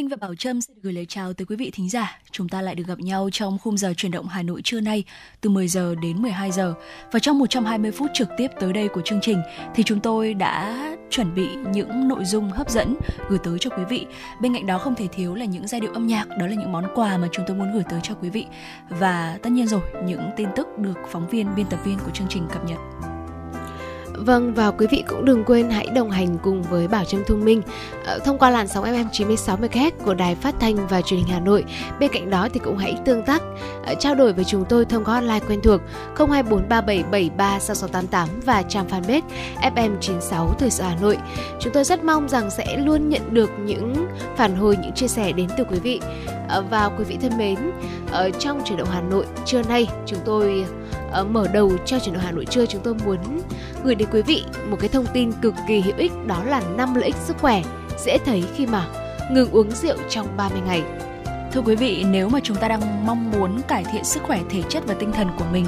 Minh và Bảo Trâm sẽ gửi lời chào tới quý vị thính giả. Chúng ta lại được gặp nhau trong khung giờ chuyển động Hà Nội trưa nay từ 10 giờ đến 12 giờ. Và trong 120 phút trực tiếp tới đây của chương trình thì chúng tôi đã chuẩn bị những nội dung hấp dẫn gửi tới cho quý vị. Bên cạnh đó không thể thiếu là những giai điệu âm nhạc, đó là những món quà mà chúng tôi muốn gửi tới cho quý vị. Và tất nhiên rồi, những tin tức được phóng viên, biên tập viên của chương trình cập nhật. Vâng và quý vị cũng đừng quên hãy đồng hành cùng với Bảo Trâm Thông Minh ờ, thông qua làn sóng FM 96 MHz của Đài Phát thanh và Truyền hình Hà Nội. Bên cạnh đó thì cũng hãy tương tác ờ, trao đổi với chúng tôi thông qua hotline quen thuộc 0243773688 và trang fanpage FM 96 Thời sự Hà Nội. Chúng tôi rất mong rằng sẽ luôn nhận được những phản hồi những chia sẻ đến từ quý vị. Ờ, và quý vị thân mến, ở trong chuyển động Hà Nội trưa nay chúng tôi mở đầu cho chuyển động Hà Nội trưa chúng tôi muốn gửi đến quý vị một cái thông tin cực kỳ hữu ích đó là năm lợi ích sức khỏe dễ thấy khi mà ngừng uống rượu trong 30 ngày. Thưa quý vị, nếu mà chúng ta đang mong muốn cải thiện sức khỏe thể chất và tinh thần của mình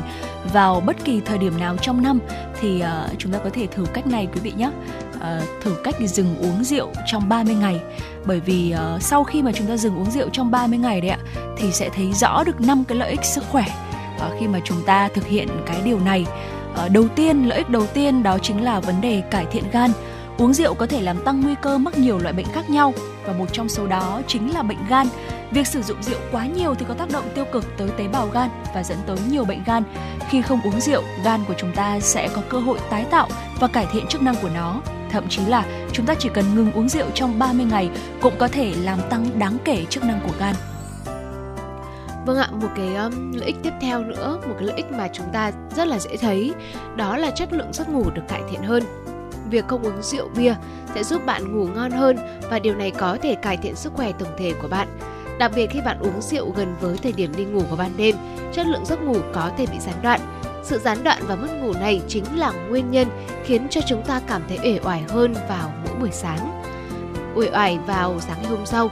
vào bất kỳ thời điểm nào trong năm thì uh, chúng ta có thể thử cách này quý vị nhé. Uh, thử cách dừng uống rượu trong 30 ngày. Bởi vì uh, sau khi mà chúng ta dừng uống rượu trong 30 ngày đấy ạ thì sẽ thấy rõ được năm cái lợi ích sức khỏe uh, khi mà chúng ta thực hiện cái điều này. Ờ, đầu tiên, lợi ích đầu tiên đó chính là vấn đề cải thiện gan. Uống rượu có thể làm tăng nguy cơ mắc nhiều loại bệnh khác nhau và một trong số đó chính là bệnh gan. Việc sử dụng rượu quá nhiều thì có tác động tiêu cực tới tế bào gan và dẫn tới nhiều bệnh gan. Khi không uống rượu, gan của chúng ta sẽ có cơ hội tái tạo và cải thiện chức năng của nó. Thậm chí là chúng ta chỉ cần ngừng uống rượu trong 30 ngày cũng có thể làm tăng đáng kể chức năng của gan. Vâng ạ, một cái um, lợi ích tiếp theo nữa, một cái lợi ích mà chúng ta rất là dễ thấy, đó là chất lượng giấc ngủ được cải thiện hơn. Việc không uống rượu bia sẽ giúp bạn ngủ ngon hơn và điều này có thể cải thiện sức khỏe tổng thể của bạn. Đặc biệt khi bạn uống rượu gần với thời điểm đi ngủ vào ban đêm, chất lượng giấc ngủ có thể bị gián đoạn. Sự gián đoạn và mất ngủ này chính là nguyên nhân khiến cho chúng ta cảm thấy uể oải hơn vào mỗi buổi sáng. Uể oải vào sáng ngày hôm sau,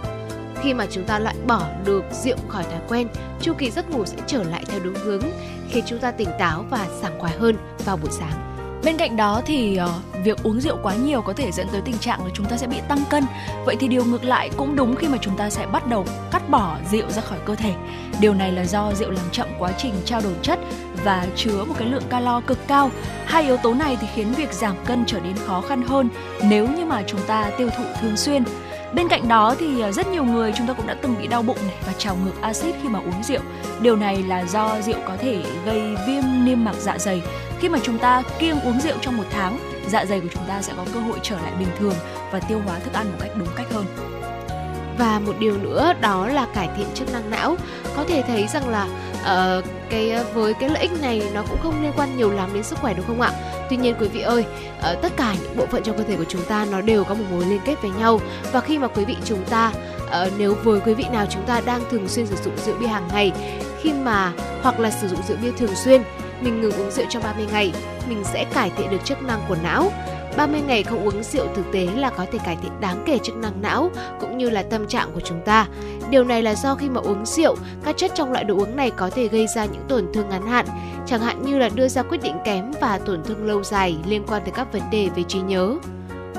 khi mà chúng ta loại bỏ được rượu khỏi thói quen, chu kỳ giấc ngủ sẽ trở lại theo đúng hướng, khiến chúng ta tỉnh táo và sảng khoái hơn vào buổi sáng. Bên cạnh đó thì uh, việc uống rượu quá nhiều có thể dẫn tới tình trạng là chúng ta sẽ bị tăng cân. Vậy thì điều ngược lại cũng đúng khi mà chúng ta sẽ bắt đầu cắt bỏ rượu ra khỏi cơ thể. Điều này là do rượu làm chậm quá trình trao đổi chất và chứa một cái lượng calo cực cao. Hai yếu tố này thì khiến việc giảm cân trở nên khó khăn hơn nếu như mà chúng ta tiêu thụ thường xuyên. Bên cạnh đó thì à, rất nhiều người chúng ta cũng đã từng bị đau bụng này và trào ngược axit khi mà uống rượu. Điều này là do rượu có thể gây viêm niêm mạc dạ dày khi mà chúng ta kiêng uống rượu trong một tháng, dạ dày của chúng ta sẽ có cơ hội trở lại bình thường và tiêu hóa thức ăn một cách đúng cách hơn. Và một điều nữa đó là cải thiện chức năng não. Có thể thấy rằng là uh, cái ờ, với cái lợi ích này nó cũng không liên quan nhiều lắm đến sức khỏe đúng không ạ? Tuy nhiên quý vị ơi, uh, tất cả những bộ phận trong cơ thể của chúng ta nó đều có một mối liên kết với nhau và khi mà quý vị chúng ta uh, nếu với quý vị nào chúng ta đang thường xuyên sử dụng rượu bia hàng ngày khi mà hoặc là sử dụng rượu bia thường xuyên mình ngừng uống rượu trong 30 ngày, mình sẽ cải thiện được chức năng của não. 30 ngày không uống rượu thực tế là có thể cải thiện đáng kể chức năng não cũng như là tâm trạng của chúng ta. Điều này là do khi mà uống rượu, các chất trong loại đồ uống này có thể gây ra những tổn thương ngắn hạn, chẳng hạn như là đưa ra quyết định kém và tổn thương lâu dài liên quan tới các vấn đề về trí nhớ.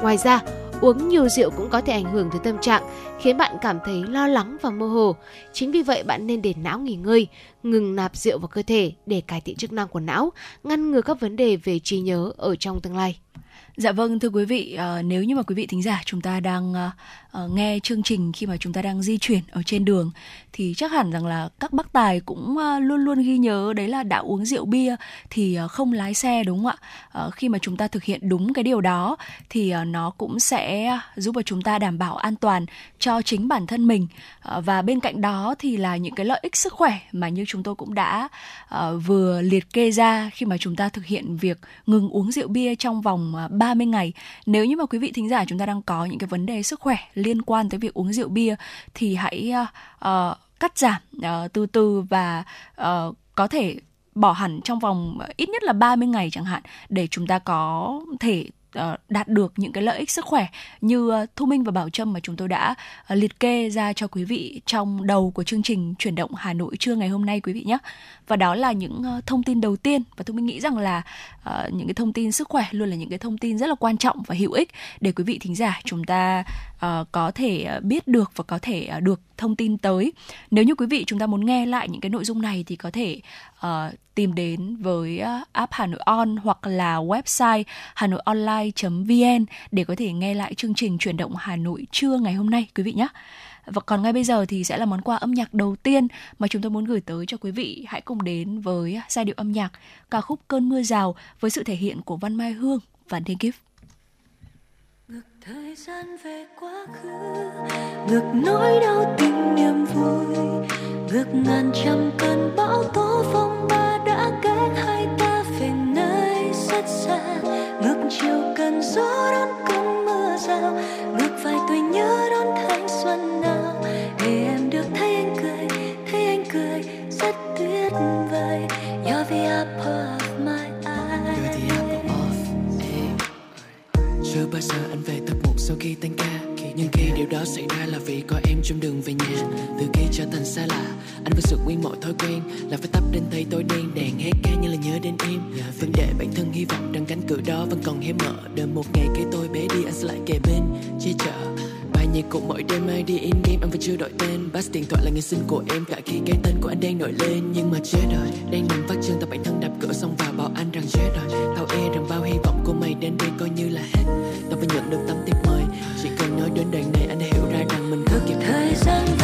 Ngoài ra, Uống nhiều rượu cũng có thể ảnh hưởng tới tâm trạng, khiến bạn cảm thấy lo lắng và mơ hồ. Chính vì vậy bạn nên để não nghỉ ngơi, ngừng nạp rượu vào cơ thể để cải thiện chức năng của não, ngăn ngừa các vấn đề về trí nhớ ở trong tương lai. Dạ vâng thưa quý vị, ờ, nếu như mà quý vị thính giả chúng ta đang ờ, ờ, nghe chương trình khi mà chúng ta đang di chuyển ở trên đường thì chắc hẳn rằng là các bác tài cũng luôn luôn ghi nhớ đấy là đã uống rượu bia thì không lái xe đúng không ạ? Khi mà chúng ta thực hiện đúng cái điều đó thì nó cũng sẽ giúp cho chúng ta đảm bảo an toàn cho chính bản thân mình và bên cạnh đó thì là những cái lợi ích sức khỏe mà như chúng tôi cũng đã vừa liệt kê ra khi mà chúng ta thực hiện việc ngừng uống rượu bia trong vòng uh, 30 ngày. Nếu như mà quý vị thính giả chúng ta đang có những cái vấn đề sức khỏe liên quan tới việc uống rượu bia thì hãy uh, cắt giảm uh, từ từ và uh, có thể bỏ hẳn trong vòng ít nhất là 30 ngày chẳng hạn để chúng ta có thể Ờ, đạt được những cái lợi ích sức khỏe như ờ, Thu Minh và Bảo Trâm mà chúng tôi đã ờ, liệt kê ra cho quý vị trong đầu của chương trình chuyển động Hà Nội trưa ngày hôm nay quý vị nhé. Và đó là những thông tin đầu tiên và Thu Minh nghĩ rằng là uh, những cái thông tin sức khỏe luôn là những cái thông tin rất là quan trọng và hữu ích để quý vị thính giả chúng ta uh, có thể biết được và có thể uh, được thông tin tới. Nếu như quý vị chúng ta muốn nghe lại những cái nội dung này thì có thể uh, tìm đến với à, app Hà Nội On hoặc là website hanoionline.vn để có thể nghe lại chương trình chuyển động Hà Nội trưa ngày hôm nay, quý vị nhé. Và còn ngay bây giờ thì sẽ là món quà âm nhạc đầu tiên mà chúng tôi muốn gửi tới cho quý vị. Hãy cùng đến với giai điệu âm nhạc ca khúc Cơn mưa rào với sự thể hiện của Văn Mai Hương và Negip. Ngược thời gian về quá khứ, Ngược nỗi đau tình niềm vui, Ngược ngàn trăm cơn bão tố phong ba đã cách hai ta về nơi rất xa Ngược chiều cần gió đón cơn mưa rào Ngược vài tuổi nhớ đón thanh xuân nào Để em được thấy anh cười, thấy anh cười rất tuyệt vời You're the apple of my eye chưa bao giờ anh về thật một sau khi tan ca. Nhưng khi điều đó xảy ra là vì có em trong đường về nhà. Từ khi trở thành xa lạ, Anh vẫn sự nguyên mọi thói quen. Là phải tắt đến thấy tối đen đèn hết ca như là nhớ đến em. Vẫn để bản thân hy vọng rằng cánh cửa đó vẫn còn hé mở. Đợi một ngày cái tôi bé đi, anh sẽ lại kề bên, Che chở. Bài nhạc cụ mỗi đêm ai đi in game, anh vẫn chưa đổi tên. Bass điện thoại là người sinh của em, Cả khi cái tên của anh đang nổi lên. Nhưng mà chết rồi, Đang nằm vắt chân tập bản thân đập cửa xong vào bảo anh rằng chết rồi. Tao e rằng bao hy vọng của mày đến đây coi như là hết. Tao phải nhận được tấm tiếp mời nói đến đoạn này anh hiểu ra rằng mình không kịp thời gian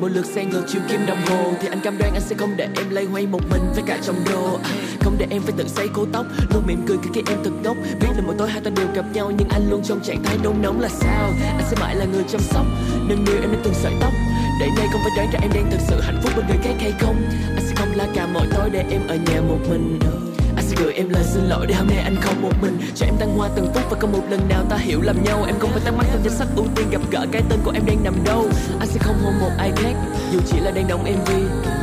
Nếu một lượt xe ngược chiều kim đồng hồ. Thì anh cam đoan anh sẽ không để em lay hoay một mình với cả trong đồ. Không để em phải tự xây cố tóc, Luôn mỉm cười khi em thật ngốc Biết là mỗi tối hai ta đều gặp nhau, Nhưng anh luôn trong trạng thái nôn nóng là sao? Anh sẽ mãi là người chăm sóc Nâng niu em đến từng sợi tóc. Để đây không phải đoán ra em đang thực sự hạnh phúc bên người khác hay không. Anh sẽ không la cả mọi tối để em ở nhà một mình gửi em lời xin lỗi để hôm nay anh không một mình. Cho em tăng hoa từng phút và không một lần nào ta hiểu lầm nhau. Em không phải tắt mắt trong danh sách ưu tiên gặp gỡ cái tên của em đang nằm đâu. Anh sẽ không hôn một ai khác, dù chỉ là đang đóng MV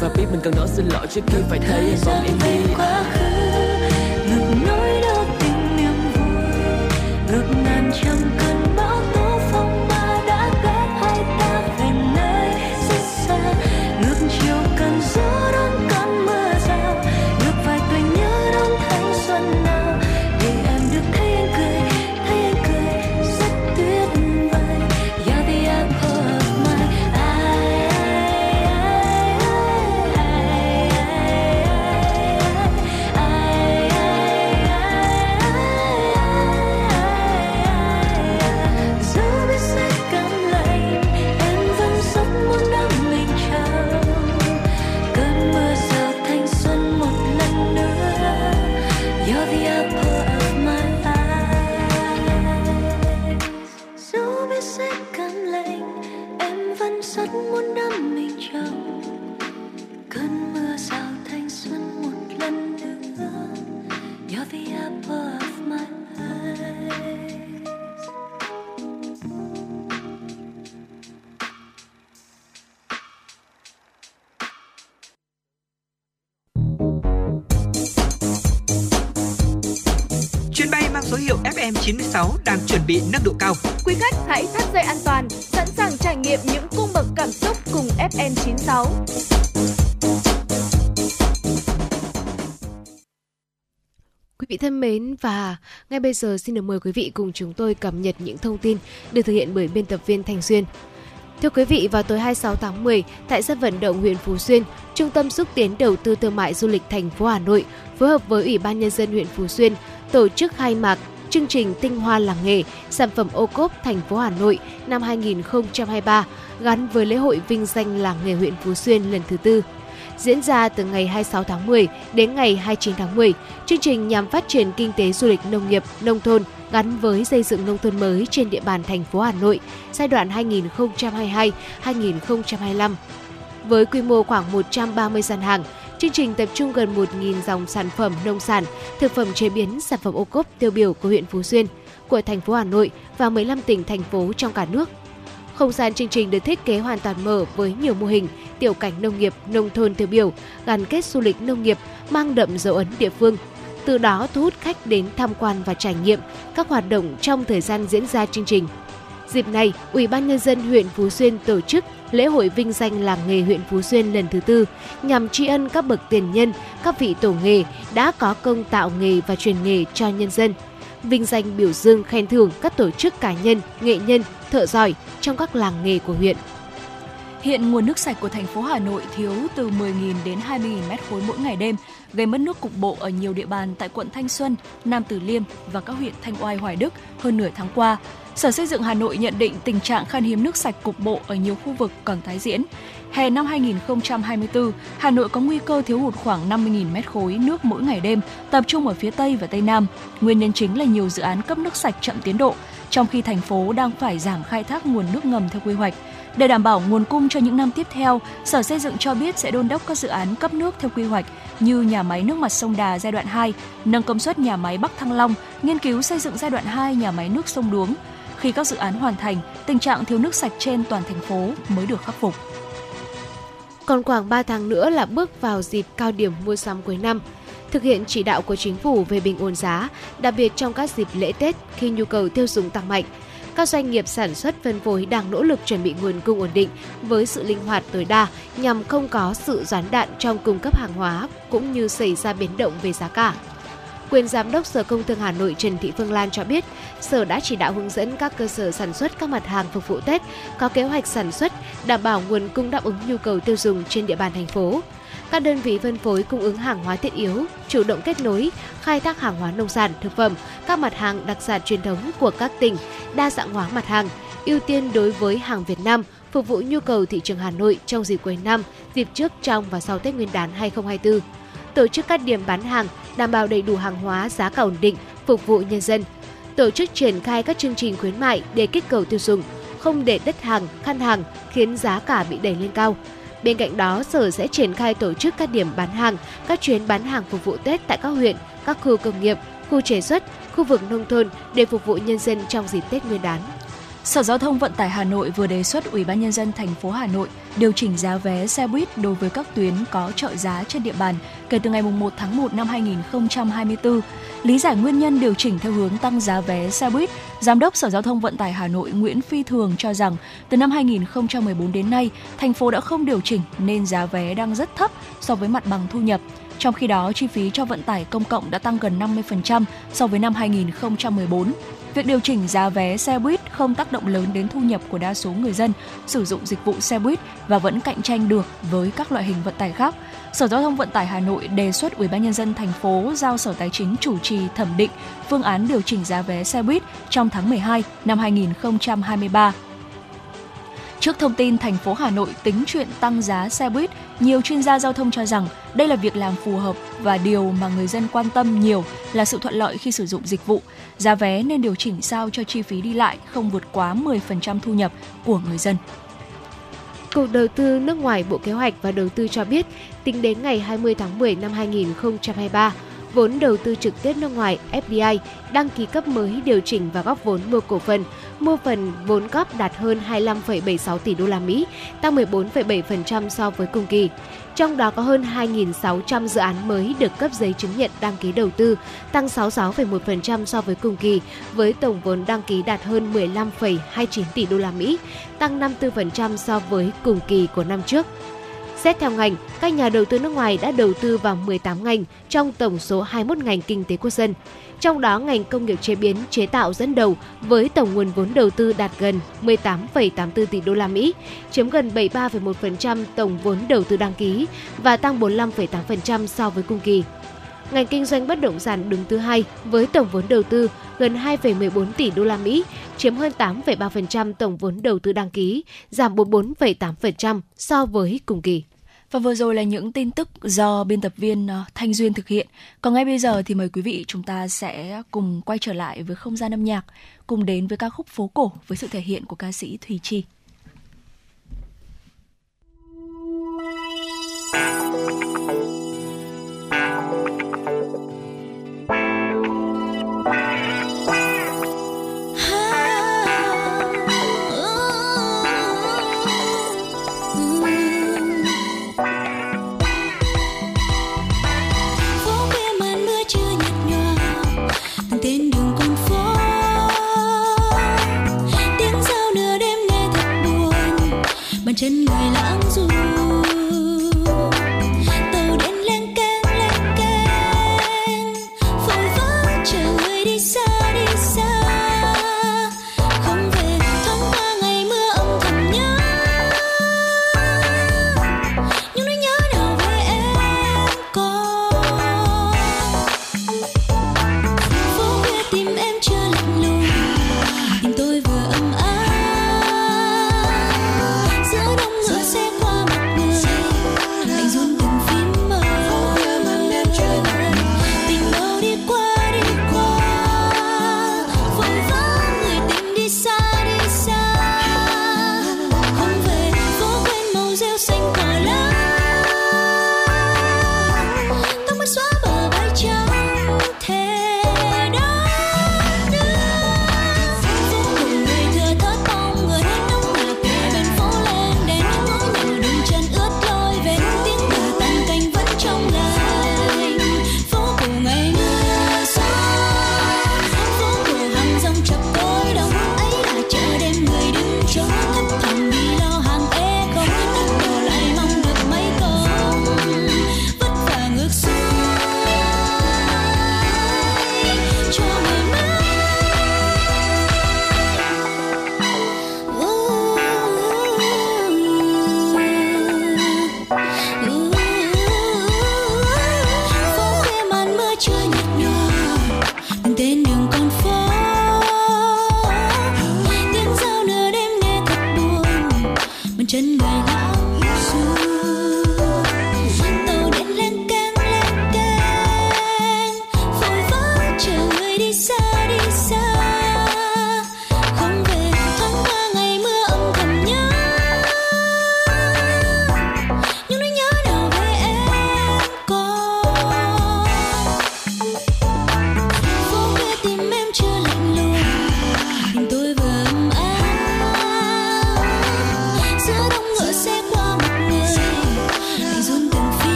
Và biết mình cần nói xin lỗi trước khi phải thấy em bóng em đi mến và ngay bây giờ xin được mời quý vị cùng chúng tôi cập nhật những thông tin được thực hiện bởi biên tập viên Thành Xuyên. Thưa quý vị, vào tối 26 tháng 10, tại sân vận động huyện Phú Xuyên, Trung tâm xúc tiến đầu tư thương mại du lịch thành phố Hà Nội phối hợp với Ủy ban nhân dân huyện Phú Xuyên tổ chức khai mạc chương trình Tinh hoa làng nghề, sản phẩm ô cốp thành phố Hà Nội năm 2023 gắn với lễ hội vinh danh làng nghề huyện Phú Xuyên lần thứ tư. Diễn ra từ ngày 26 tháng 10 đến ngày 29 tháng 10, chương trình nhằm phát triển kinh tế du lịch nông nghiệp, nông thôn gắn với xây dựng nông thôn mới trên địa bàn thành phố Hà Nội giai đoạn 2022-2025. Với quy mô khoảng 130 gian hàng, chương trình tập trung gần 1.000 dòng sản phẩm nông sản, thực phẩm chế biến, sản phẩm ô cốp tiêu biểu của huyện Phú Xuyên, của thành phố Hà Nội và 15 tỉnh thành phố trong cả nước. Không gian chương trình được thiết kế hoàn toàn mở với nhiều mô hình, tiểu cảnh nông nghiệp, nông thôn tiêu biểu, gắn kết du lịch nông nghiệp, mang đậm dấu ấn địa phương. Từ đó thu hút khách đến tham quan và trải nghiệm các hoạt động trong thời gian diễn ra chương trình. Dịp này, Ủy ban nhân dân huyện Phú Xuyên tổ chức lễ hội vinh danh làng nghề huyện Phú Xuyên lần thứ tư nhằm tri ân các bậc tiền nhân, các vị tổ nghề đã có công tạo nghề và truyền nghề cho nhân dân. Vinh danh biểu dương khen thưởng các tổ chức cá nhân, nghệ nhân, thợ giỏi trong các làng nghề của huyện. Hiện nguồn nước sạch của thành phố Hà Nội thiếu từ 10.000 đến 20.000 mét khối mỗi ngày đêm, gây mất nước cục bộ ở nhiều địa bàn tại quận Thanh Xuân, Nam Từ Liêm và các huyện Thanh Oai, Hoài Đức hơn nửa tháng qua. Sở Xây dựng Hà Nội nhận định tình trạng khan hiếm nước sạch cục bộ ở nhiều khu vực còn tái diễn. Hè năm 2024, Hà Nội có nguy cơ thiếu hụt khoảng 50.000 mét khối nước mỗi ngày đêm, tập trung ở phía Tây và Tây Nam. Nguyên nhân chính là nhiều dự án cấp nước sạch chậm tiến độ, trong khi thành phố đang phải giảm khai thác nguồn nước ngầm theo quy hoạch. Để đảm bảo nguồn cung cho những năm tiếp theo, Sở Xây dựng cho biết sẽ đôn đốc các dự án cấp nước theo quy hoạch như nhà máy nước mặt sông Đà giai đoạn 2, nâng công suất nhà máy Bắc Thăng Long, nghiên cứu xây dựng giai đoạn 2 nhà máy nước sông Đuống. Khi các dự án hoàn thành, tình trạng thiếu nước sạch trên toàn thành phố mới được khắc phục. Còn khoảng 3 tháng nữa là bước vào dịp cao điểm mua sắm cuối năm. Thực hiện chỉ đạo của chính phủ về bình ổn giá, đặc biệt trong các dịp lễ Tết khi nhu cầu tiêu dùng tăng mạnh, các doanh nghiệp sản xuất phân phối đang nỗ lực chuẩn bị nguồn cung ổn định với sự linh hoạt tối đa nhằm không có sự gián đoạn trong cung cấp hàng hóa cũng như xảy ra biến động về giá cả. Quyền Giám đốc Sở Công Thương Hà Nội Trần Thị Phương Lan cho biết, Sở đã chỉ đạo hướng dẫn các cơ sở sản xuất các mặt hàng phục vụ Tết có kế hoạch sản xuất đảm bảo nguồn cung đáp ứng nhu cầu tiêu dùng trên địa bàn thành phố. Các đơn vị phân phối cung ứng hàng hóa thiết yếu, chủ động kết nối, khai thác hàng hóa nông sản, thực phẩm, các mặt hàng đặc sản truyền thống của các tỉnh, đa dạng hóa mặt hàng, ưu tiên đối với hàng Việt Nam phục vụ nhu cầu thị trường Hà Nội trong dịp cuối năm, dịp trước, trong và sau Tết Nguyên đán 2024. Tổ chức các điểm bán hàng đảm bảo đầy đủ hàng hóa giá cả ổn định, phục vụ nhân dân. Tổ chức triển khai các chương trình khuyến mại để kích cầu tiêu dùng, không để đất hàng, khăn hàng khiến giá cả bị đẩy lên cao. Bên cạnh đó, Sở sẽ triển khai tổ chức các điểm bán hàng, các chuyến bán hàng phục vụ Tết tại các huyện, các khu công nghiệp, khu chế xuất, khu vực nông thôn để phục vụ nhân dân trong dịp Tết Nguyên đán. Sở Giao thông Vận tải Hà Nội vừa đề xuất Ủy ban nhân dân thành phố Hà Nội điều chỉnh giá vé xe buýt đối với các tuyến có trợ giá trên địa bàn kể từ ngày 1 tháng 1 năm 2024. Lý giải nguyên nhân điều chỉnh theo hướng tăng giá vé xe buýt, Giám đốc Sở Giao thông Vận tải Hà Nội Nguyễn Phi Thường cho rằng từ năm 2014 đến nay, thành phố đã không điều chỉnh nên giá vé đang rất thấp so với mặt bằng thu nhập. Trong khi đó, chi phí cho vận tải công cộng đã tăng gần 50% so với năm 2014. Việc điều chỉnh giá vé xe buýt không tác động lớn đến thu nhập của đa số người dân sử dụng dịch vụ xe buýt và vẫn cạnh tranh được với các loại hình vận tải khác. Sở Giao thông Vận tải Hà Nội đề xuất Ủy ban nhân dân thành phố giao Sở Tài chính chủ trì thẩm định phương án điều chỉnh giá vé xe buýt trong tháng 12 năm 2023 Trước thông tin thành phố Hà Nội tính chuyện tăng giá xe buýt, nhiều chuyên gia giao thông cho rằng đây là việc làm phù hợp và điều mà người dân quan tâm nhiều là sự thuận lợi khi sử dụng dịch vụ. Giá vé nên điều chỉnh sao cho chi phí đi lại không vượt quá 10% thu nhập của người dân. Cục Đầu tư nước ngoài Bộ Kế hoạch và Đầu tư cho biết, tính đến ngày 20 tháng 10 năm 2023, vốn đầu tư trực tiếp nước ngoài FDI đăng ký cấp mới điều chỉnh và góp vốn mua cổ phần, mua phần vốn góp đạt hơn 25,76 tỷ đô la Mỹ, tăng 14,7% so với cùng kỳ. Trong đó có hơn 2.600 dự án mới được cấp giấy chứng nhận đăng ký đầu tư, tăng 66,1% so với cùng kỳ, với tổng vốn đăng ký đạt hơn 15,29 tỷ đô la Mỹ, tăng 54% so với cùng kỳ của năm trước. Xét theo ngành, các nhà đầu tư nước ngoài đã đầu tư vào 18 ngành trong tổng số 21 ngành kinh tế quốc dân. Trong đó, ngành công nghiệp chế biến, chế tạo dẫn đầu với tổng nguồn vốn đầu tư đạt gần 18,84 tỷ đô la Mỹ, chiếm gần 73,1% tổng vốn đầu tư đăng ký và tăng 45,8% so với cùng kỳ. Ngành kinh doanh bất động sản đứng thứ hai với tổng vốn đầu tư gần 2,14 tỷ đô la Mỹ, chiếm hơn 8,3% tổng vốn đầu tư đăng ký, giảm 44,8% so với cùng kỳ. Và vừa rồi là những tin tức do biên tập viên ờ, Thanh Duyên thực hiện. Còn ngay bây giờ thì mời quý vị chúng ta sẽ cùng quay trở lại với không gian âm nhạc, cùng đến với ca khúc phố cổ với sự thể hiện của ca sĩ Thùy Chi.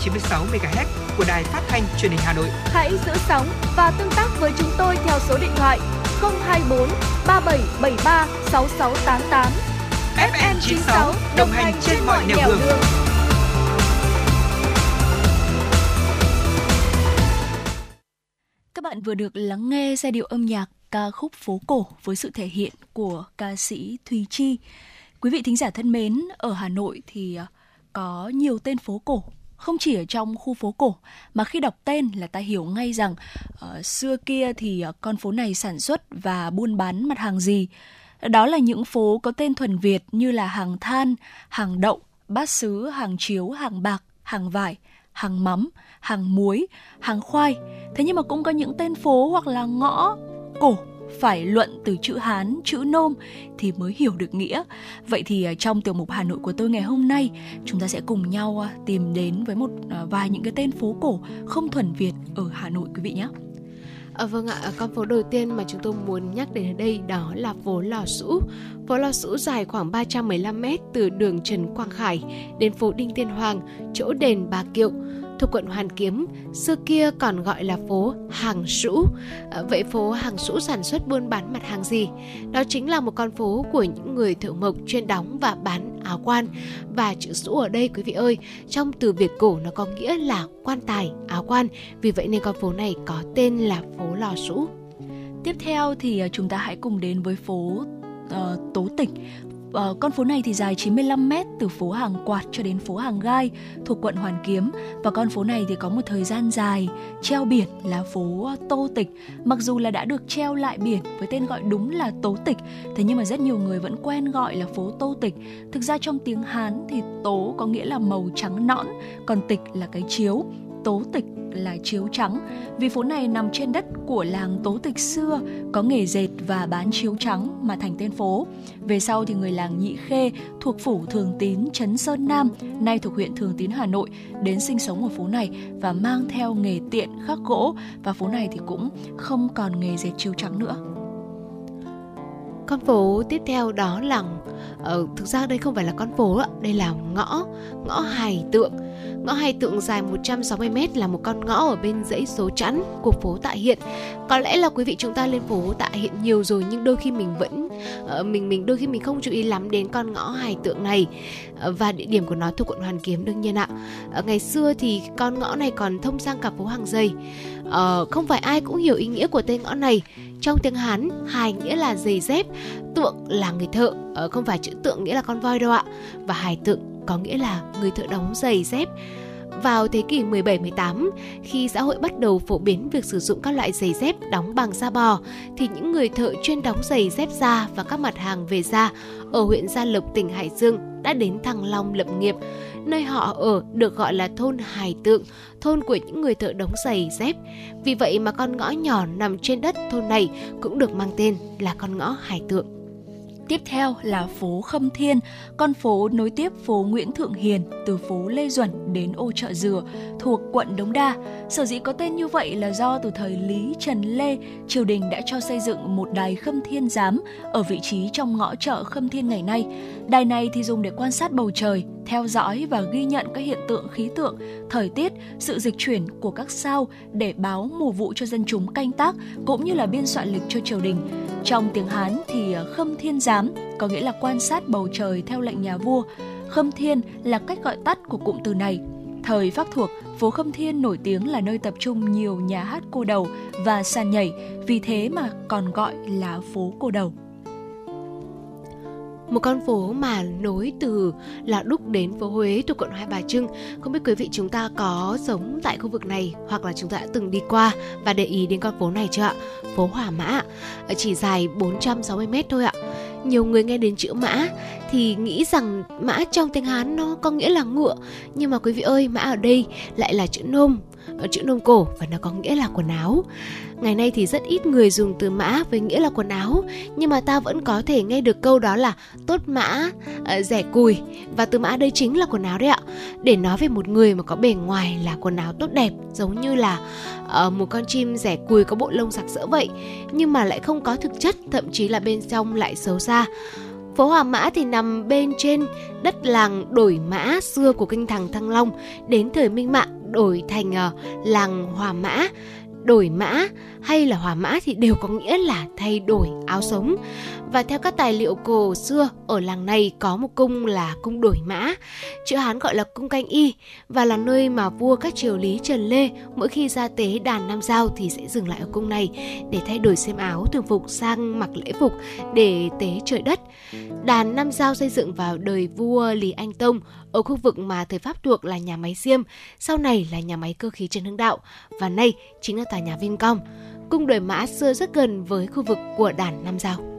96 MHz của đài phát thanh truyền hình Hà Nội. Hãy giữ sóng và tương tác với chúng tôi theo số điện thoại 024 3773 6688. FM 96 đồng hành trên mọi nẻo đường. đường. Các bạn vừa được lắng nghe giai điệu âm nhạc ca khúc phố cổ với sự thể hiện của ca sĩ Thùy Chi. Quý vị thính giả thân mến, ở Hà Nội thì à, có nhiều tên phố cổ không chỉ ở trong khu phố cổ mà khi đọc tên là ta hiểu ngay rằng uh, xưa kia thì uh, con phố này sản xuất và buôn bán mặt hàng gì. Đó là những phố có tên thuần Việt như là hàng than, hàng đậu, bát sứ, hàng chiếu, hàng bạc, hàng vải, hàng mắm, hàng muối, hàng khoai. Thế nhưng mà cũng có những tên phố hoặc là ngõ cổ phải luận từ chữ Hán, chữ Nôm thì mới hiểu được nghĩa. Vậy thì à, trong tiểu mục Hà Nội của tôi ngày hôm nay, chúng ta sẽ cùng nhau à, tìm đến với một à, vài những cái tên phố cổ không thuần Việt ở Hà Nội quý vị nhé. À, vâng ạ, con phố đầu tiên mà chúng tôi muốn nhắc đến ở đây đó là phố Lò Sũ. Phố Lò Sũ dài khoảng 315 m từ đường Trần Quang Khải đến phố Đinh Tiên Hoàng, chỗ đền Bà Kiệu thuộc quận Hoàn Kiếm, xưa kia còn gọi là phố Hàng Sũ. À, vậy phố Hàng Sũ sản xuất buôn bán mặt hàng gì? Đó chính là một con phố của những người thợ mộc chuyên đóng và bán áo quan. Và chữ Sũ ở đây quý vị ơi, trong từ Việt cổ nó có nghĩa là quan tài, áo quan. Vì vậy nên con phố này có tên là phố Lò Sũ. Tiếp theo thì à, chúng ta hãy cùng đến với phố uh, Tố Tịch Uh, con phố này thì dài 95 m từ phố Hàng Quạt cho đến phố Hàng Gai thuộc quận Hoàn Kiếm và con phố này thì có một thời gian dài treo biển là phố Tô Tịch. Mặc dù là đã được treo lại biển với tên gọi đúng là Tố Tịch, thế nhưng mà rất nhiều người vẫn quen gọi là phố Tô Tịch. Thực ra trong tiếng Hán thì tố có nghĩa là màu trắng nõn, còn tịch là cái chiếu tố tịch là chiếu trắng. Vì phố này nằm trên đất của làng tố tịch xưa có nghề dệt và bán chiếu trắng mà thành tên phố. Về sau thì người làng nhị khê thuộc phủ thường tín trấn sơn nam nay thuộc huyện thường tín hà nội đến sinh sống ở phố này và mang theo nghề tiện khắc gỗ. Và phố này thì cũng không còn nghề dệt chiếu trắng nữa. Con phố tiếp theo đó là uh, thực ra đây không phải là con phố đây là ngõ ngõ hài tượng. Ngõ hai tượng dài 160m là một con ngõ ở bên dãy số chẵn của phố Tạ Hiện. Có lẽ là quý vị chúng ta lên phố Tạ Hiện nhiều rồi nhưng đôi khi mình vẫn uh, mình mình đôi khi mình không chú ý lắm đến con ngõ hài tượng này uh, và địa điểm của nó thuộc quận Hoàn Kiếm đương nhiên ạ. Uh, ngày xưa thì con ngõ này còn thông sang cả phố Hàng Dây. Uh, không phải ai cũng hiểu ý nghĩa của tên ngõ này. Trong tiếng Hán, hài nghĩa là giày dép, tượng là người thợ, uh, không phải chữ tượng nghĩa là con voi đâu ạ. Và hài tượng có nghĩa là người thợ đóng giày dép. Vào thế kỷ 17-18, khi xã hội bắt đầu phổ biến việc sử dụng các loại giày dép đóng bằng da bò, thì những người thợ chuyên đóng giày dép da và các mặt hàng về da ở huyện Gia Lộc, tỉnh Hải Dương đã đến Thăng Long lập nghiệp. Nơi họ ở được gọi là thôn Hải Tượng, thôn của những người thợ đóng giày dép. Vì vậy mà con ngõ nhỏ nằm trên đất thôn này cũng được mang tên là con ngõ Hải Tượng. Tiếp theo là phố Khâm Thiên, con phố nối tiếp phố Nguyễn Thượng Hiền từ phố Lê Duẩn đến ô chợ Dừa thuộc quận Đống Đa. Sở dĩ có tên như vậy là do từ thời Lý Trần Lê, triều đình đã cho xây dựng một đài Khâm Thiên giám ở vị trí trong ngõ chợ Khâm Thiên ngày nay. Đài này thì dùng để quan sát bầu trời, theo dõi và ghi nhận các hiện tượng khí tượng, thời tiết, sự dịch chuyển của các sao để báo mùa vụ cho dân chúng canh tác cũng như là biên soạn lịch cho triều đình. Trong tiếng Hán thì ờ, Khâm Thiên giám giám có nghĩa là quan sát bầu trời theo lệnh nhà vua. Khâm Thiên là cách gọi tắt của cụm từ này. Thời Pháp thuộc, phố Khâm Thiên nổi tiếng là nơi tập trung nhiều nhà hát cô đầu và sàn nhảy, vì thế mà còn gọi là phố cô đầu một con phố mà nối từ là Đúc đến phố Huế thuộc quận Hai Bà Trưng. Không biết quý vị chúng ta có sống tại khu vực này hoặc là chúng ta đã từng đi qua và để ý đến con phố này chưa ạ? Phố Hỏa Mã chỉ dài 460 m thôi ạ. Nhiều người nghe đến chữ mã thì nghĩ rằng mã trong tiếng Hán nó có nghĩa là ngựa. Nhưng mà quý vị ơi, mã ở đây lại là chữ nôm chữ nôm cổ và nó có nghĩa là quần áo. Ngày nay thì rất ít người dùng từ mã với nghĩa là quần áo, nhưng mà ta vẫn có thể nghe được câu đó là tốt mã, ờ, rẻ cùi và từ mã đây chính là quần áo đấy ạ. Để nói về một người mà có bề ngoài là quần áo tốt đẹp, giống như là uh, một con chim rẻ cùi có bộ lông sặc sỡ vậy, nhưng mà lại không có thực chất, thậm chí là bên trong lại xấu xa. Phố Hòa Mã thì nằm bên trên đất làng đổi mã xưa của kinh thành Thăng Long đến thời Minh Mạng đổi thành uh, làng Hòa Mã đổi mã hay là hòa mã thì đều có nghĩa là thay đổi áo sống. Và theo các tài liệu cổ xưa, ở làng này có một cung là cung đổi mã, chữ Hán gọi là cung canh y và là nơi mà vua các triều lý Trần Lê mỗi khi ra tế đàn Nam Giao thì sẽ dừng lại ở cung này để thay đổi xem áo thường phục sang mặc lễ phục để tế trời đất. Đàn Nam Giao xây dựng vào đời vua Lý Anh Tông ở khu vực mà thời Pháp thuộc là nhà máy Diêm, sau này là nhà máy cơ khí Trần Hưng Đạo và nay chính là tòa nhà Vincom. Cung đổi mã xưa rất gần với khu vực của đàn Nam Giao.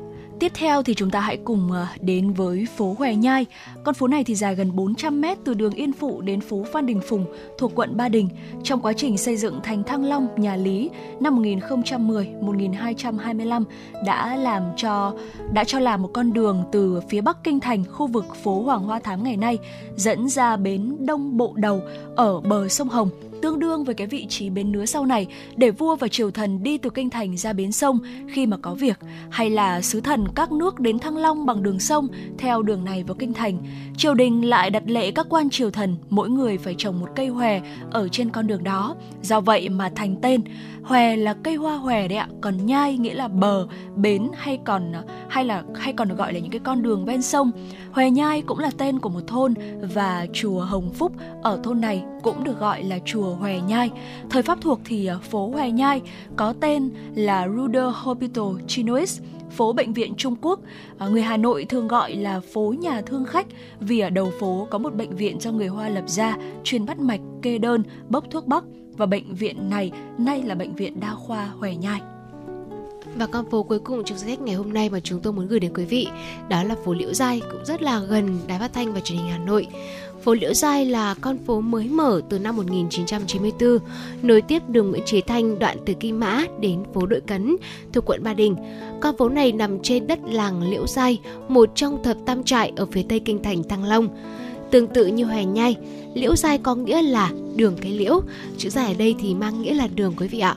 Tiếp theo thì chúng ta hãy cùng ờ, đến với phố Hòe Nhai. Con phố này thì dài gần 400 mét từ đường Yên Phụ đến phố Phan Đình Phùng thuộc quận Ba Đình. Trong quá trình xây dựng thành Thăng Long, nhà Lý năm 1010-1225 đã làm cho đã cho làm một con đường từ phía Bắc kinh thành khu vực phố Hoàng Hoa Thám ngày nay dẫn ra bến Đông Bộ Đầu ở bờ sông Hồng tương đương với cái vị trí bến nứa sau này để vua và triều thần đi từ kinh thành ra bến sông khi mà có việc hay là sứ thần các nước đến Thăng Long bằng đường sông theo đường này vào kinh thành. Triều đình lại đặt lệ các quan triều thần mỗi người phải trồng một cây hòe ở trên con đường đó. Do vậy mà thành tên Hòe là cây hoa hòe đấy ạ, còn nhai nghĩa là bờ, bến hay còn hay là hay còn được gọi là những cái con đường ven sông. Hòe Nhai cũng là tên của một thôn và chùa Hồng Phúc ở thôn này cũng được gọi là chùa Hòe Nhai. Thời Pháp thuộc thì à, phố Hòe Nhai có tên là Ruder Hospital Chinois, phố bệnh viện Trung Quốc. À, người Hà Nội thường gọi là phố nhà thương khách vì ở đầu phố có một bệnh viện do người Hoa lập ra chuyên bắt mạch, kê đơn, bốc thuốc bắc và bệnh viện này nay là bệnh viện đa khoa Hoài Nhai. Và con phố cuối cùng trong sách ngày hôm nay mà chúng tôi muốn gửi đến quý vị đó là phố Liễu Giai cũng rất là gần Đài Phát thanh và Truyền hình Hà Nội. Phố Liễu Giai là con phố mới mở từ năm 1994, nối tiếp đường Nguyễn Chí Thanh đoạn từ Kim Mã đến phố Đội Cấn thuộc quận Ba Đình. Con phố này nằm trên đất làng Liễu Giai, một trong thập tam trại ở phía tây kinh thành Thăng Long. Tương tự như Hòe Nhai, Liễu Giai có nghĩa là đường cái liễu, chữ dài ở đây thì mang nghĩa là đường quý vị ạ.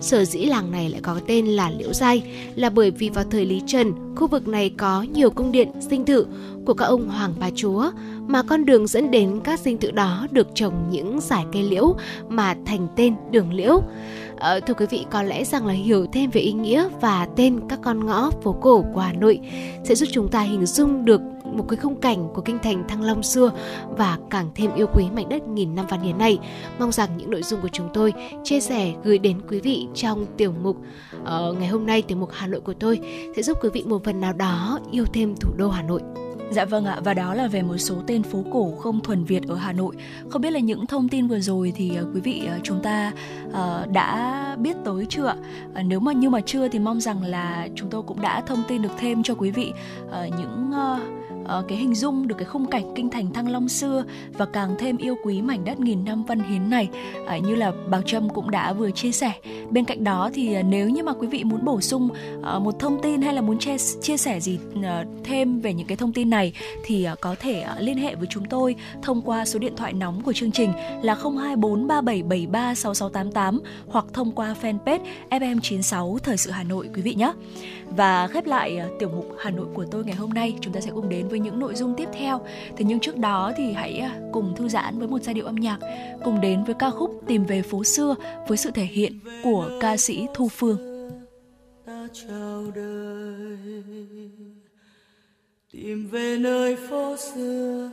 Sở dĩ làng này lại có tên là Liễu Giai là bởi vì vào thời Lý Trần, khu vực này có nhiều cung điện sinh thự của các ông hoàng bà chúa mà con đường dẫn đến các dinh thự đó được trồng những giải cây liễu mà thành tên đường liễu. À, thưa quý vị, có lẽ rằng là hiểu thêm về ý nghĩa và tên các con ngõ phố cổ của Hà Nội sẽ giúp chúng ta hình dung được một cái khung cảnh của kinh thành Thăng Long xưa và càng thêm yêu quý mảnh đất nghìn năm văn hiến này. Mong rằng những nội dung của chúng tôi chia sẻ gửi đến quý vị trong tiểu mục uh, ngày hôm nay tiểu mục Hà Nội của tôi sẽ giúp quý vị một phần nào đó yêu thêm thủ đô Hà Nội. Dạ vâng ạ, và đó là về một số tên phố cổ không thuần Việt ở Hà Nội. Không biết là những thông tin vừa rồi thì ờ, quý vị ờ, chúng ta uh, đã biết tới chưa ạ? Uh, nếu mà như mà chưa thì mong rằng là chúng tôi cũng đã thông tin được thêm cho quý vị uh, những uh, cái hình dung được cái khung cảnh kinh thành Thăng Long xưa và càng thêm yêu quý mảnh đất nghìn năm văn hiến này uh, như là Bảo Trâm cũng đã vừa chia sẻ. Bên cạnh đó thì uh, nếu như mà quý vị muốn bổ sung uh, một thông tin hay là muốn chia, chia sẻ gì uh, thêm về những cái thông tin này thì uh, có thể uh, liên hệ với chúng tôi thông qua số điện thoại nóng của chương trình là 02437736688 hoặc thông qua fanpage FM96 Thời sự Hà Nội quý vị nhé. Và khép lại ờ, tiểu mục Hà Nội của tôi ngày hôm nay, chúng ta sẽ cùng đến với những nội dung tiếp theo. Thế nhưng trước đó thì hãy ờ, cùng thư giãn với một giai điệu âm nhạc, cùng đến với ca khúc Tìm về phố xưa với sự thể hiện của ca sĩ Thu Phương. Ta chào đời tìm về nơi phố xưa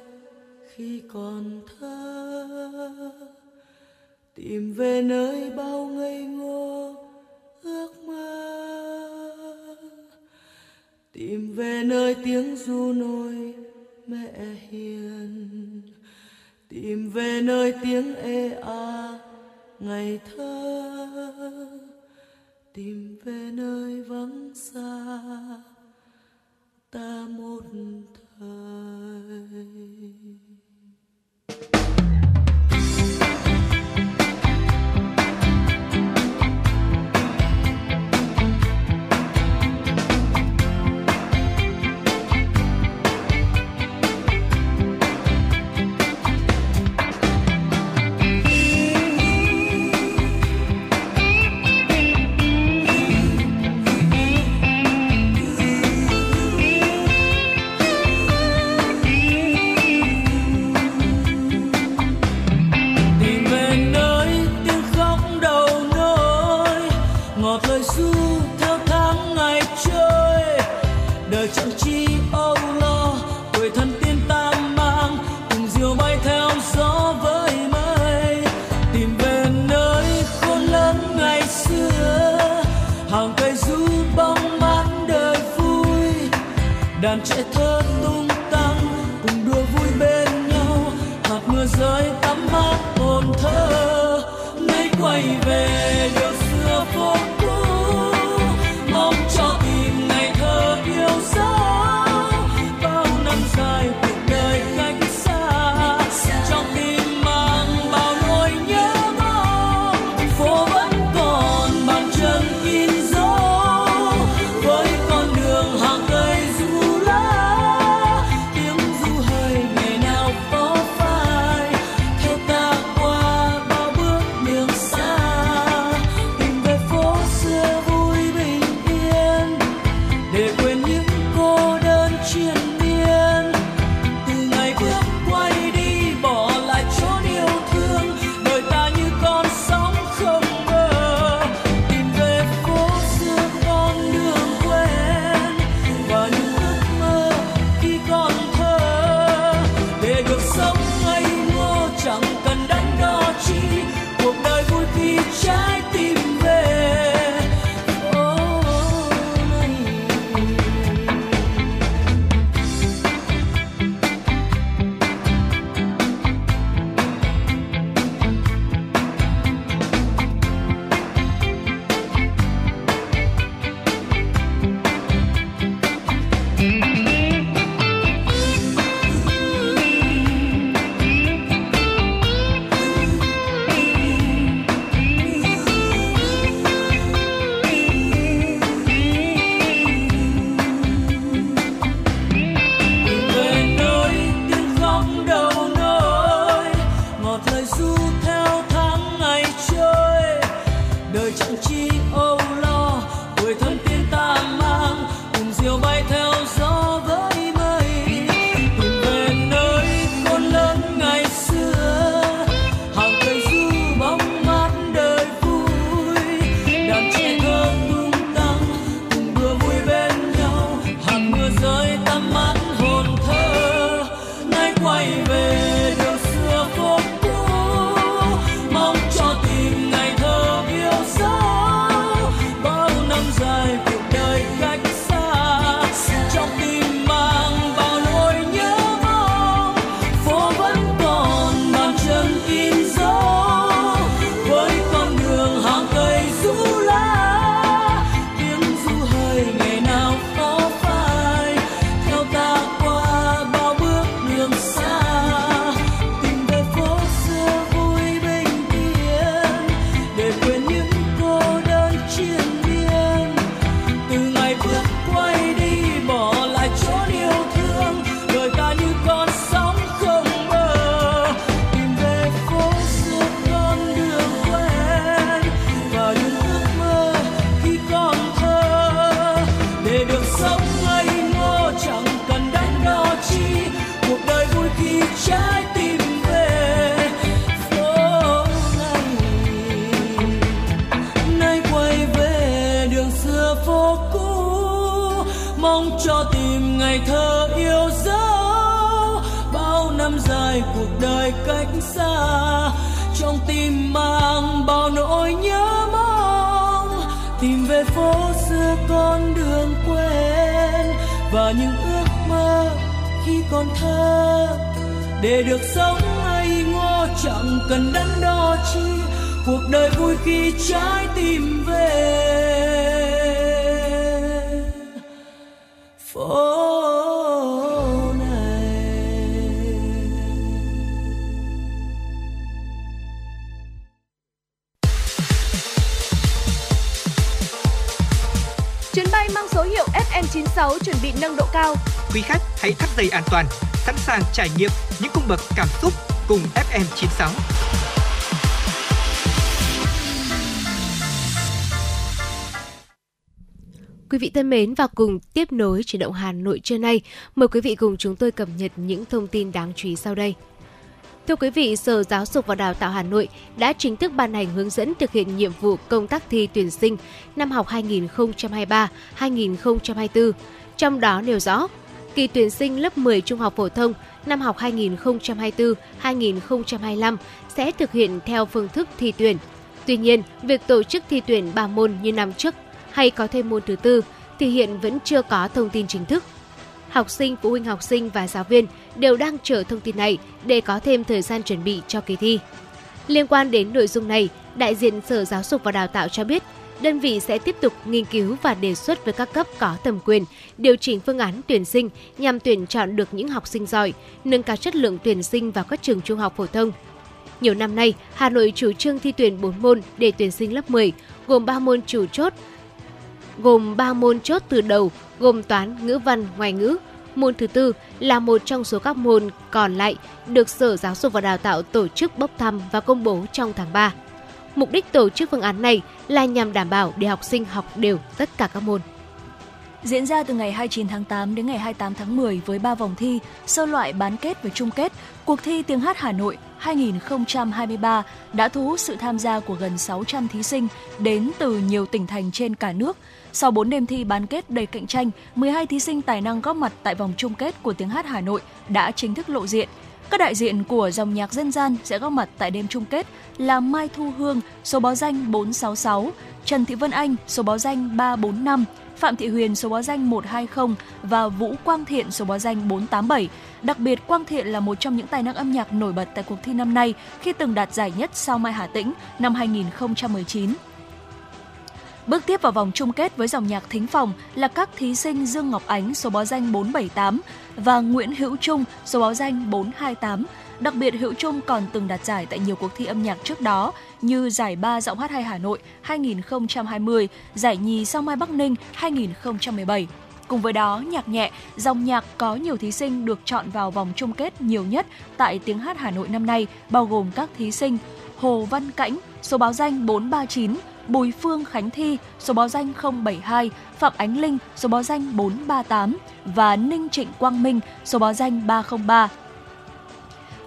khi còn thơ tìm về nơi bao ngây ngô ước mơ tìm về nơi tiếng ru nôi, mẹ hiền. Tìm về nơi tiếng ê a, ngày thơ. Tìm về nơi vắng xa, ta một thời. mong cho tìm ngày thơ yêu dấu. Bao năm dài cuộc đời cách xa. Trong tim mang bao nỗi nhớ mong. Tìm về phố xưa con đường quen. Và những ước mơ khi còn thơ. Để được sống hay ngô, chẳng cần đắn đo chi. Cuộc đời vui khi trái tim về. nâng độ cao. Quý khách hãy thắt dây an toàn, sẵn sàng trải nghiệm những cung bậc cảm xúc cùng FM 96. Quý vị thân mến và cùng tiếp nối chuyển động Hà Nội trưa nay, mời quý vị cùng chúng tôi cập nhật những thông tin đáng chú ý sau đây. Thưa quý vị, Sở Giáo dục và Đào tạo Hà Nội đã chính thức ban hành hướng dẫn thực hiện nhiệm vụ công tác thi tuyển sinh năm học 2023-2024. Trong đó nêu rõ, kỳ tuyển sinh lớp 10 trung học phổ thông năm học 2024-2025 sẽ thực hiện theo phương thức thi tuyển. Tuy nhiên, việc tổ chức thi tuyển 3 môn như năm trước hay có thêm môn thứ tư thì hiện vẫn chưa có thông tin chính thức. Học sinh, phụ huynh học sinh và giáo viên đều đang chờ thông tin này để có thêm thời gian chuẩn bị cho kỳ thi. Liên quan đến nội dung này, đại diện Sở Giáo dục và Đào tạo cho biết, đơn vị sẽ tiếp tục nghiên cứu và đề xuất với các cấp có thẩm quyền điều chỉnh phương án tuyển sinh nhằm tuyển chọn được những học sinh giỏi, nâng cao chất lượng tuyển sinh vào các trường trung học phổ thông. Nhiều năm nay, Hà Nội chủ trương thi tuyển 4 môn để tuyển sinh lớp 10, gồm 3 môn chủ chốt, gồm 3 môn chốt từ đầu, gồm toán, ngữ văn, ngoại ngữ. Môn thứ tư là một trong số các môn còn lại được Sở Giáo dục và Đào tạo tổ chức bốc thăm và công bố trong tháng 3. Mục đích tổ chức phương án này là nhằm đảm bảo để học sinh học đều tất cả các môn. Diễn ra từ ngày 29 tháng 8 đến ngày 28 tháng 10 với 3 vòng thi, sơ loại bán kết và chung kết, cuộc thi tiếng hát Hà Nội 2023 đã thu hút sự tham gia của gần 600 thí sinh đến từ nhiều tỉnh thành trên cả nước. Sau 4 đêm thi bán kết đầy cạnh tranh, 12 thí sinh tài năng góp mặt tại vòng chung kết của tiếng hát Hà Nội đã chính thức lộ diện. Các đại diện của dòng nhạc dân gian sẽ góp mặt tại đêm chung kết là Mai Thu Hương, số báo danh 466, Trần Thị Vân Anh, số báo danh 345, Phạm Thị Huyền số báo danh 120 và Vũ Quang Thiện số báo danh 487. Đặc biệt Quang Thiện là một trong những tài năng âm nhạc nổi bật tại cuộc thi năm nay khi từng đạt giải nhất sau Mai Hà Tĩnh năm 2019. Bước tiếp vào vòng chung kết với dòng nhạc thính phòng là các thí sinh Dương Ngọc Ánh số báo danh 478 và Nguyễn Hữu Trung số báo danh 428. Đặc biệt Hữu Trung còn từng đạt giải tại nhiều cuộc thi âm nhạc trước đó như giải ba giọng hát hay Hà Nội 2020, giải nhì Sao Mai Bắc Ninh 2017. Cùng với đó, nhạc nhẹ, dòng nhạc có nhiều thí sinh được chọn vào vòng chung kết nhiều nhất tại tiếng hát Hà Nội năm nay, bao gồm các thí sinh Hồ Văn Cảnh số báo danh 439, Bùi Phương Khánh Thi, số báo danh 072, Phạm Ánh Linh, số báo danh 438 và Ninh Trịnh Quang Minh, số báo danh 303.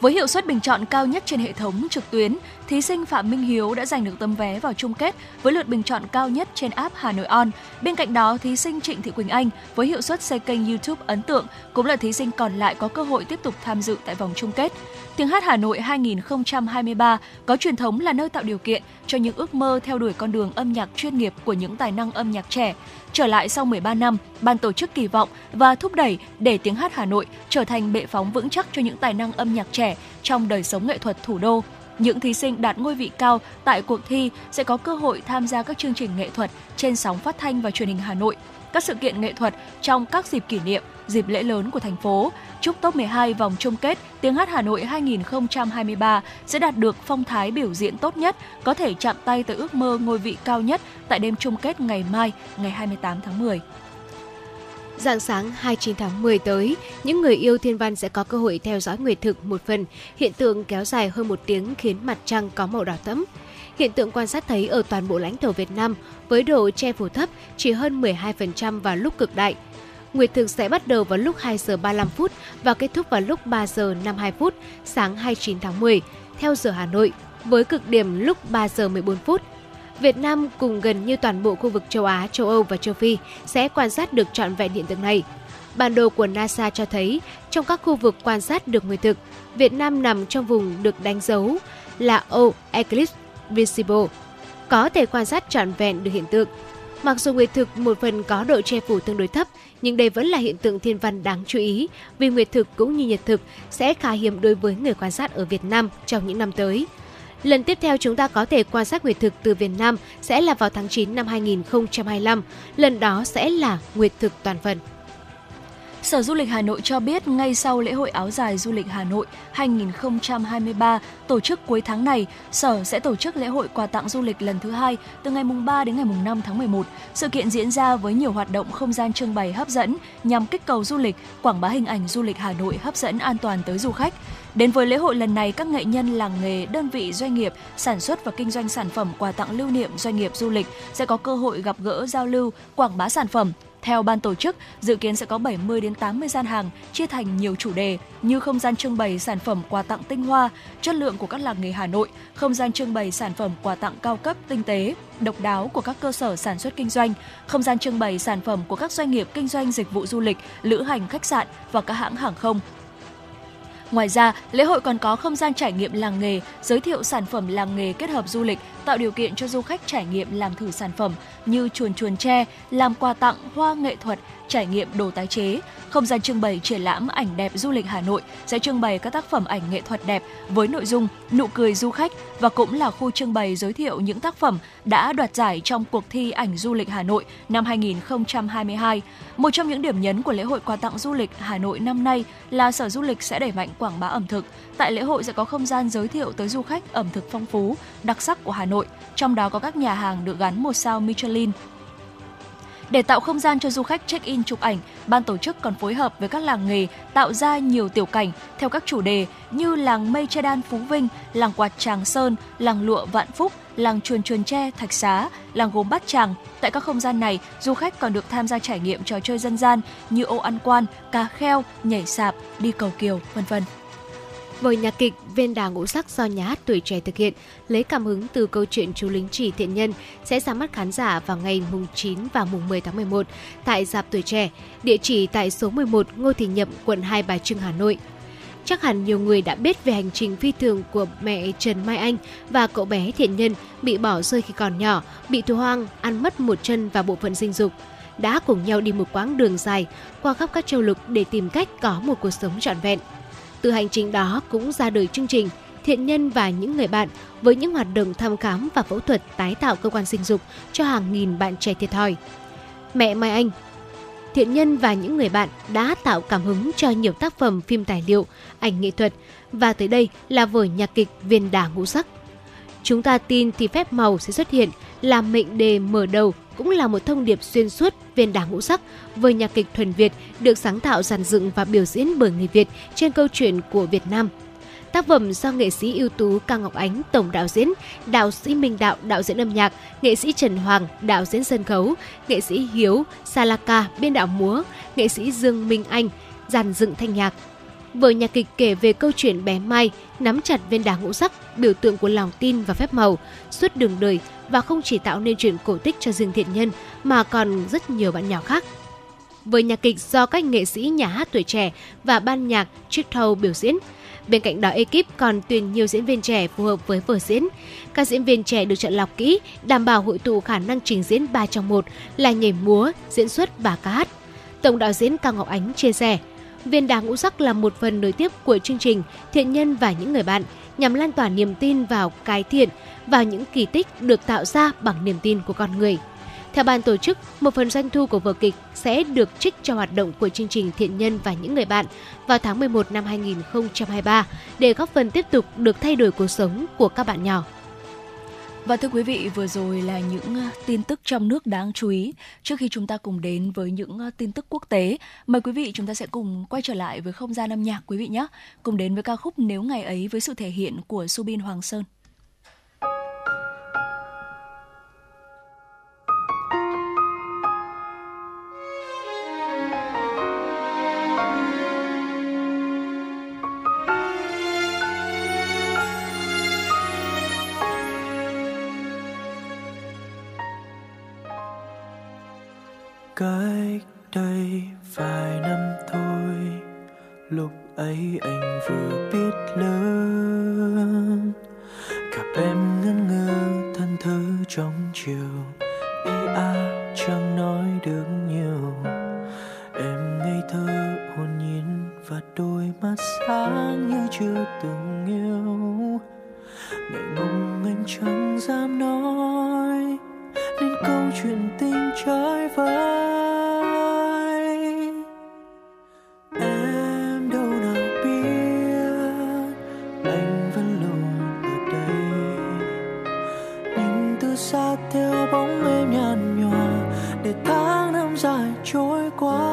Với hiệu suất bình chọn cao nhất trên hệ thống trực tuyến, thí sinh Phạm Minh Hiếu đã giành được tấm vé vào chung kết với lượt bình chọn cao nhất trên app Hà Nội On. Bên cạnh đó, thí sinh Trịnh Thị Quỳnh Anh với hiệu suất xây kênh YouTube ấn tượng cũng là thí sinh còn lại có cơ hội tiếp tục tham dự tại vòng chung kết. Tiếng hát Hà Nội 2023 có truyền thống là nơi tạo điều kiện cho những ước mơ theo đuổi con đường âm nhạc chuyên nghiệp của những tài năng âm nhạc trẻ. Trở lại sau 13 năm, ban tổ chức kỳ vọng và thúc đẩy để tiếng hát Hà Nội trở thành bệ phóng vững chắc cho những tài năng âm nhạc trẻ trong đời sống nghệ thuật thủ đô. Những thí sinh đạt ngôi vị cao tại cuộc thi sẽ có cơ hội tham gia các chương trình nghệ thuật trên sóng phát thanh và truyền hình Hà Nội, các sự kiện nghệ thuật trong các dịp kỷ niệm, dịp lễ lớn của thành phố. Chúc top 12 vòng chung kết Tiếng hát Hà Nội 2023 sẽ đạt được phong thái biểu diễn tốt nhất, có thể chạm tay tới ước mơ ngôi vị cao nhất tại đêm chung kết ngày mai, ngày 28 tháng 10. Dạng sáng 29 tháng 10 tới, những người yêu thiên văn sẽ có cơ hội theo dõi nguyệt thực một phần. Hiện tượng kéo dài hơn một tiếng khiến mặt trăng có màu đỏ thẫm. Hiện tượng quan sát thấy ở toàn bộ lãnh thổ Việt Nam với độ che phủ thấp chỉ hơn 12% vào lúc cực đại. Nguyệt thực sẽ bắt đầu vào lúc 2 giờ 35 phút và kết thúc vào lúc 3 giờ 52 phút sáng 29 tháng 10 theo giờ Hà Nội với cực điểm lúc 3 giờ 14 phút. Việt Nam cùng gần như toàn bộ khu vực châu Á, châu Âu và châu Phi sẽ quan sát được trọn vẹn hiện tượng này. Bản đồ của NASA cho thấy trong các khu vực quan sát được nguyệt thực, Việt Nam nằm trong vùng được đánh dấu là O Eclipse Visible, có thể quan sát trọn vẹn được hiện tượng. Mặc dù nguyệt thực một phần có độ che phủ tương đối thấp, nhưng đây vẫn là hiện tượng thiên văn đáng chú ý vì nguyệt thực cũng như nhật thực sẽ khá hiếm đối với người quan sát ở Việt Nam trong những năm tới. Lần tiếp theo chúng ta có thể quan sát nguyệt thực từ Việt Nam sẽ là vào tháng 9 năm 2025. Lần đó sẽ là nguyệt thực toàn phần. Sở Du lịch Hà Nội cho biết ngay sau lễ hội áo dài du lịch Hà Nội 2023 tổ chức cuối tháng này, Sở sẽ tổ chức lễ hội quà tặng du lịch lần thứ hai từ ngày mùng 3 đến ngày mùng 5 tháng 11. Sự kiện diễn ra với nhiều hoạt động không gian trưng bày hấp dẫn nhằm kích cầu du lịch, quảng bá hình ảnh du lịch Hà Nội hấp dẫn an toàn tới du khách. Đến với lễ hội lần này, các nghệ nhân làng nghề, đơn vị doanh nghiệp sản xuất và kinh doanh sản phẩm quà tặng lưu niệm doanh nghiệp du lịch sẽ có cơ hội gặp gỡ giao lưu, quảng bá sản phẩm, Theo ban tổ chức, dự kiến sẽ có 70 đến 80 gian hàng chia thành nhiều chủ đề như không gian trưng bày sản phẩm quà tặng tinh hoa, chất lượng của các làng nghề Hà Nội, không gian trưng bày sản phẩm quà tặng cao cấp tinh tế, độc đáo của các cơ sở sản xuất kinh doanh, không gian trưng bày sản phẩm của các doanh nghiệp kinh doanh dịch vụ du lịch, lữ hành khách sạn và các hãng hàng không, Ngoài ra, lễ hội còn có không gian trải nghiệm làng nghề, giới thiệu sản phẩm làng nghề kết hợp du lịch, tạo điều kiện cho du khách trải nghiệm làm thử sản phẩm như chuồn chuồn tre, làm quà tặng, hoa nghệ thuật, trải nghiệm đồ tái chế. Không gian trưng bày triển lãm ảnh đẹp du lịch Hà Nội sẽ trưng bày các tác phẩm ảnh nghệ thuật đẹp với nội dung nụ cười du khách và cũng là khu trưng bày giới thiệu những tác phẩm đã đoạt giải trong cuộc thi ảnh du lịch Hà Nội năm 2022. Một trong những điểm nhấn của lễ hội quà tặng du lịch Hà Nội năm nay là Sở Du lịch sẽ đẩy mạnh quảng bá ẩm thực. Tại lễ hội sẽ có không gian giới thiệu tới du khách ẩm thực phong phú, đặc sắc của Hà Nội, trong đó có các nhà hàng được gắn một sao Michelin, để tạo không gian cho du khách check-in chụp ảnh, ban tổ chức còn phối hợp với các làng nghề tạo ra nhiều tiểu cảnh theo các chủ đề như làng mây che đan Phú Vinh, làng quạt Tràng Sơn, làng lụa Vạn Phúc, làng chuồn chuồn tre Thạch Xá, làng gốm Bát Tràng. Tại các không gian này, du khách còn được tham gia trải nghiệm trò chơi dân gian như ô ăn quan, cá kheo, nhảy sạp, đi cầu kiều, vân vân. Vở nhạc kịch Viên đà ngũ sắc do nhà hát tuổi trẻ thực hiện, lấy cảm hứng từ câu chuyện chú lính chỉ thiện nhân sẽ ra mắt khán giả vào ngày mùng 9 và mùng 10 tháng 11 tại Dạp Tuổi Trẻ, địa chỉ tại số 11 Ngô Thị Nhậm, quận Hai Bà Trưng, Hà Nội. Chắc hẳn nhiều người đã biết về hành trình phi thường của mẹ Trần Mai Anh và cậu bé thiện nhân bị bỏ rơi khi còn nhỏ, bị thú hoang, ăn mất một chân và bộ phận sinh dục đã cùng nhau đi một quãng đường dài qua khắp các châu lục để tìm cách có một cuộc sống trọn vẹn. Từ hành trình đó cũng ra đời chương trình Thiện nhân và những người bạn với những hoạt động thăm khám và phẫu thuật tái tạo cơ quan sinh dục cho hàng nghìn bạn trẻ thiệt thòi. Mẹ Mai Anh Thiện nhân và những người bạn đã tạo cảm hứng cho nhiều tác phẩm phim tài liệu, ảnh nghệ thuật và tới đây là vở nhạc kịch Viên đà ngũ sắc. Chúng ta tin thì phép màu sẽ xuất hiện làm mệnh đề mở đầu cũng là một thông điệp xuyên suốt viên đá ngũ sắc với nhạc kịch thuần Việt được sáng tạo dàn dựng và biểu diễn bởi người Việt trên câu chuyện của Việt Nam. Tác phẩm do nghệ sĩ ưu tú Cao Ngọc Ánh tổng đạo diễn, đạo sĩ Minh Đạo đạo diễn âm nhạc, nghệ sĩ Trần Hoàng đạo diễn sân khấu, nghệ sĩ Hiếu Salaka biên đạo múa, nghệ sĩ Dương Minh Anh dàn dựng thanh nhạc. Vở nhạc kịch kể về câu chuyện bé Mai nắm chặt viên đá ngũ sắc, biểu tượng của lòng tin và phép màu, suốt đường đời và không chỉ tạo nên chuyện cổ tích cho riêng thiện nhân mà còn rất nhiều bạn nhỏ khác. Với nhạc kịch do các nghệ sĩ nhà hát tuổi trẻ và ban nhạc Chick biểu diễn, Bên cạnh đó ekip còn tuyển nhiều diễn viên trẻ phù hợp với vở diễn. Các diễn viên trẻ được chọn lọc kỹ, đảm bảo hội tụ khả năng trình diễn 3 trong 1 là nhảy múa, diễn xuất và ca hát. Tổng đạo diễn Cao Ngọc Ánh chia sẻ, Viên đá ngũ sắc là một phần nối tiếp của chương trình Thiện nhân và những người bạn nhằm lan tỏa niềm tin vào cái thiện, vào những kỳ tích được tạo ra bằng niềm tin của con người. Theo ban tổ chức, một phần doanh thu của vở kịch sẽ được trích cho hoạt động của chương trình Thiện Nhân và những người bạn vào tháng 11 năm 2023 để góp phần tiếp tục được thay đổi cuộc sống của các bạn nhỏ. Và thưa quý vị, vừa rồi là những à, tin tức trong nước đáng chú ý. Trước khi chúng ta cùng đến với những à, tin tức quốc tế, mời quý vị chúng ta sẽ cùng quay trở lại với không gian âm nhạc quý vị nhé. Cùng đến với ca khúc Nếu ngày ấy với sự thể hiện của Subin Hoàng Sơn. Cách đây vài năm thôi. Lúc ấy anh vừa biết lớn gặp em ngẩn ngơ thân thơ trong chiều. Ý a chẳng nói được nhiều. Em ngây thơ, hồn nhiên và đôi mắt sáng như chưa từng yêu. Ngại ngùng anh chẳng dám nói nên câu chuyện tình trái vai. Em đâu nào biết, anh vẫn luôn ở đây. Nhìn từ xa theo bóng em nhàn nhòa, để tháng năm dài trôi qua.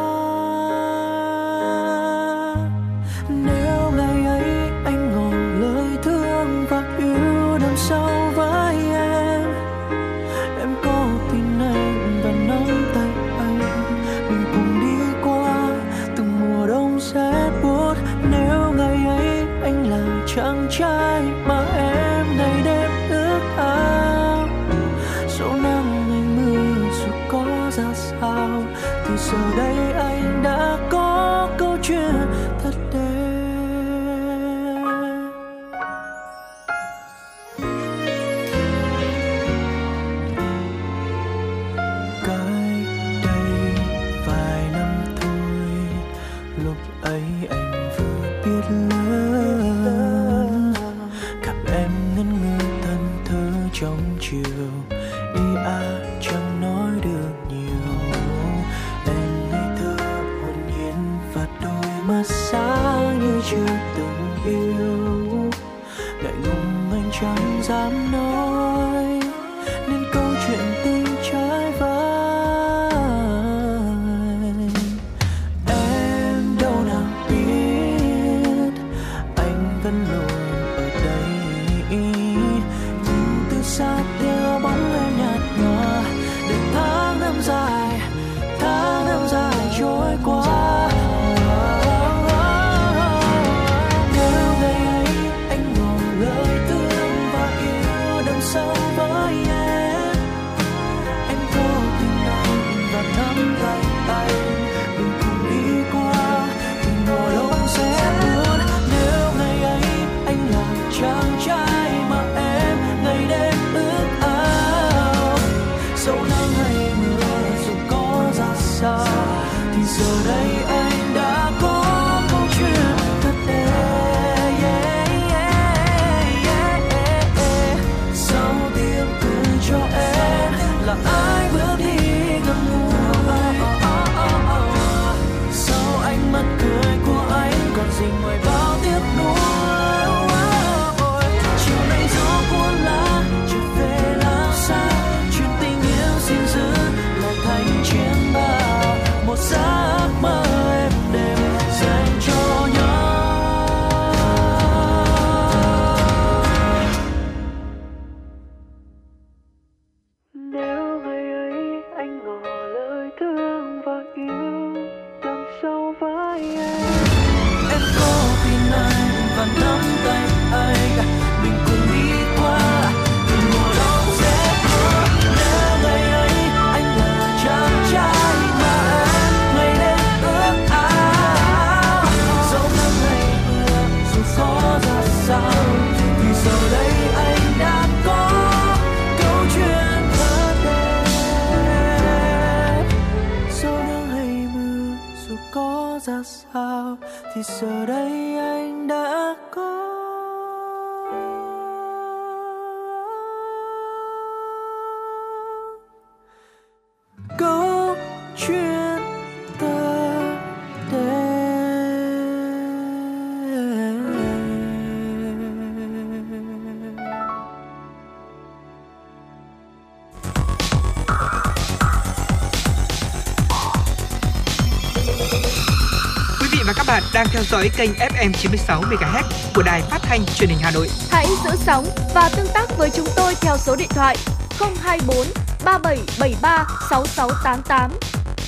Đang theo dõi kênh FM 96 MHz của đài phát thanh truyền hình Hà Nội. Hãy giữ sóng và tương tác với chúng tôi theo số điện thoại 024 3773 6688.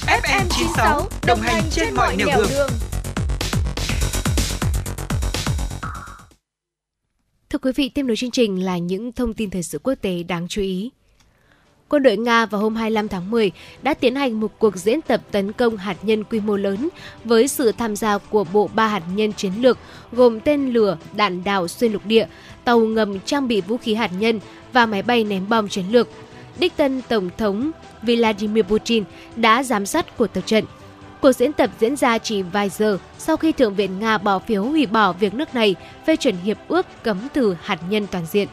FM 96 đồng hành trên mọi nẻo đường. Thưa quý vị, tiếp nối chương trình là những thông tin thời sự quốc tế đáng chú ý. Quân đội Nga vào hôm 25 tháng 10 đã tiến hành một cuộc diễn tập tấn công hạt nhân quy mô lớn với sự tham gia của Bộ Ba hạt nhân chiến lược gồm tên lửa, đạn đạo xuyên lục địa, tàu ngầm trang bị vũ khí hạt nhân và máy bay ném bom chiến lược. Đích thân Tổng thống Vladimir Putin đã giám sát cuộc tập trận. Cuộc diễn tập diễn ra chỉ vài giờ sau khi Thượng viện Nga bỏ phiếu hủy bỏ việc nước này phê chuẩn hiệp ước cấm từ hạt nhân toàn diện.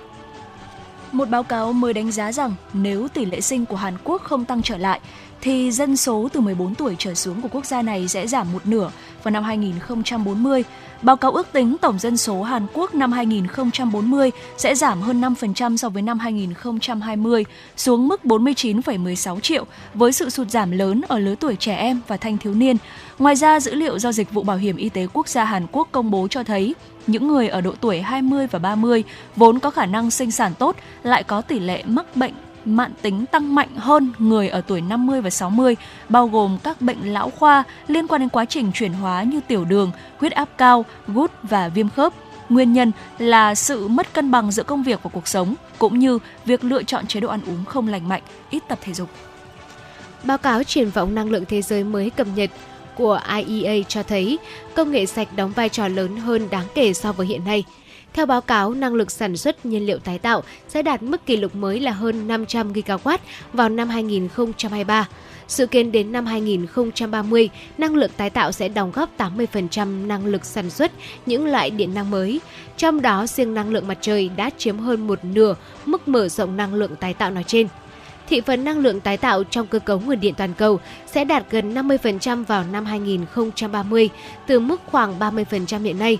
Một báo cáo mới đánh giá rằng nếu tỷ lệ sinh của Hàn Quốc không tăng trở lại, thì dân số từ 14 tuổi trở xuống của quốc gia này sẽ giảm một nửa vào năm 2040. Báo cáo ước tính tổng dân số Hàn Quốc năm 2040 sẽ giảm hơn 5% so với năm 2020, xuống mức 49,16 triệu, với sự sụt giảm lớn ở lứa tuổi trẻ em và thanh thiếu niên. Ngoài ra, dữ liệu do Dịch vụ Bảo hiểm Y tế Quốc gia Hàn Quốc công bố cho thấy, những người ở độ tuổi 20 và 30 vốn có khả năng sinh sản tốt lại có tỷ lệ mắc bệnh mạn tính tăng mạnh hơn người ở tuổi 50 và 60, bao gồm các bệnh lão khoa liên quan đến quá trình chuyển hóa như tiểu đường, huyết áp cao, gút và viêm khớp. Nguyên nhân là sự mất cân bằng giữa công việc và cuộc sống, cũng như việc lựa chọn chế độ ăn uống không lành mạnh, ít tập thể dục. Báo cáo triển vọng năng lượng thế giới mới cập nhật của IEA cho thấy công nghệ sạch đóng vai trò lớn hơn đáng kể so với hiện nay. Theo báo cáo, năng lực sản xuất nhiên liệu tái tạo sẽ đạt mức kỷ lục mới là hơn 500 gigawatt vào năm 2023. Dự kiến đến năm 2030, năng lượng tái tạo sẽ đóng góp 80% năng lực sản xuất những loại điện năng mới. Trong đó, riêng năng lượng mặt trời đã chiếm hơn một nửa mức mở rộng năng lượng tái tạo nói trên. Thị phần năng lượng tái tạo trong cơ cấu nguồn điện toàn cầu sẽ đạt gần 50% vào năm 2030, từ mức khoảng 30% hiện nay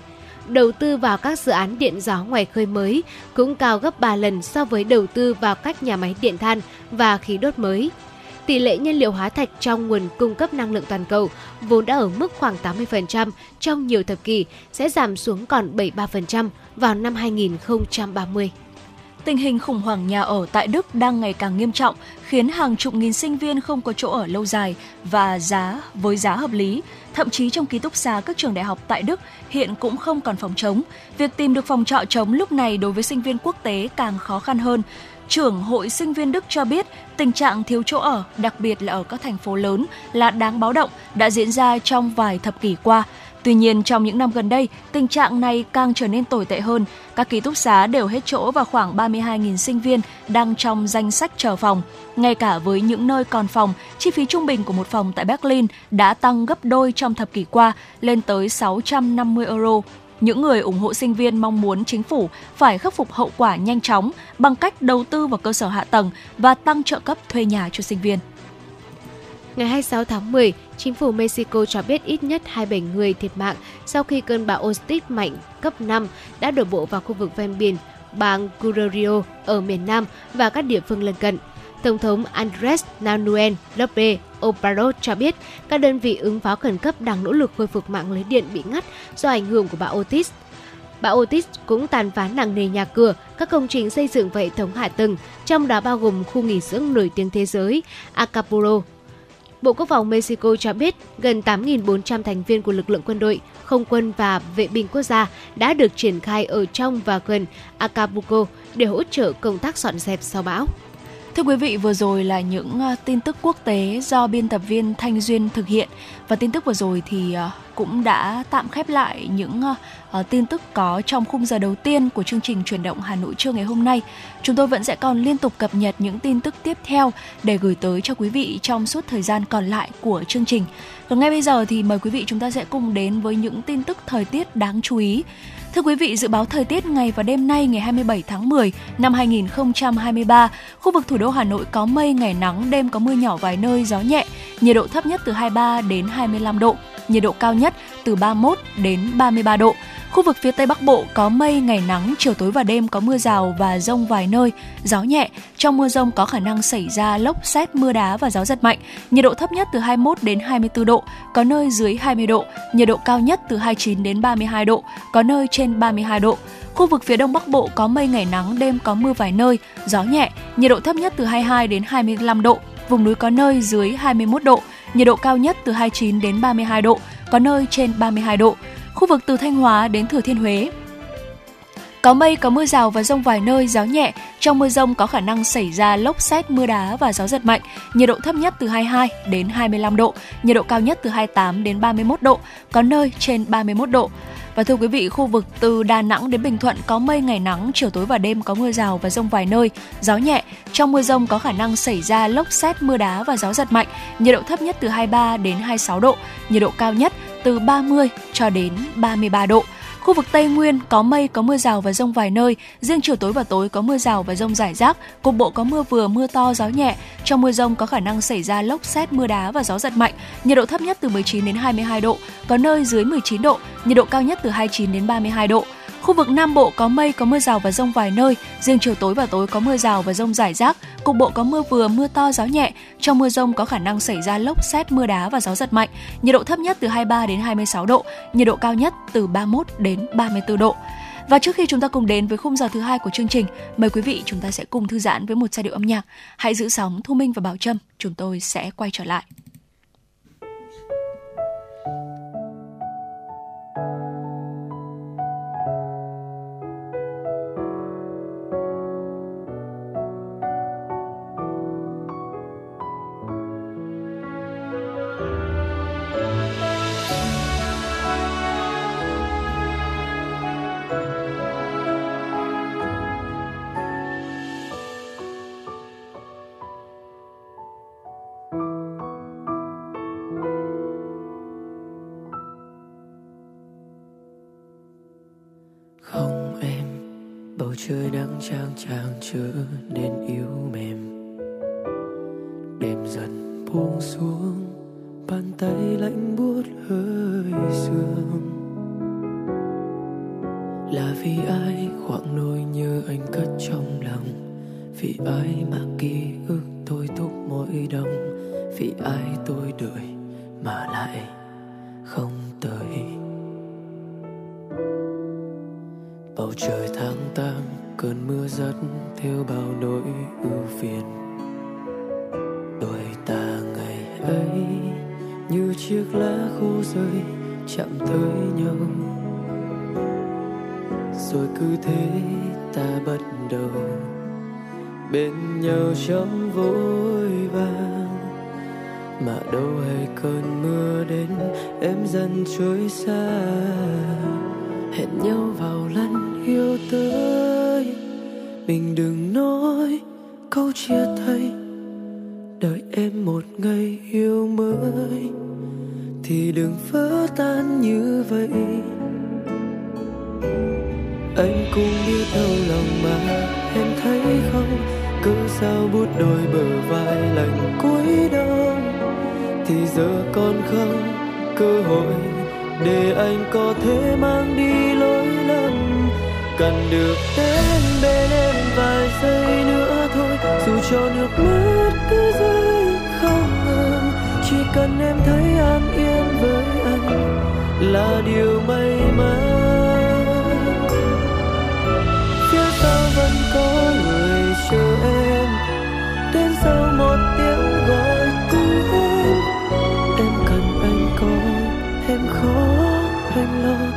đầu tư vào các dự án điện gió ngoài khơi mới cũng cao gấp 3 lần so với đầu tư vào các nhà máy điện than và khí đốt mới tỷ lệ nhiên liệu hóa thạch trong nguồn cung cấp năng lượng toàn cầu vốn đã ở mức khoảng 80% trong nhiều thập kỷ, sẽ giảm xuống còn 73% vào năm 2030. Tình hình khủng hoảng nhà ở tại Đức đang ngày càng nghiêm trọng, khiến hàng chục nghìn sinh viên không có chỗ ở lâu dài và giá với giá hợp lý. Thậm chí trong ký túc xá các trường đại học tại Đức hiện cũng không còn phòng trống. Việc tìm được phòng trọ trống lúc này đối với sinh viên quốc tế càng khó khăn hơn trưởng Hội Sinh viên Đức cho biết tình trạng thiếu chỗ ở, đặc biệt là ở các thành phố lớn, là đáng báo động, đã diễn ra trong vài thập kỷ qua. Tuy nhiên, trong những năm gần đây, tình trạng này càng trở nên tồi tệ hơn. Các ký túc xá đều hết chỗ và khoảng 32.000 sinh viên đang trong danh sách chờ phòng. Ngay cả với những nơi còn phòng, chi phí trung bình của một phòng tại Berlin đã tăng gấp đôi trong thập kỷ qua, lên tới 650 euro những người ủng hộ sinh viên mong muốn chính phủ phải khắc phục hậu quả nhanh chóng bằng cách đầu tư vào cơ sở hạ tầng và tăng trợ cấp thuê nhà cho sinh viên. Ngày 26 tháng 10, chính phủ Mexico cho biết ít nhất 27 người thiệt mạng sau khi cơn bão Otis mạnh cấp 5 đã đổ bộ vào khu vực ven biển bang Guerrero ở miền Nam và các địa phương lân cận. Tổng thống Andres Manuel López Obrador cho biết các đơn vị ứng phó khẩn cấp đang nỗ lực khôi phục mạng lưới điện bị ngắt do ảnh hưởng của bão Otis. Bão Otis cũng tàn phá nặng nề nhà cửa, các công trình xây dựng và hệ thống hạ tầng, trong đó bao gồm khu nghỉ dưỡng nổi tiếng thế giới Acapulco. Bộ Quốc phòng Mexico cho biết gần 8.400 thành viên của lực lượng quân đội, không quân và vệ binh quốc gia đã được triển khai ở trong và gần Acapulco để hỗ trợ công tác dọn dẹp sau bão. Thưa quý vị, vừa rồi là những ờ, tin tức quốc tế do biên tập viên Thanh Duyên thực hiện và tin tức vừa rồi thì ờ, cũng đã tạm khép lại những uh, tin tức có trong khung giờ đầu tiên của chương trình truyền động Hà Nội trưa ngày hôm nay. Chúng tôi vẫn sẽ còn liên tục cập nhật những tin tức tiếp theo để gửi tới cho quý vị trong suốt thời gian còn lại của chương trình. Còn ngay bây giờ thì mời quý vị chúng ta sẽ cùng đến với những tin tức thời tiết đáng chú ý. Thưa quý vị, dự báo thời tiết ngày và đêm nay ngày 27 tháng 10 năm 2023, khu vực thủ đô Hà Nội có mây, ngày nắng, đêm có mưa nhỏ vài nơi, gió nhẹ, nhiệt độ thấp nhất từ 23 đến 25 độ, nhiệt độ cao nhất từ 31 đến 33 độ. Khu vực phía Tây Bắc Bộ có mây, ngày nắng, chiều tối và đêm có mưa rào và rông vài nơi, gió nhẹ. Trong mưa rông có khả năng xảy ra lốc xét, mưa đá và gió giật mạnh. Nhiệt độ thấp nhất từ 21 đến 24 độ, có nơi dưới 20 độ. Nhiệt độ cao nhất từ 29 đến 32 độ, có nơi trên 32 độ. Khu vực phía Đông Bắc Bộ có mây ngày nắng, đêm có mưa vài nơi, gió nhẹ, nhiệt độ thấp nhất từ 22 đến 25 độ, vùng núi có nơi dưới 21 độ, nhiệt độ cao nhất từ 29 đến 32 độ, có nơi trên 32 độ. Khu vực từ Thanh Hóa đến Thừa Thiên Huế, có mây, có mưa rào và rông vài nơi, gió nhẹ. Trong mưa rông có khả năng xảy ra lốc xét, mưa đá và gió giật mạnh. Nhiệt độ thấp nhất từ 22 đến 25 độ, nhiệt độ cao nhất từ 28 đến 31 độ, có nơi trên 31 độ. Và thưa quý vị, khu vực từ Đà Nẵng đến Bình Thuận có mây ngày nắng, chiều tối và đêm có mưa rào và rông vài nơi, gió nhẹ. Trong mưa rông có khả năng xảy ra lốc xét, mưa đá và gió giật mạnh. Nhiệt độ thấp nhất từ 23 đến 26 độ, nhiệt độ cao nhất từ 30 cho đến 33 độ. Khu vực Tây Nguyên có mây, có mưa rào và rông vài nơi. Riêng chiều tối và tối có mưa rào và rông rải rác. Cục bộ có mưa vừa, mưa to, gió nhẹ. Trong mưa rông có khả năng xảy ra lốc xét, mưa đá và gió giật mạnh. Nhiệt độ thấp nhất từ 19 đến 22 độ, có nơi dưới 19 độ. Nhiệt độ cao nhất từ 29 đến 32 độ. Khu vực Nam Bộ có mây, có mưa rào và rông vài nơi. Riêng chiều tối và tối có mưa rào và rông rải rác. Cục bộ có mưa vừa, mưa to, gió nhẹ. Trong mưa rông có khả năng xảy ra lốc xét, mưa đá và gió giật mạnh. Nhiệt độ thấp nhất từ 23 đến 26 độ. Nhiệt độ cao nhất từ 31 đến 34 độ. Và trước khi chúng ta cùng đến với khung giờ thứ hai của chương trình, mời quý vị chúng ta sẽ cùng thư giãn với một giai điệu âm nhạc. Hãy giữ sóng Thu Minh và Bảo Trâm, chúng tôi sẽ quay trở lại. Trang trang trở nên yếu mềm. Đêm dần buông xuống, bàn tay lạnh buốt hơi sương. Là vì ai khoảng nỗi nhớ anh cất trong lòng? Vì ai mà ký ức tôi thúc mỗi đông vì ai tôi đợi mà lại không tới? Bầu trời tháng tám, cơn mưa rất theo bao nỗi ưu phiền. Đôi ta ngày ấy như chiếc lá khô rơi chạm tới nhau. Rồi cứ thế ta bắt đầu bên nhau trong vội vàng. Mà đâu hay cơn mưa đến, em dần trôi xa. Hẹn nhau vào lần yêu tới. Mình đừng nói câu chia tay. Đợi em một ngày yêu mới, thì đừng vỡ tan như vậy. Anh cũng biết đau lòng mà, em thấy không? Cứ sao bút đôi bờ vai lạnh cuối đông? Thì giờ còn không cơ hội để anh có thể mang đi cần được đến bên em vài giây nữa thôi. Dù cho nước mắt cứ rơi không ngừng, chỉ cần em thấy an yên với anh là điều may mắn. Phía sau vẫn có người chờ em đến sau một tiếng gọi cứu em. Em cần anh có, em khó anh lo.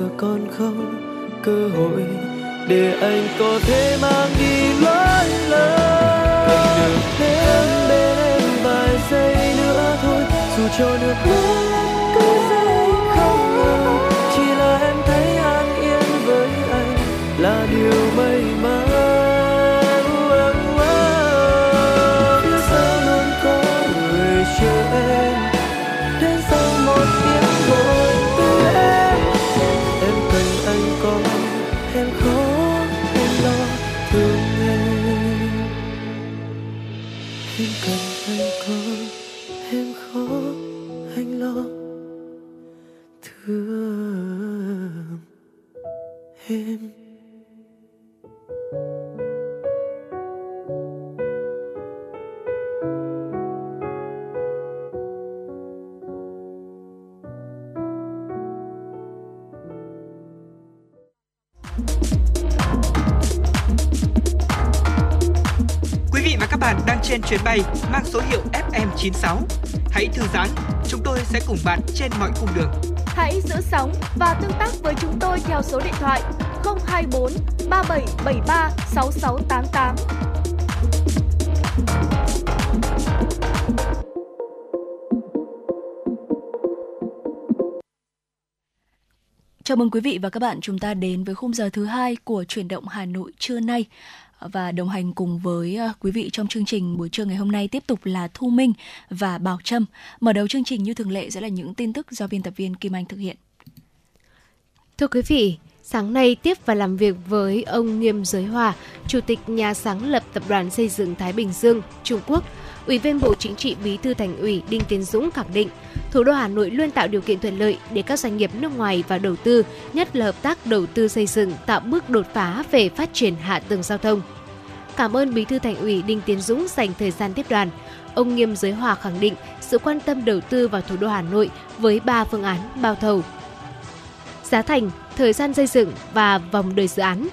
Thì con không cơ hội để anh có thể mang đi lối lớn cần được đến bên em vài giây nữa thôi, dù cho nước mắt FM96. Hãy thư giãn, chúng tôi sẽ cùng bạn trên mọi cung đường. Hãy giữ sóng và tương tác với chúng tôi theo số điện thoại 024 3773 6688. Chào mừng quý vị và các bạn chúng ta đến với khung giờ thứ hai của chuyển động Hà Nội trưa nay và đồng hành cùng với ờ, quý vị trong chương trình buổi trưa ngày hôm nay tiếp tục là Thu Minh và Bảo Trâm. Mở đầu chương trình như thường lệ sẽ là những tin tức do biên tập viên Kim Anh thực hiện. Thưa quý vị, sáng nay tiếp và làm việc với ông Nghiêm Giới Hòa, Chủ tịch nhà sáng lập Tập đoàn Xây dựng Thái Bình Dương, Trung Quốc, Ủy viên Bộ Chính trị Bí thư Thành ủy Đinh Tiến Dũng khẳng định, thủ đô Hà Nội luôn tạo điều kiện thuận lợi để các doanh nghiệp nước ngoài vào đầu tư, nhất là hợp tác đầu tư xây dựng tạo bước đột phá về phát triển hạ tầng giao thông. Cảm ơn Bí thư Thành ủy Đinh Tiến Dũng dành thời gian tiếp đoàn. Ông Nghiêm Giới Hòa khẳng định sự quan tâm đầu tư vào thủ đô Hà Nội với 3 phương án bao thầu, giá thành, thời gian xây dựng và vòng đời dự án.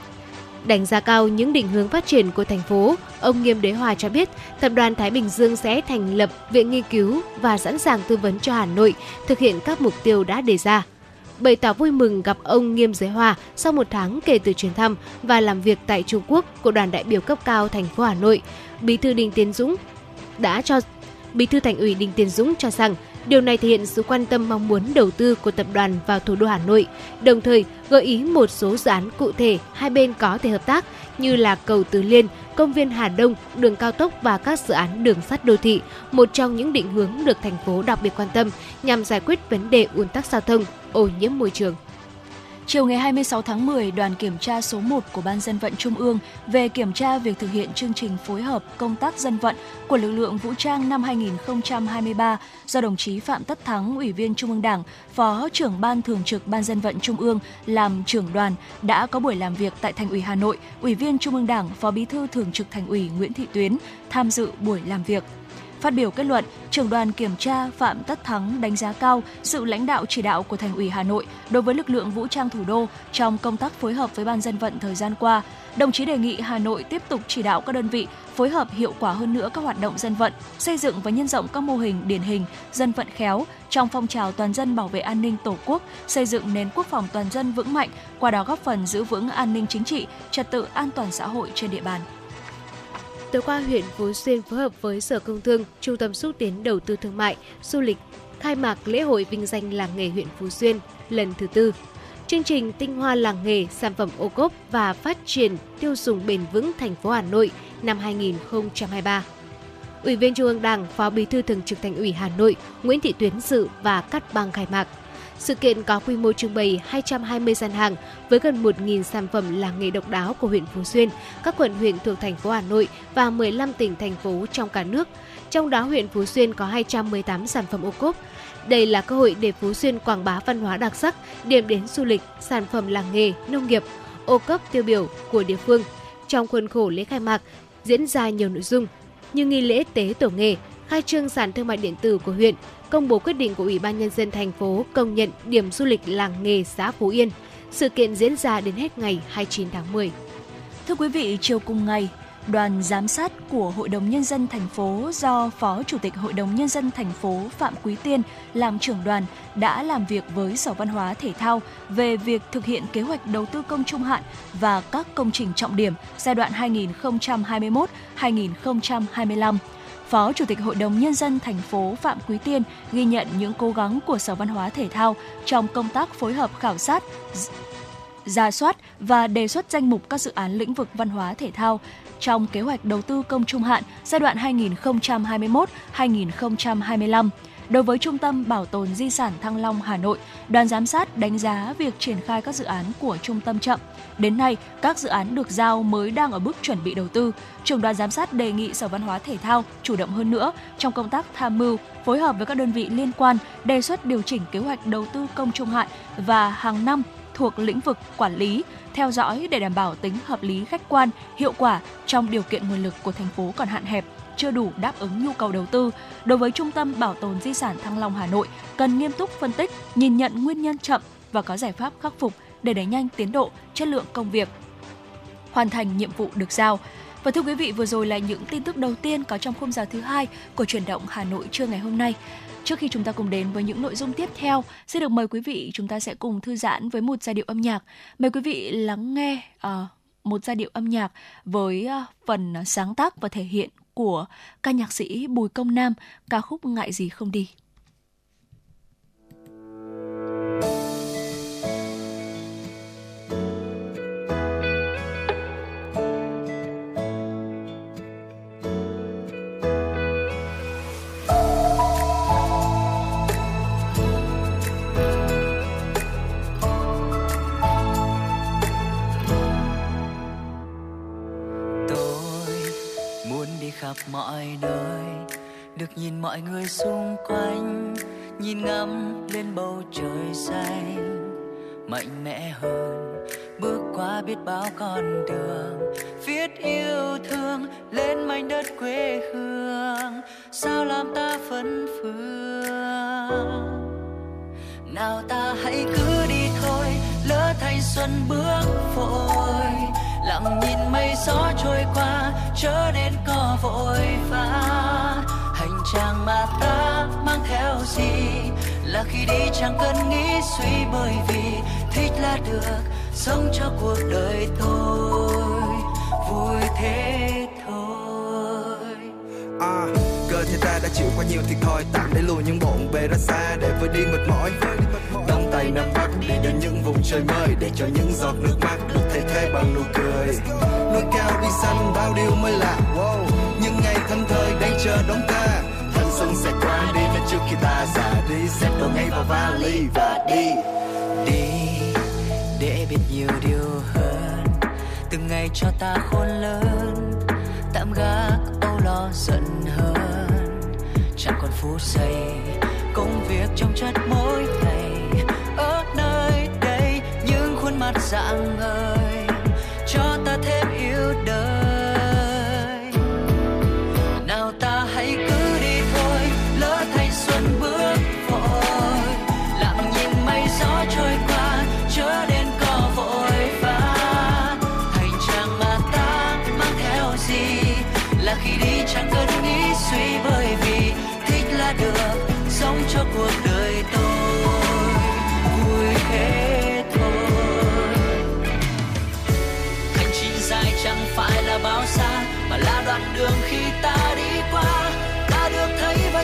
Đánh giá cao những định hướng phát triển của thành phố, ông Nghiêm Đế Hòa cho biết Tập đoàn Thái Bình Dương sẽ thành lập viện nghiên cứu và sẵn sàng tư vấn cho Hà Nội thực hiện các mục tiêu đã đề ra. Bày tỏ vui mừng gặp ông Nghiêm Giới Hòa sau một tháng kể từ chuyến thăm và làm việc tại Trung Quốc của đoàn đại biểu cấp cao thành phố Hà Nội, Bí thư Đinh Tiến Dũng đã cho Bí thư Thành ủy Đinh Tiến Dũng cho rằng Điều này thể hiện sự quan tâm mong muốn đầu tư của tập đoàn vào thủ đô Hà Nội, đồng thời gợi ý một số dự án cụ thể hai bên có thể hợp tác như là cầu Tứ Liên, công viên Hà Đông, đường cao tốc và các dự án đường sắt đô thị, một trong những định hướng được thành phố đặc biệt quan tâm nhằm giải quyết vấn đề ùn tắc giao thông, ô nhiễm môi trường. Chiều ngày 26 tháng 10, đoàn kiểm tra số 1 của Ban dân vận Trung ương về kiểm tra việc thực hiện chương trình phối hợp công tác dân vận của lực lượng vũ trang năm 2023 do đồng chí Phạm Tất Thắng, Ủy viên Trung ương Đảng, Phó trưởng Ban Thường trực Ban dân vận Trung ương làm trưởng đoàn đã có buổi làm việc tại Thành ủy Hà Nội, Ủy viên Trung ương Đảng, Phó Bí thư Thường trực Thành ủy Nguyễn Thị Tuyến tham dự buổi làm việc. Phát biểu kết luận, trưởng đoàn kiểm tra Phạm Tất Thắng đánh giá cao sự lãnh đạo chỉ đạo của Thành ủy Hà Nội đối với lực lượng vũ trang thủ đô trong công tác phối hợp với Ban dân vận thời gian qua. Đồng chí đề nghị Hà Nội tiếp tục chỉ đạo các đơn vị phối hợp hiệu quả hơn nữa các hoạt động dân vận, xây dựng và nhân rộng các mô hình điển hình dân vận khéo trong phong trào toàn dân bảo vệ an ninh Tổ quốc, xây dựng nền quốc phòng toàn dân vững mạnh, qua đó góp phần giữ vững an ninh chính trị, trật tự an toàn xã hội trên địa bàn. Tối qua, huyện Phú Xuyên phối hợp với Sở Công Thương, Trung tâm xúc tiến đầu tư thương mại, du lịch khai mạc lễ hội vinh danh làng nghề huyện Phú Xuyên lần thứ tư. Chương trình Tinh hoa làng nghề, sản phẩm ô cốp và phát triển tiêu dùng bền vững thành phố Hà Nội năm 2023. Ủy viên Trung ương Đảng, Phó Bí thư Thường trực Thành ủy Hà Nội Nguyễn Thị Tuyến dự và cắt băng khai mạc. Sự kiện có quy mô trưng bày 220 gian hàng với gần 1.000 sản phẩm làng nghề độc đáo của huyện Phú Xuyên, các quận huyện thuộc thành phố Hà Nội và 15 tỉnh thành phố trong cả nước. Trong đó huyện Phú Xuyên có 218 sản phẩm ô cốp. Đây là cơ hội để Phú Xuyên quảng bá văn hóa đặc sắc, điểm đến du lịch, sản phẩm làng nghề, nông nghiệp, ô cốp tiêu biểu của địa phương. Trong khuôn khổ lễ khai mạc diễn ra nhiều nội dung như nghi lễ tế tổ nghề, khai trương sàn thương mại điện tử của huyện, công bố quyết định của Ủy ban Nhân dân thành phố công nhận điểm du lịch làng nghề xã Phú Yên. Sự kiện diễn ra đến hết ngày 29 tháng 10. Thưa quý vị, chiều cùng ngày, đoàn giám sát của Hội đồng Nhân dân thành phố do Phó Chủ tịch Hội đồng Nhân dân thành phố Phạm Quý Tiên làm trưởng đoàn đã làm việc với Sở Văn hóa Thể thao về việc thực hiện kế hoạch đầu tư công trung hạn và các công trình trọng điểm giai đoạn 2021-2025. Phó Chủ tịch Hội đồng Nhân dân thành phố Phạm Quý Tiên ghi nhận những cố gắng của Sở Văn hóa Thể thao trong công tác phối hợp khảo sát, ra soát và đề xuất danh mục các dự án lĩnh vực văn hóa thể thao trong kế hoạch đầu tư công trung hạn giai đoạn 2021-2025. Đối với Trung tâm Bảo tồn Di sản Thăng Long Hà Nội, đoàn giám sát đánh giá việc triển khai các dự án của trung tâm chậm. Đến nay, các dự án được giao mới đang ở bước chuẩn bị đầu tư. Trưởng đoàn giám sát đề nghị Sở Văn hóa Thể thao chủ động hơn nữa trong công tác tham mưu, phối hợp với các đơn vị liên quan đề xuất điều chỉnh kế hoạch đầu tư công trung hạn và hàng năm thuộc lĩnh vực quản lý, theo dõi để đảm bảo tính hợp lý khách quan, hiệu quả trong điều kiện nguồn lực của thành phố còn hạn hẹp chưa đủ đáp ứng nhu cầu đầu tư. Đối với Trung tâm Bảo tồn Di sản Thăng Long Hà Nội, cần nghiêm túc phân tích, nhìn nhận nguyên nhân chậm và có giải pháp khắc phục để đẩy nhanh tiến độ, chất lượng công việc, hoàn thành nhiệm vụ được giao. Và thưa quý vị, vừa rồi là những tin tức đầu tiên có trong khung giờ thứ hai của chuyển động Hà Nội trưa ngày hôm nay. Trước khi chúng ta cùng đến với những nội dung tiếp theo, xin được mời quý vị chúng ta sẽ cùng thư giãn với một giai điệu âm nhạc. Mời quý vị lắng nghe uh, một giai điệu âm nhạc với uh, phần sáng tác và thể hiện của ca nhạc sĩ Bùi Công Nam, ca khúc Ngại gì không đi. Khắp mọi nơi, được nhìn mọi người xung quanh, nhìn ngắm lên bầu trời xanh. Mạnh mẽ hơn, bước qua biết bao con đường, viết yêu thương lên mảnh đất quê hương. Sao làm ta phấn phương? Nào ta hãy cứ đi thôi, lỡ thanh xuân bước vội lặng nhìn mây gió trôi qua chớ nên có vội vã. Hành trang mà ta mang theo gì? Là khi đi chẳng cần nghĩ suy bởi vì thích là được sống cho cuộc đời tôi. Vui thế thôi. À, cơ thể ta đã chịu qua nhiều thiệt thòi tạm để lùi những bộn bề ra xa để vơi đi mệt mỏi đông nắm bắt đi đến những vùng trời mới để cho những giọt nước mắt được thay thế bằng nụ cười. Núi cao đi săn bao điều mới lạ, wow. những ngày thân thời đang chờ đón ta. Thanh xuân sẽ qua đi nên trước khi ta già đi. Xếp đồ ngay vào vali và đi. Đi, để biết nhiều điều hơn. Từng ngày cho ta khôn lớn. Tạm gác âu lo giận hơn chẳng còn phút giây, công việc trong chất mỗi ngày. Những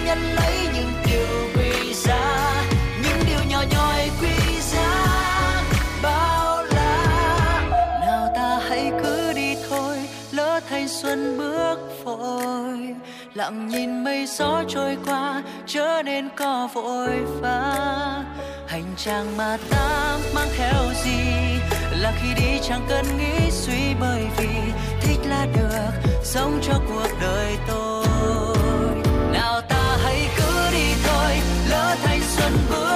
nhận lấy những điều quý giá, những điều nhỏ nhoi quý giá. Bao la, nào ta hãy cứ đi thôi, lỡ thanh xuân bước vội lặng nhìn mây gió trôi qua, chớ nên có vội vã. Hành trang mà ta mang theo gì, là khi đi chẳng cần nghĩ suy bởi vì thích là được, sống cho cuộc đời tôi. Nào ta lỡ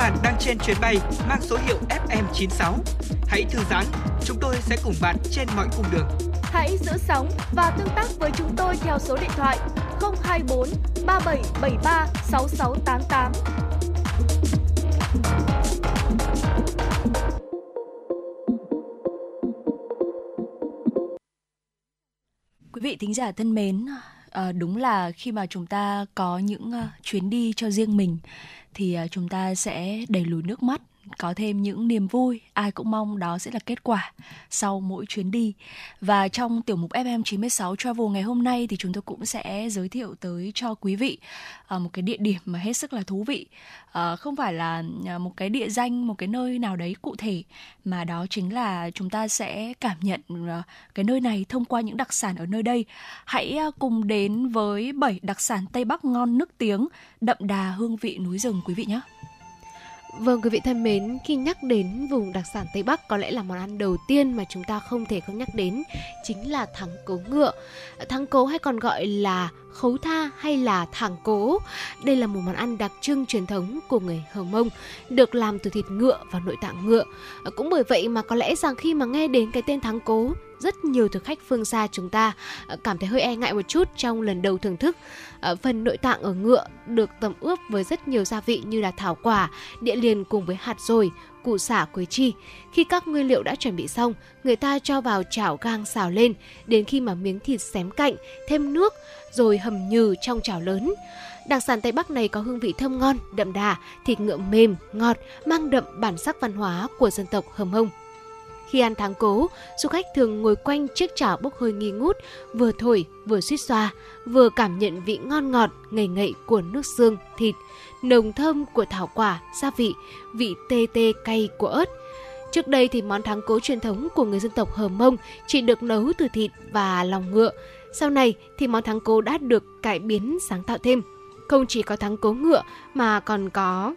bạn đang trên chuyến bay mang số hiệu FM96. Hãy thư giãn, chúng tôi sẽ cùng bạn trên mọi cung đường. Hãy giữ sóng và tương tác với chúng tôi theo số điện thoại 024 3773 6688. Quý vị thính giả thân mến, à, đúng là khi mà chúng ta có những uh, chuyến đi cho riêng mình thì à, chúng ta sẽ đẩy lùi nước mắt có thêm những niềm vui, ai cũng mong đó sẽ là kết quả sau mỗi chuyến đi. Và trong tiểu mục FM96 Travel ngày hôm nay thì chúng tôi cũng sẽ giới thiệu tới cho quý vị ờ, một cái địa điểm mà hết sức là thú vị. Ờ, không phải là ờ, một cái địa danh, một cái nơi nào đấy cụ thể mà đó chính là chúng ta sẽ cảm nhận cái nơi này thông qua những đặc sản ở nơi đây. Hãy cùng đến với 7 đặc sản Tây Bắc ngon nước tiếng, đậm đà hương vị núi rừng quý vị nhé. Vâng quý vị thân mến, khi nhắc đến vùng đặc sản Tây Bắc có lẽ là món ăn đầu tiên mà chúng ta không thể không nhắc đến chính là thắng cố ngựa. Thắng cố hay còn gọi là khấu tha hay là thẳng cố. Đây là một món ăn đặc trưng truyền thống của người Hờ Mông, được làm từ thịt ngựa và nội tạng ngựa. Cũng bởi vậy mà có lẽ rằng khi mà nghe đến cái tên thắng cố, rất nhiều thực khách phương xa chúng ta ờ, cảm thấy hơi e ngại một chút trong lần đầu thưởng thức. Ờ, phần nội tạng ở ngựa được tẩm ướp với rất nhiều gia vị như là thảo quả, địa liền cùng với hạt dồi, củ xả quế chi. Khi các nguyên liệu đã chuẩn bị xong, người ta cho vào chảo gang xào lên, đến khi mà miếng thịt xém cạnh, thêm nước, rồi hầm nhừ trong chảo lớn. Đặc sản Tây Bắc này có hương vị thơm ngon, đậm đà, thịt ngựa mềm, ngọt, mang đậm bản sắc văn hóa của dân tộc Hầm Hông. Khi ăn tháng cố, du khách thường ngồi quanh chiếc chảo bốc hơi nghi ngút, vừa thổi, vừa suýt xoa, vừa cảm nhận vị ngon ngọt, ngậy ngậy của nước xương, thịt, nồng thơm của thảo quả, gia vị, vị tê tê cay của ớt. Trước đây thì món thắng cố truyền thống của người dân tộc Hờ Mông chỉ được nấu từ thịt và lòng ngựa. Sau này thì món thắng cố đã được cải biến sáng tạo thêm. Không chỉ có thắng cố ngựa mà còn có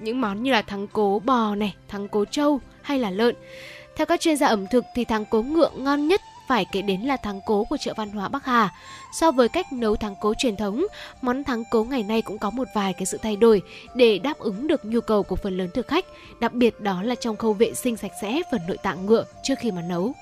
những món như là thắng cố bò này, thắng cố trâu hay là lợn. Theo các chuyên gia ẩm thực thì thắng cố ngựa ngon nhất phải kể đến là thắng cố của chợ văn hóa Bắc Hà. So với cách nấu thắng cố truyền thống, món thắng cố ngày nay cũng có một vài cái sự thay đổi để đáp ứng được nhu cầu của phần lớn thực khách, đặc biệt đó là trong khâu vệ sinh sạch sẽ phần nội tạng ngựa trước khi mà nấu.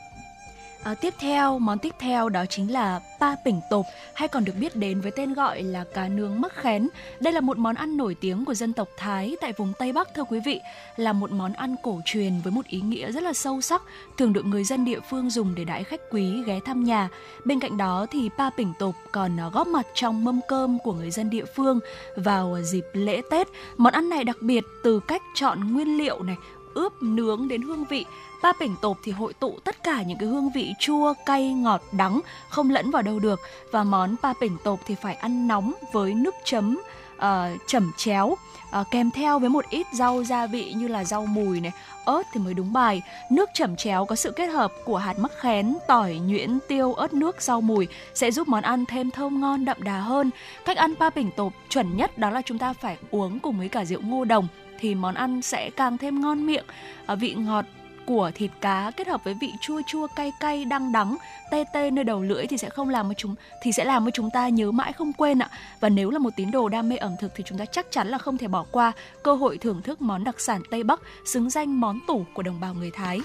À, tiếp theo, món tiếp theo đó chính là pa pỉnh tộp hay còn được biết đến với tên gọi là cá nướng mắc khén. Đây là một món ăn nổi tiếng của dân tộc Thái tại vùng Tây Bắc thưa quý vị, là một món ăn cổ truyền với một ý nghĩa rất là sâu sắc, thường được người dân địa phương dùng để đãi khách quý ghé thăm nhà. Bên cạnh đó thì pa pỉnh tộp còn ờ, góp mặt trong mâm cơm của người dân địa phương vào dịp lễ Tết. Món ăn này đặc biệt từ cách chọn nguyên liệu này, ướp nướng đến hương vị ba bình tộp thì hội tụ tất cả những cái hương vị chua, cay, ngọt, đắng không lẫn vào đâu được và món ba bình tộp thì phải ăn nóng với nước chấm uh, chẩm chéo uh, kèm theo với một ít rau gia vị như là rau mùi này, ớt thì mới đúng bài. Nước chẩm chéo có sự kết hợp của hạt mắc khén, tỏi, nhuyễn, tiêu, ớt nước, rau mùi sẽ giúp món ăn thêm thơm ngon đậm đà hơn. Cách ăn ba bình tộp chuẩn nhất đó là chúng ta phải uống cùng với cả rượu ngô đồng thì món ăn sẽ càng thêm ngon miệng. À, vị ngọt của thịt cá kết hợp với vị chua chua cay cay đắng đắng tê tê nơi đầu lưỡi thì sẽ không làm cho chúng thì sẽ làm cho chúng ta nhớ mãi không quên ạ và nếu là một tín đồ đam mê ẩm thực thì chúng ta chắc chắn là không thể bỏ qua cơ hội thưởng thức món đặc sản Tây Bắc xứng danh món tủ của đồng bào người Thái.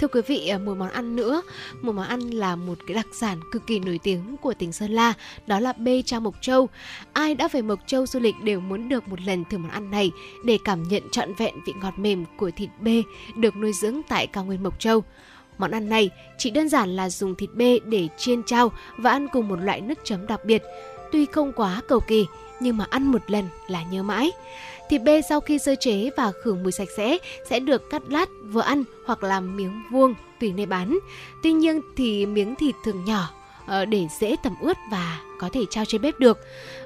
Thưa quý vị, à, một món ăn nữa, một món ăn là một cái đặc sản cực kỳ nổi tiếng của tỉnh Sơn La, đó là bê cha Mộc Châu. Ai đã về Mộc Châu du lịch đều muốn được một lần thử món ăn này để cảm nhận trọn vẹn vị ngọt mềm của thịt bê được nuôi dưỡng tại cao nguyên Mộc Châu. Món ăn này chỉ đơn giản là dùng thịt bê để chiên trao và ăn cùng một loại nước chấm đặc biệt. Tuy không quá cầu kỳ, nhưng mà ăn một lần là nhớ mãi. Thịt bê sau khi sơ chế và khử mùi sạch sẽ sẽ được cắt lát, vừa ăn hoặc làm miếng vuông tùy nơi bán. Tuy nhiên thì miếng thịt thường nhỏ ờ, để dễ tẩm ướt và có thể trao trên bếp được.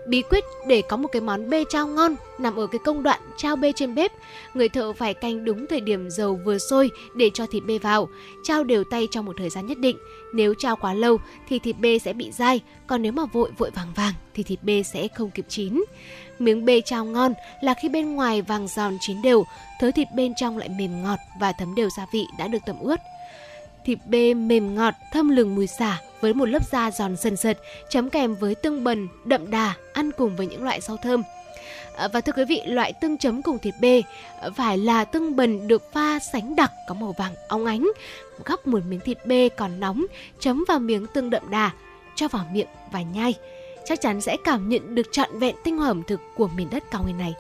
Bí quyết để có một cái món bê trao ngon nằm ở cái công đoạn trao bê trên bếp. Người thợ phải canh đúng thời điểm dầu vừa sôi để cho thịt bê vào, trao đều tay trong một thời gian nhất định. Nếu trao quá lâu thì thịt bê sẽ bị dai, còn nếu mà vội vội vàng vàng thì thịt bê sẽ không kịp chín. Miếng bê trao ngon là khi bên ngoài vàng giòn chín đều, thớ thịt bên trong lại mềm ngọt và thấm đều gia vị đã được tẩm ướt. Thịt bê mềm ngọt, thơm lừng mùi xả với một lớp da giòn sần sật, chấm kèm với tương bần, đậm đà, ăn cùng với những loại rau thơm. À, và thưa quý vị, loại tương chấm cùng thịt bê à, phải là tương bần được pha sánh đặc có màu vàng óng ánh. Gắp một miếng thịt bê còn nóng, chấm vào miếng tương đậm đà, cho vào miệng và nhai. chắc chắn sẽ cảm nhận được trọn vẹn tinh hoa ẩm thực của miền đất cao nguyên này.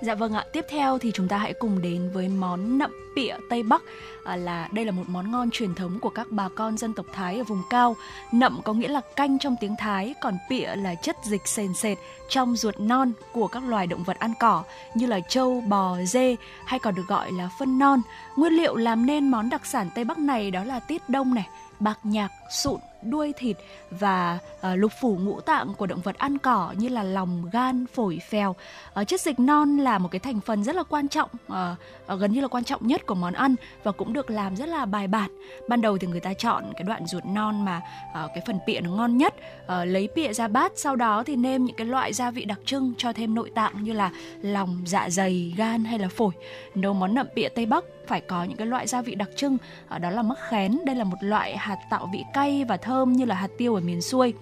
Dạ vâng ạ, tiếp theo thì chúng ta hãy cùng đến với món nậm pịa Tây Bắc à, là đây là một món ngon truyền thống của các bà con dân tộc Thái ở vùng cao. Nậm có nghĩa là canh trong tiếng Thái, còn pịa là chất dịch sền sệt trong ruột non của các loài động vật ăn cỏ như là trâu, bò, dê hay còn được gọi là phân non. Nguyên liệu làm nên món đặc sản Tây Bắc này đó là tiết đông này, bạc nhạc, sụn, đuôi thịt và uh, lục phủ ngũ tạng của động vật ăn cỏ như là lòng, gan, phổi, phèo. Uh, chất dịch non là một cái thành phần rất là quan trọng, uh, uh, gần như là quan trọng nhất của món ăn và cũng được làm rất là bài bản. Ban đầu thì người ta chọn cái đoạn ruột non mà uh, cái phần pịa nó ngon nhất, uh, lấy pịa ra bát, sau đó thì nêm những cái loại gia vị đặc trưng cho thêm nội tạng như là lòng, dạ dày, gan hay là phổi. Nấu món nậm pịa Tây Bắc phải có những cái loại gia vị đặc trưng, ờ, đó là mắc khén, đây là một loại hạt tạo vị cay và thơm như là hạt tiêu ở miền xuôi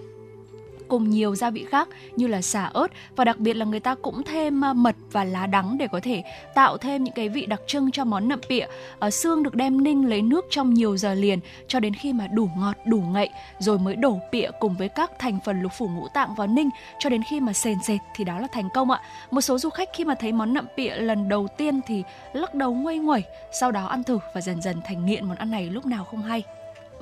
cùng nhiều gia vị khác như là xả ớt và đặc biệt là người ta cũng thêm à, mật và lá đắng để có thể tạo thêm những cái vị đặc trưng cho món nậm pịa. Ở xương được đem ninh lấy nước trong nhiều giờ liền cho đến khi mà đủ ngọt, đủ ngậy rồi mới đổ pịa cùng với các thành phần lục phủ ngũ tạng vào ninh cho đến khi mà sền sệt thì đó là thành công ạ. Một số du khách khi mà thấy món nậm pịa lần đầu tiên thì lắc đầu nguây nguẩy, sau đó ăn thử và dần dần thành nghiện món ăn này lúc nào không hay.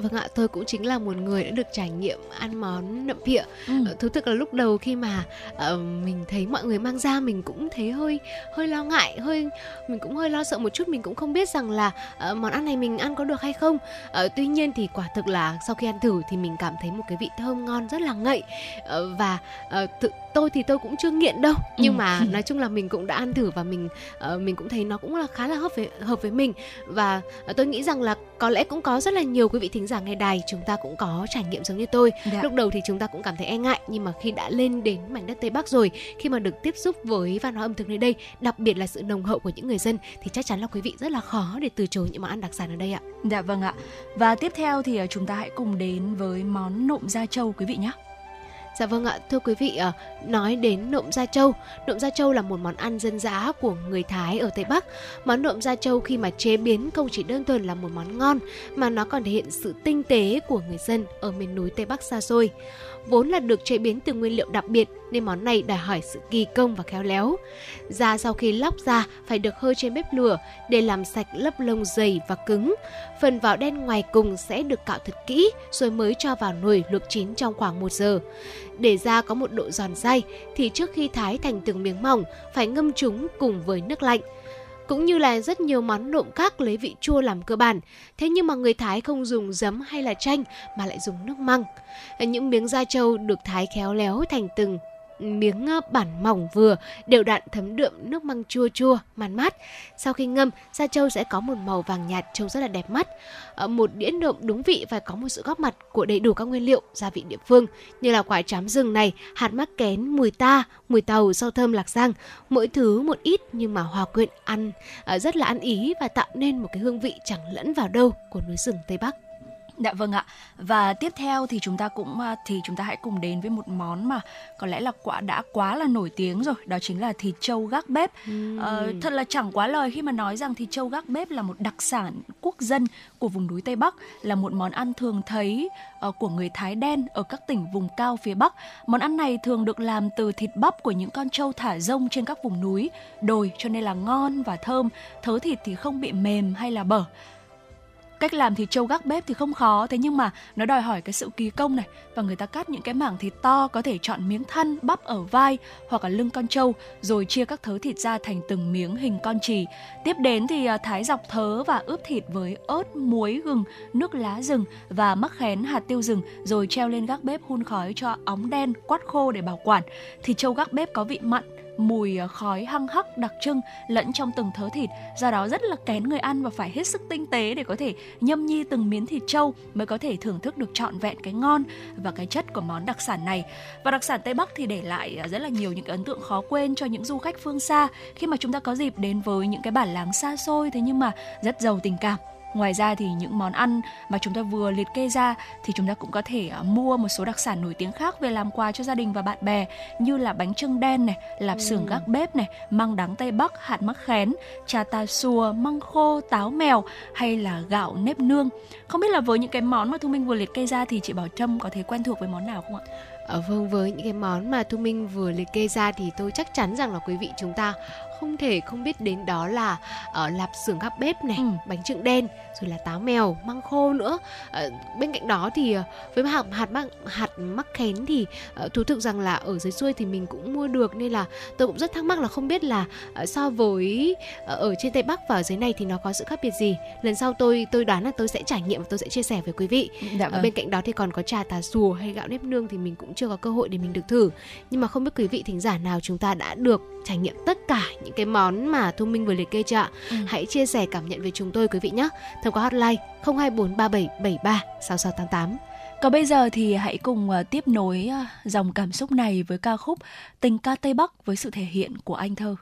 Vâng ạ, tôi cũng chính là một người đã được trải nghiệm ăn món nậm pịa. Ừ. Ờ, thú thực là lúc đầu khi mà uh, mình thấy mọi người mang ra mình cũng thấy hơi hơi lo ngại, hơi mình cũng hơi lo sợ một chút, mình cũng không biết rằng là uh, món ăn này mình ăn có được hay không. Uh, tuy nhiên thì quả thực là sau khi ăn thử thì mình cảm thấy một cái vị thơm ngon rất là ngậy uh, và uh, tự tôi thì tôi cũng chưa nghiện đâu. Nhưng ừ. mà nói chung là mình cũng đã ăn thử và mình uh, mình cũng thấy nó cũng là khá là hợp với hợp với mình. Và uh, tôi nghĩ rằng là có lẽ cũng có rất là nhiều quý vị thính giả nghe đài chúng ta cũng có trải nghiệm giống như tôi. Dạ. lúc đầu thì chúng ta cũng cảm thấy e ngại nhưng mà khi đã lên đến mảnh đất tây bắc rồi khi mà được tiếp xúc với văn hóa ẩm thực nơi đây đặc biệt là sự nồng hậu của những người dân thì chắc chắn là quý vị rất là khó để từ chối những món ăn đặc sản ở đây ạ. Dạ vâng ạ. Và tiếp theo thì chúng ta hãy cùng đến với món nộm da trâu quý vị nhé Dạ vâng ạ, thưa quý vị, ờ, nói đến nộm da trâu, nộm da trâu là một món ăn dân dã của người Thái ở Tây Bắc. Món nộm da trâu khi mà chế biến không chỉ đơn thuần là một món ngon mà nó còn thể hiện sự tinh tế của người dân ở miền núi Tây Bắc xa xôi vốn là được chế biến từ nguyên liệu đặc biệt nên món này đòi hỏi sự kỳ công và khéo léo. Da sau khi lóc ra phải được hơi trên bếp lửa để làm sạch lớp lông dày và cứng. Phần vỏ đen ngoài cùng sẽ được cạo thật kỹ rồi mới cho vào nồi luộc chín trong khoảng 1 giờ. Để da có một độ giòn dai thì trước khi thái thành từng miếng mỏng, phải ngâm chúng cùng với nước lạnh cũng như là rất nhiều món nộm khác lấy vị chua làm cơ bản. Thế nhưng mà người Thái không dùng giấm hay là chanh mà lại dùng nước măng. Những miếng da trâu được thái khéo léo thành từng miếng ờ, bản mỏng vừa, đều đặn thấm đượm nước măng chua chua, man mát. Sau khi ngâm, da trâu sẽ có một màu vàng nhạt trông rất là đẹp mắt. Ờ, một đĩa nộm đúng vị phải có một sự góp mặt của đầy đủ các nguyên liệu, gia vị địa phương như là quả chám rừng này, hạt mắc kén, mùi ta, mùi tàu, rau thơm lạc giang. Mỗi thứ một ít nhưng mà hòa quyện ăn ờ, rất là ăn ý và tạo nên một cái hương vị chẳng lẫn vào đâu của núi rừng Tây Bắc. Dạ vâng ạ. Và tiếp theo thì chúng ta cũng à, thì chúng ta hãy cùng đến với một món mà có lẽ là quả đã quá là nổi tiếng rồi, đó chính là thịt trâu gác bếp. Uhm. Ờ, thật là chẳng quá lời khi mà nói rằng thịt trâu gác bếp là một đặc sản quốc dân của vùng núi Tây Bắc, là một món ăn thường thấy uh, của người Thái đen ở các tỉnh vùng cao phía Bắc. Món ăn này thường được làm từ thịt bắp của những con trâu thả rông trên các vùng núi, đồi cho nên là ngon và thơm, thớ thịt thì không bị mềm hay là bở cách làm thịt trâu gác bếp thì không khó. Thế nhưng mà nó đòi hỏi cái sự kỳ công này. Và người ta cắt những cái mảng thịt to, có thể chọn miếng thăn bắp ở vai hoặc là lưng con trâu, rồi chia các thớ thịt ra thành từng miếng hình con chì tiếp đến thì à, thái dọc thớ và ướp thịt với ớt, muối, gừng, nước lá rừng và mắc khén hạt tiêu rừng, rồi treo lên gác bếp hun khói cho óng đen, quát khô để bảo quản. Thịt trâu gác bếp có vị mặn mùi ờ, khói, hăng hắc, đặc trưng lẫn trong từng thớ thịt. Do đó rất là kén người ăn và phải hết sức tinh tế để có thể nhâm nhi từng miếng thịt trâu mới có thể thưởng thức được trọn vẹn cái ngon và cái chất của món đặc sản này. Và đặc sản tây bắc thì để lại ờ, rất là nhiều những ấn tượng khó quên cho những du khách phương xa. Khi mà chúng ta có dịp đến với những cái bản làng xa xôi, thế nhưng mà rất giàu tình cảm. Ngoài ra thì những món ăn mà chúng ta vừa liệt kê ra thì chúng ta cũng có thể uh, mua một số đặc sản nổi tiếng khác về làm quà cho gia đình và bạn bè như là bánh trưng đen này, lạp ừ. xưởng gác bếp này, măng đắng Tây Bắc, hạt mắc khén, trà tà xùa, măng khô, táo mèo hay là gạo nếp nương. Không biết là với những cái món mà Thu Minh vừa liệt kê ra thì chị Bảo Trâm có thể quen thuộc với món nào không ạ? À, vâng với những cái món mà Thu Minh vừa liệt kê ra thì tôi chắc chắn rằng là quý vị chúng ta không thể không biết đến đó là ở uh, lạp xưởng gác bếp này, ừ. bánh trưng đen, rồi là táo mèo, măng khô nữa. Uh, bên cạnh đó thì uh, với hạt hạt mắc hạt mắc khén thì uh, thú thực rằng là ở dưới xuôi thì mình cũng mua được nên là tôi cũng rất thắc mắc là không biết là uh, so với uh, ở trên tây bắc và ở dưới này thì nó có sự khác biệt gì. Lần sau tôi tôi đoán là tôi sẽ trải nghiệm và tôi sẽ chia sẻ với quý vị. Dạ vâng. uh, bên cạnh đó thì còn có trà tà xùa hay gạo nếp nương thì mình cũng chưa có cơ hội để mình được thử. Nhưng mà không biết quý vị thính giả nào chúng ta đã được trải nghiệm tất cả những cái món mà Thu Minh vừa liệt kê chưa ạ? Ừ. Hãy chia sẻ cảm nhận với chúng tôi quý vị nhé. Thông qua hotline 02437736688. Còn bây giờ thì hãy cùng uh, tiếp nối uh, dòng cảm xúc này với ca khúc Tình ca Tây Bắc với sự thể hiện của anh thơ.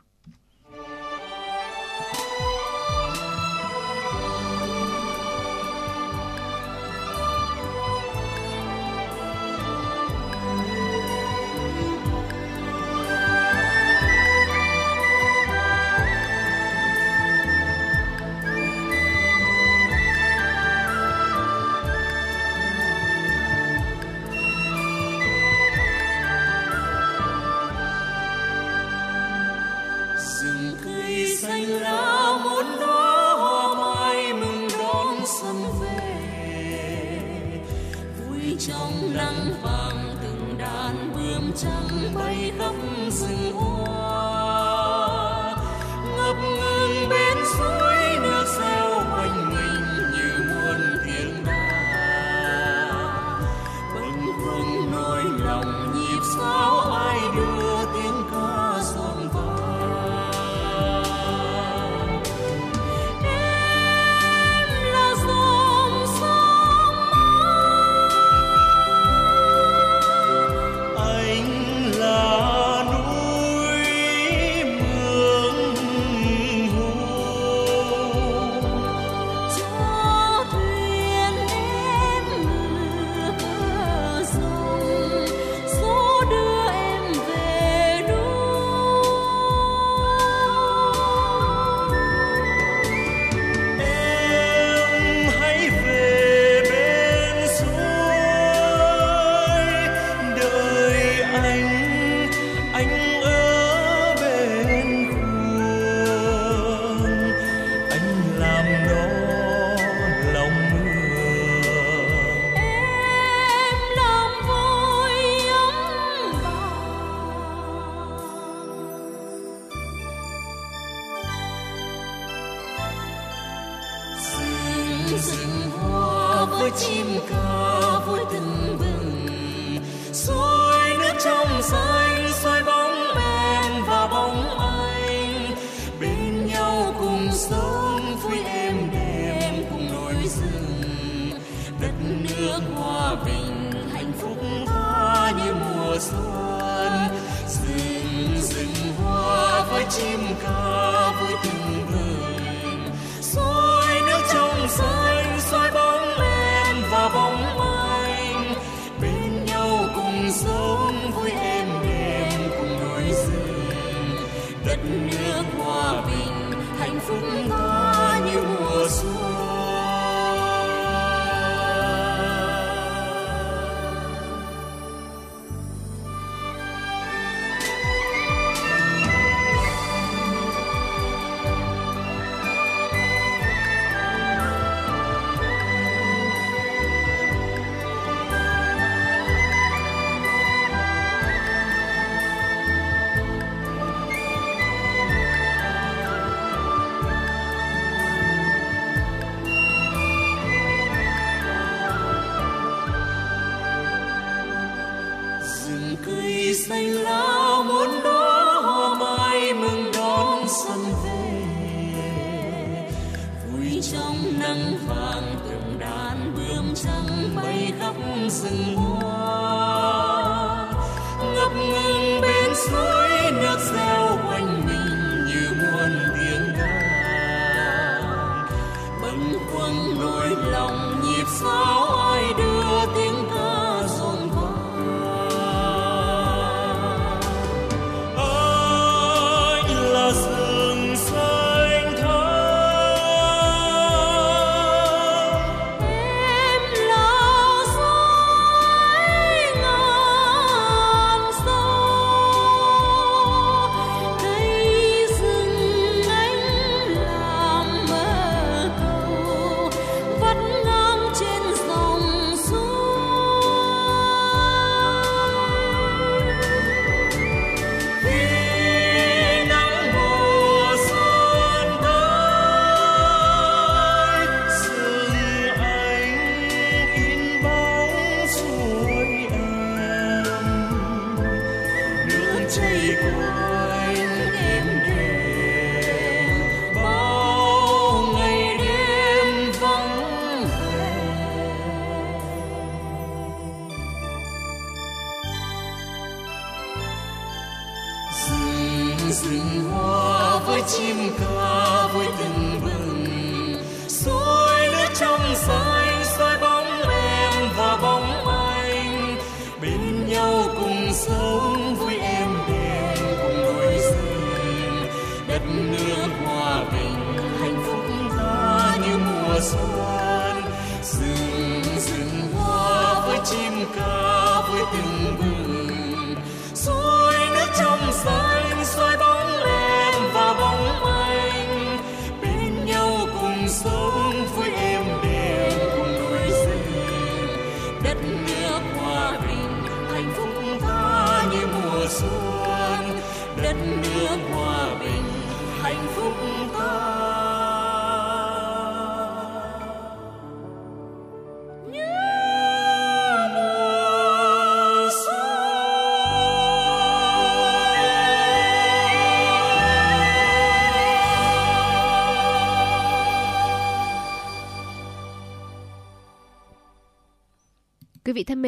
rừng hoa với chim ca với từng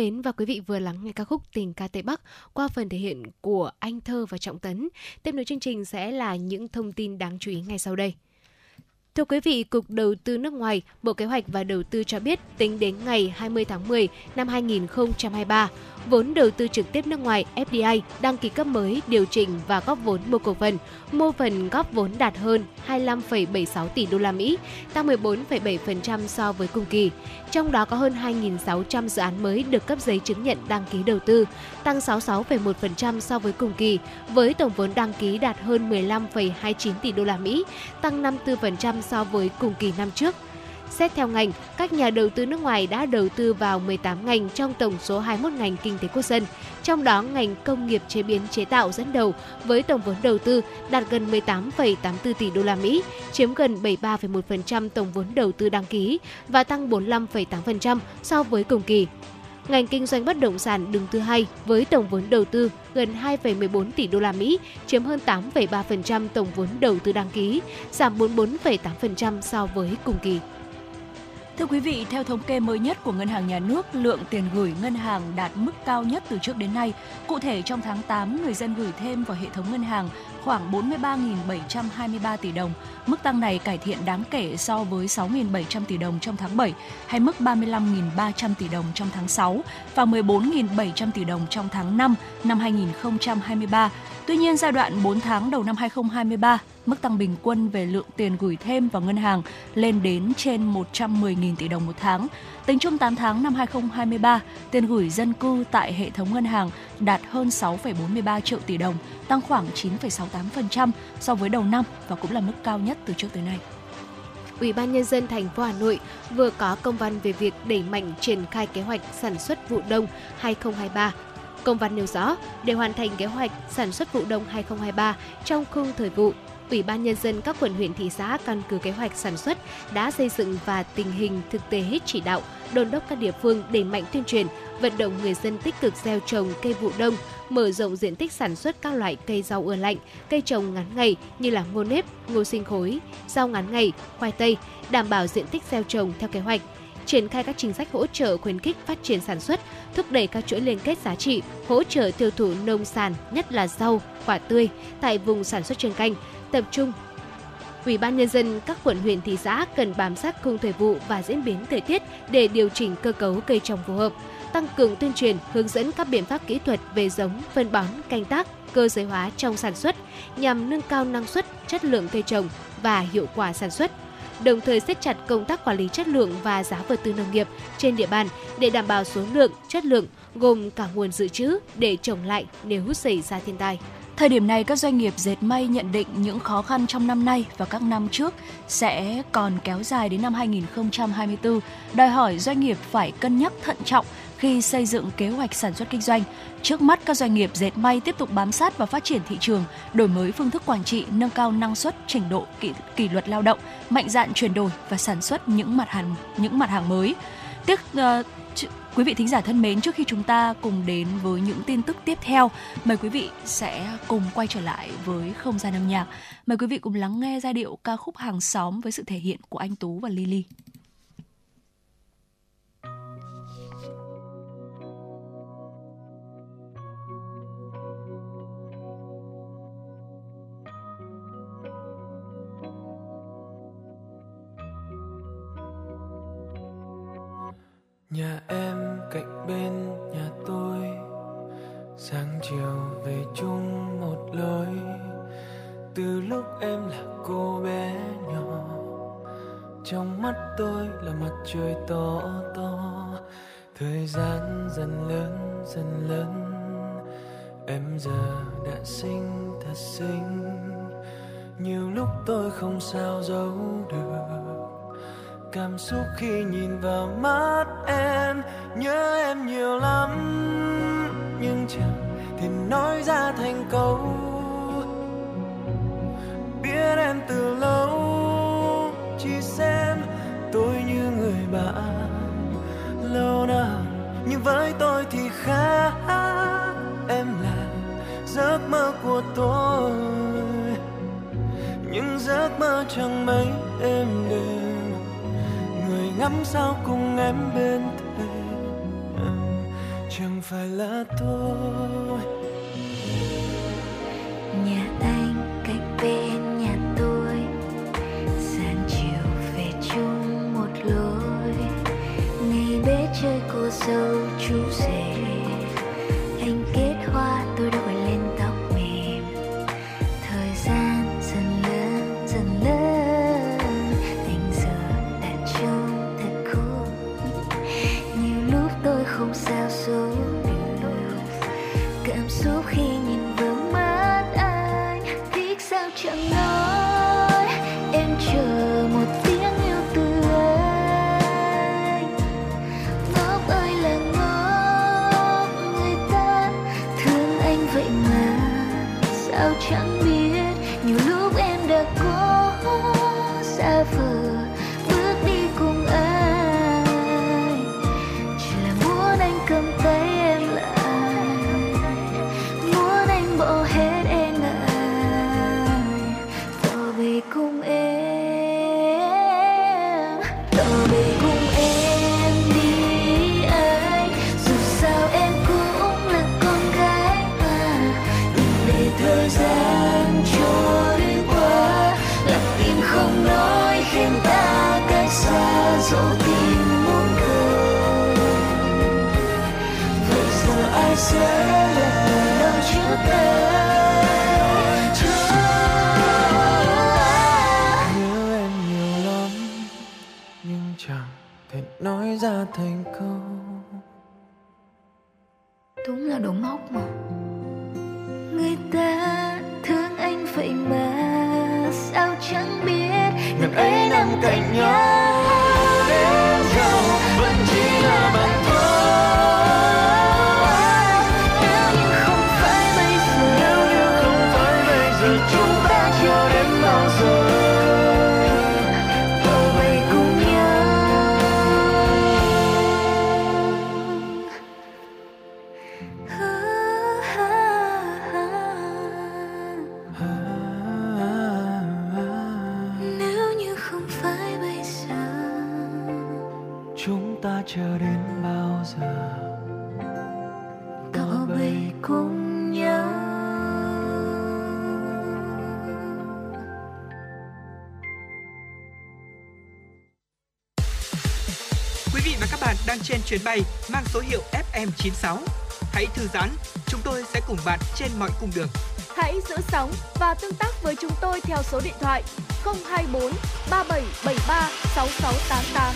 mến và quý vị vừa lắng nghe ca khúc Tình ca Tây Bắc qua phần thể hiện của Anh Thơ và Trọng Tấn. Tiếp nối chương trình sẽ là những thông tin đáng chú ý ngay sau đây. Thưa quý vị, Cục Đầu tư nước ngoài, Bộ Kế hoạch và Đầu tư cho biết tính đến ngày 20 tháng 10 năm 2023, vốn đầu tư trực tiếp nước ngoài FDI đăng ký cấp mới điều chỉnh và góp vốn mua cổ phần, mua phần góp vốn đạt hơn 25,76 tỷ đô la Mỹ, tăng 14,7% so với cùng kỳ. Trong đó có hơn 2.600 dự án mới được cấp giấy chứng nhận đăng ký đầu tư, tăng 66,1% so với cùng kỳ, với tổng vốn đăng ký đạt hơn 15,29 tỷ đô la Mỹ, tăng 54% so với cùng kỳ năm trước. Xét theo ngành, các nhà đầu tư nước ngoài đã đầu tư vào 18 ngành trong tổng số 21 ngành kinh tế quốc dân. Trong đó, ngành công nghiệp chế biến chế tạo dẫn đầu với tổng vốn đầu tư đạt gần 18,84 tỷ đô la Mỹ, chiếm gần 73,1% tổng vốn đầu tư đăng ký và tăng 45,8% so với cùng kỳ. Ngành kinh doanh bất động sản đứng thứ hai với tổng vốn đầu tư gần 2,14 tỷ đô la Mỹ, chiếm hơn 8,3% tổng vốn đầu tư đăng ký, giảm 44,8% so với cùng kỳ. Thưa quý vị, theo thống kê mới nhất của Ngân hàng Nhà nước, lượng tiền gửi ngân hàng đạt mức cao nhất từ trước đến nay. Cụ thể, trong tháng 8, người dân gửi thêm vào hệ thống ngân hàng khoảng 43.723 tỷ đồng. Mức tăng này cải thiện đáng kể so với 6.700 tỷ đồng trong tháng 7 hay mức 35.300 tỷ đồng trong tháng 6 và 14.700 tỷ đồng trong tháng 5 năm 2023. Tuy nhiên, giai đoạn 4 tháng đầu năm 2023, mức tăng bình quân về lượng tiền gửi thêm vào ngân hàng lên đến trên 110.000 tỷ đồng một tháng. Tính chung 8 tháng năm 2023, tiền gửi dân cư tại hệ thống ngân hàng đạt hơn 6,43 triệu tỷ đồng, tăng khoảng 9,68% so với đầu năm và cũng là mức cao nhất từ trước tới nay. Ủy ban nhân dân thành phố Hà Nội vừa có công văn về việc đẩy mạnh triển khai kế hoạch sản xuất vụ đông 2023 Công văn nêu rõ, để hoàn thành kế hoạch sản xuất vụ đông 2023 trong khung thời vụ, Ủy ban Nhân dân các quận huyện thị xã căn cứ kế hoạch sản xuất đã xây dựng và tình hình thực tế hết chỉ đạo, đôn đốc các địa phương đẩy mạnh tuyên truyền, vận động người dân tích cực gieo trồng cây vụ đông, mở rộng diện tích sản xuất các loại cây rau ưa lạnh, cây trồng ngắn ngày như là ngô nếp, ngô sinh khối, rau ngắn ngày, khoai tây, đảm bảo diện tích gieo trồng theo kế hoạch triển khai các chính sách hỗ trợ khuyến khích phát triển sản xuất, thúc đẩy các chuỗi liên kết giá trị, hỗ trợ tiêu thụ nông sản, nhất là rau, quả tươi tại vùng sản xuất chuyên canh, tập trung Ủy ban nhân dân các quận huyện thị xã cần bám sát khung thời vụ và diễn biến thời tiết để điều chỉnh cơ cấu cây trồng phù hợp, tăng cường tuyên truyền, hướng dẫn các biện pháp kỹ thuật về giống, phân bón, canh tác, cơ giới hóa trong sản xuất nhằm nâng cao năng suất, chất lượng cây trồng và hiệu quả sản xuất đồng thời siết chặt công tác quản lý chất lượng và giá vật tư nông nghiệp trên địa bàn để đảm bảo số lượng, chất lượng, gồm cả nguồn dự trữ để trồng lại nếu xảy ra thiên tai. Thời điểm này, các doanh nghiệp dệt may nhận định những khó khăn trong năm nay và các năm trước sẽ còn kéo dài đến năm 2024, đòi hỏi doanh nghiệp phải cân nhắc thận trọng khi xây dựng kế hoạch sản xuất kinh doanh. Trước mắt, các doanh nghiệp dệt may tiếp tục bám sát và phát triển thị trường, đổi mới phương thức quản trị, nâng cao năng suất, trình độ kỷ, kỷ luật lao động, mạnh dạn chuyển đổi và sản xuất những mặt hàng những mặt hàng mới. Tiếp uh, ờ, Quý vị thính giả thân mến, trước khi chúng ta cùng đến với những tin tức tiếp theo, mời quý vị sẽ cùng quay trở lại với không gian âm nhạc. Mời quý vị cùng lắng nghe giai điệu ca khúc Hàng xóm với sự thể hiện của anh Tú và Lily. Nhà em cạnh bên nhà tôi. Sáng chiều về chung một lối. Từ lúc em là cô bé nhỏ, trong mắt tôi là mặt trời to to. Thời gian dần lớn dần lớn. Em giờ đã xinh thật xinh. Nhiều lúc tôi không sao giấu được cảm xúc khi nhìn vào mắt em. Nhớ em nhiều lắm, nhưng chẳng thể nói ra thành câu. Biết em từ lâu, chỉ xem tôi như người bạn. Lâu nào nhưng với tôi thì khác. Em là giấc mơ của tôi. Những giấc mơ chẳng mấy êm đềm ngắm sao cùng em bên thềm à, chẳng phải là tôi. Nhà anh cách bên nhà tôi sáng chiều về chung một lối. Ngày bé chơi cô dâu, chú trước ta nhớ em nhiều lắm nhưng chẳng thể nói ra thành câu đúng là đồ ngốc mà. Người ta thương anh vậy mà sao chẳng biết ngày ấy nằm cạnh nhau chuyến bay mang số hiệu FM96. Hãy thư giãn, chúng tôi sẽ cùng bạn trên mọi cung đường. Hãy giữ sóng và tương tác với chúng tôi theo số điện thoại 024 3773 6688.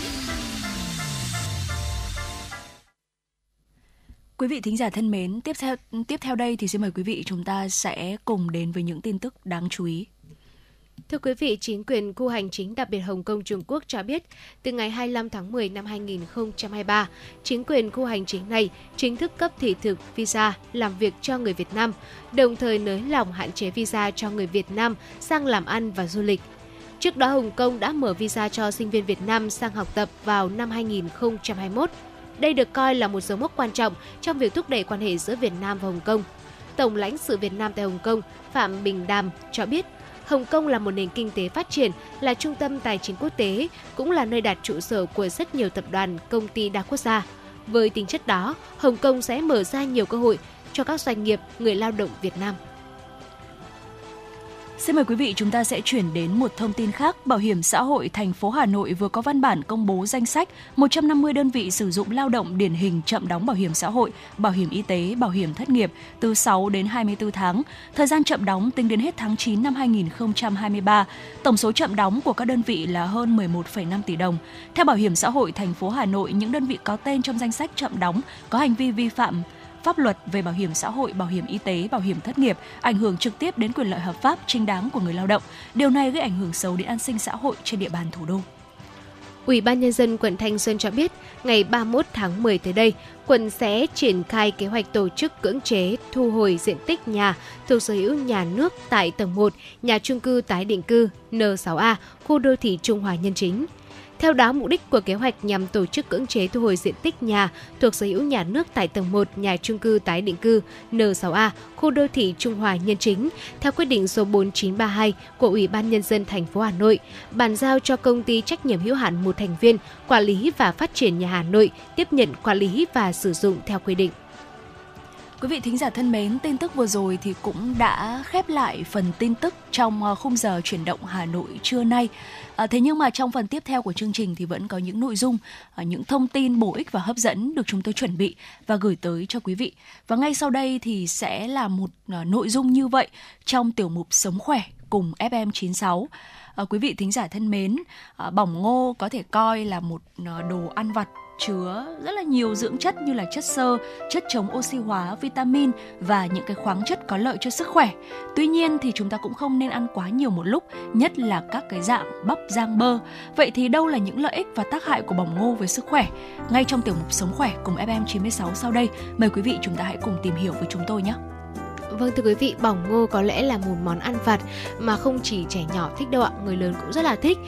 Quý vị thính giả thân mến, tiếp theo tiếp theo đây thì xin mời quý vị chúng ta sẽ cùng đến với những tin tức đáng chú ý. Thưa quý vị, chính quyền khu hành chính đặc biệt Hồng Kông Trung Quốc cho biết, từ ngày 25 tháng 10 năm 2023, chính quyền khu hành chính này chính thức cấp thị thực visa làm việc cho người Việt Nam, đồng thời nới lỏng hạn chế visa cho người Việt Nam sang làm ăn và du lịch. Trước đó, Hồng Kông đã mở visa cho sinh viên Việt Nam sang học tập vào năm 2021. Đây được coi là một dấu mốc quan trọng trong việc thúc đẩy quan hệ giữa Việt Nam và Hồng Kông. Tổng lãnh sự Việt Nam tại Hồng Kông Phạm Bình Đàm cho biết, Hồng Kông là một nền kinh tế phát triển, là trung tâm tài chính quốc tế, cũng là nơi đặt trụ sở của rất nhiều tập đoàn, công ty đa quốc gia. Với tính chất đó, Hồng Kông sẽ mở ra nhiều cơ hội cho các doanh nghiệp, người lao động Việt Nam. Xin mời quý vị chúng ta sẽ chuyển đến một thông tin khác. Bảo hiểm xã hội thành phố Hà Nội vừa có văn bản công bố danh sách 150 đơn vị sử dụng lao động điển hình chậm đóng bảo hiểm xã hội, bảo hiểm y tế, bảo hiểm thất nghiệp từ 6 đến 24 tháng. Thời gian chậm đóng tính đến hết tháng 9 năm 2023. Tổng số chậm đóng của các đơn vị là hơn 11,5 tỷ đồng. Theo Bảo hiểm xã hội thành phố Hà Nội, những đơn vị có tên trong danh sách chậm đóng có hành vi vi phạm pháp luật về bảo hiểm xã hội, bảo hiểm y tế, bảo hiểm thất nghiệp, ảnh hưởng trực tiếp đến quyền lợi hợp pháp chính đáng của người lao động. Điều này gây ảnh hưởng xấu đến an sinh xã hội trên địa bàn thủ đô. Ủy ban Nhân dân quận Thanh Xuân cho biết, ngày 31 tháng 10 tới đây, quận sẽ triển khai kế hoạch tổ chức cưỡng chế thu hồi diện tích nhà thuộc sở hữu nhà nước tại tầng 1, nhà trung cư tái định cư N6A, khu đô thị Trung Hòa Nhân Chính. Theo đó, mục đích của kế hoạch nhằm tổ chức cưỡng chế thu hồi diện tích nhà thuộc sở hữu nhà nước tại tầng 1 nhà trung cư tái định cư N6A, khu đô thị Trung Hòa Nhân Chính, theo quyết định số 4932 của Ủy ban Nhân dân thành phố Hà Nội, bàn giao cho công ty trách nhiệm hữu hạn một thành viên quản lý và phát triển nhà Hà Nội tiếp nhận quản lý và sử dụng theo quy định. Quý vị thính giả thân mến, tin tức vừa rồi thì cũng đã khép lại phần tin tức trong ờ, khung giờ chuyển động Hà Nội trưa nay. À, thế nhưng mà trong phần tiếp theo của chương trình thì vẫn có những nội dung, à, những thông tin bổ ích và hấp dẫn được chúng tôi chuẩn bị và gửi tới cho quý vị. Và ngay sau đây thì sẽ là một à, nội dung như vậy trong tiểu mục Sống khỏe cùng FM96. À, quý vị thính giả thân mến, à, bỏng ngô có thể coi là một à, đồ ăn vặt chứa rất là nhiều dưỡng chất như là chất xơ, chất chống oxy hóa, vitamin và những cái khoáng chất có lợi cho sức khỏe. Tuy nhiên thì chúng ta cũng không nên ăn quá nhiều một lúc, nhất là các cái dạng bắp rang bơ. Vậy thì đâu là những lợi ích và tác hại của bỏng ngô với sức khỏe? Ngay trong tiểu mục Sống khỏe cùng FM96 sau đây, mời quý vị chúng ta hãy cùng tìm hiểu với chúng tôi nhé. Vâng thưa quý vị, bỏng ngô có lẽ là một món ăn vặt mà không chỉ trẻ nhỏ thích đâu ạ, người lớn cũng rất là thích.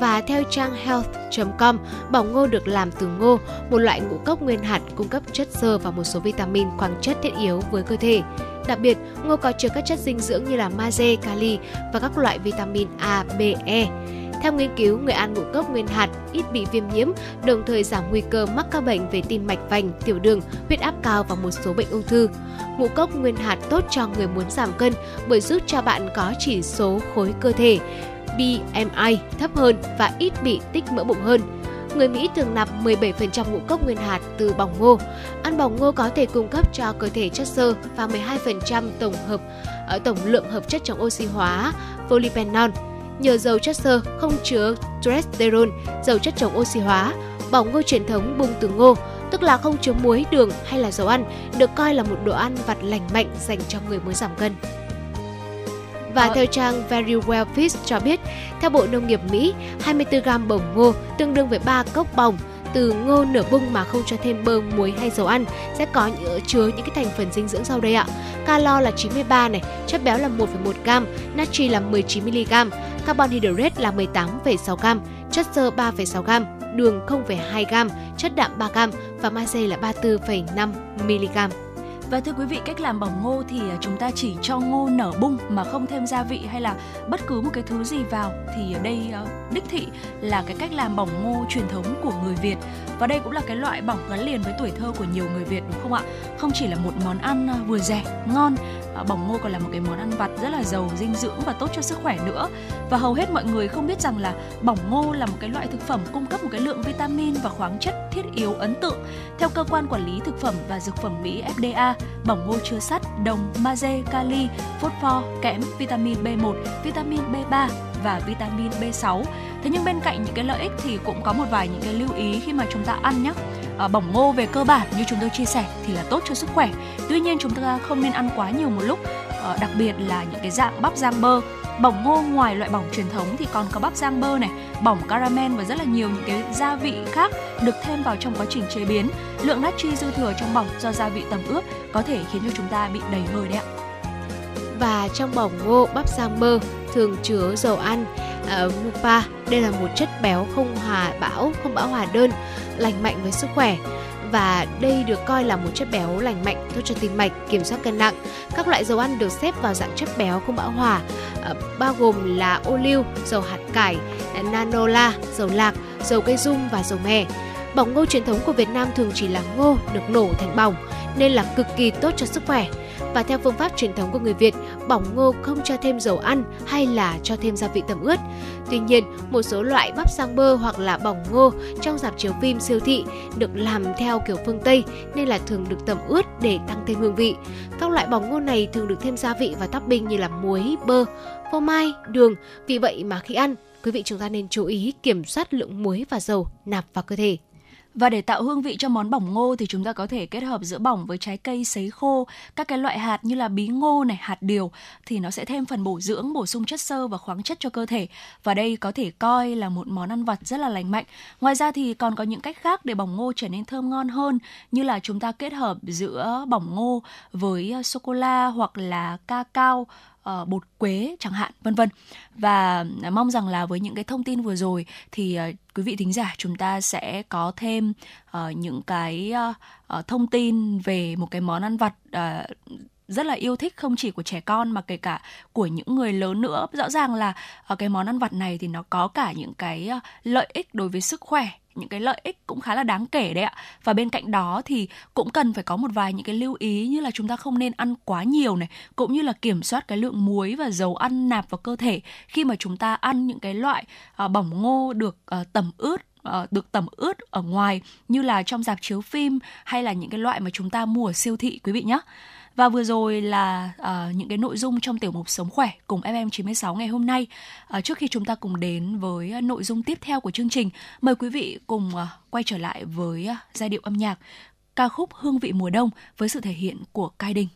Và theo trang health.com, bỏng ngô được làm từ ngô, một loại ngũ cốc nguyên hạt cung cấp chất xơ và một số vitamin khoáng chất thiết yếu với cơ thể. Đặc biệt, ngô có chứa các chất dinh dưỡng như là magie, kali và các loại vitamin A, B, E. Theo nghiên cứu, người ăn ngũ cốc nguyên hạt ít bị viêm nhiễm, đồng thời giảm nguy cơ mắc các bệnh về tim mạch vành, tiểu đường, huyết áp cao và một số bệnh ung thư. Ngũ cốc nguyên hạt tốt cho người muốn giảm cân bởi giúp cho bạn có chỉ số khối cơ thể BMI thấp hơn và ít bị tích mỡ bụng hơn. Người Mỹ thường nạp 17% ngũ cốc nguyên hạt từ bỏng ngô. Ăn bỏng ngô có thể cung cấp cho cơ thể chất xơ và 12% tổng hợp ở tổng lượng hợp chất chống oxy hóa polyphenol nhờ dầu chất xơ không chứa cholesterol, dầu chất chống oxy hóa. Bỏng ngô truyền thống bung từ ngô, tức là không chứa muối, đường hay là dầu ăn, được coi là một đồ ăn vặt lành mạnh dành cho người muốn giảm cân. Và theo trang Very Well Fish cho biết, theo Bộ Nông nghiệp Mỹ, 24 gram bổng ngô tương đương với 3 cốc bỏng từ ngô nửa bung mà không cho thêm bơ, muối hay dầu ăn sẽ có những, ờ, chứa những cái thành phần dinh dưỡng sau đây ạ. Calo là 93 này, chất béo là 1,1 gram, natri là 19 mg, carbon hydrate là 18,6 gram, chất xơ 3,6 gram, đường 0,2 gram, chất đạm 3 gram và magie là 34,5 mg. Và thưa quý vị, cách làm bỏng ngô thì à, chúng ta chỉ cho ngô nở bung mà không thêm gia vị hay là bất cứ một cái thứ gì vào thì ở đây à, đích thị là cái cách làm bỏng ngô truyền thống của người Việt. Và đây cũng là cái loại bỏng gắn liền với tuổi thơ của nhiều người Việt đúng không ạ? Không chỉ là một món ăn à, vừa rẻ, ngon Ờ, bỏng ngô còn là một cái món ăn vặt rất là giàu dinh dưỡng và tốt cho sức khỏe nữa. Và hầu hết mọi người không biết rằng là bỏng ngô là một cái loại thực phẩm cung cấp một cái lượng vitamin và khoáng chất thiết yếu, ấn tượng. Theo cơ quan quản lý thực phẩm và dược phẩm Mỹ FDA bỏng ngô chứa sắt, đồng, magie, kali phosphor kẽm, vitamin B1 vitamin B3 và vitamin B6 thế nhưng bên cạnh những cái lợi ích thì cũng có một vài những cái lưu ý khi mà chúng ta ăn nhé à, bỏng ngô về cơ bản như chúng tôi chia sẻ thì là tốt cho sức khỏe. Tuy nhiên chúng ta không nên ăn quá nhiều một lúc à, đặc biệt là những cái dạng bắp rang bơ. Bỏng ngô ngoài loại bỏng truyền thống thì còn có bắp rang bơ này bỏng caramel và rất là nhiều những cái gia vị khác được thêm vào trong quá trình chế biến. Lượng natri dư thừa trong bỏng do gia vị tầm ướp có thể khiến cho chúng ta bị đầy hơi đấy ạ. Và trong bỏng ngô bắp rang bơ thường chứa dầu ăn. Ờ, uh, mupa đây là một chất béo không hòa bão không bão hòa đơn lành mạnh với sức khỏe và đây được coi là một chất béo lành mạnh tốt cho tim mạch, kiểm soát cân nặng. Các loại dầu ăn được xếp vào dạng chất béo không bão hòa, uh, bao gồm là ô liu, dầu hạt cải, nanola, dầu lạc, dầu cây dung và dầu mè. Bỏng ngô truyền thống của Việt Nam thường chỉ là ngô được nổ thành bỏng nên là cực kỳ tốt cho sức khỏe và theo phương pháp truyền thống của người Việt, bỏng ngô không cho thêm dầu ăn hay là cho thêm gia vị tẩm ướt. Tuy nhiên, một số loại bắp sang bơ hoặc là bỏng ngô trong dạp chiếu phim siêu thị được làm theo kiểu phương Tây nên là thường được tẩm ướt để tăng thêm hương vị. Các loại bỏng ngô này thường được thêm gia vị và topping như là muối, bơ, phô mai, đường. Vì vậy mà khi ăn, quý vị chúng ta nên chú ý kiểm soát lượng muối và dầu nạp vào cơ thể. Và để tạo hương vị cho món bỏng ngô thì chúng ta có thể kết hợp giữa bỏng với trái cây sấy khô, các cái loại hạt như là bí ngô này, hạt điều thì nó sẽ thêm phần bổ dưỡng, bổ sung chất xơ và khoáng chất cho cơ thể. Và đây có thể coi là một món ăn vặt rất là lành mạnh. Ngoài ra thì còn có những cách khác để bỏng ngô trở nên thơm ngon hơn như là chúng ta kết hợp giữa bỏng ngô với sô cô la hoặc là ca cao uh, bột quế chẳng hạn vân vân. Và à, mong rằng là với những cái thông tin vừa rồi thì uh, quý vị thính giả chúng ta sẽ có thêm uh, những cái uh, uh, thông tin về một cái món ăn vặt uh, rất là yêu thích không chỉ của trẻ con mà kể cả của những người lớn nữa. Rõ ràng là cái món ăn vặt này thì nó có cả những cái lợi ích đối với sức khỏe những cái lợi ích cũng khá là đáng kể đấy ạ và bên cạnh đó thì cũng cần phải có một vài những cái lưu ý như là chúng ta không nên ăn quá nhiều này cũng như là kiểm soát cái lượng muối và dầu ăn nạp vào cơ thể khi mà chúng ta ăn những cái loại uh, bỏng ngô được uh, tẩm ướt ờ, được tẩm ướt ở ngoài như là trong dạp chiếu phim hay là những cái loại mà chúng ta mua ở siêu thị quý vị nhé. Và vừa rồi là uh, những cái nội dung trong tiểu mục Sống khỏe cùng FM96 ngày hôm nay. Uh, trước khi chúng ta cùng đến với ờ, nội dung tiếp theo của chương trình, mời quý vị cùng uh, quay trở lại với uh, giai điệu âm nhạc ca khúc Hương vị mùa đông với sự thể hiện của Cai Đình.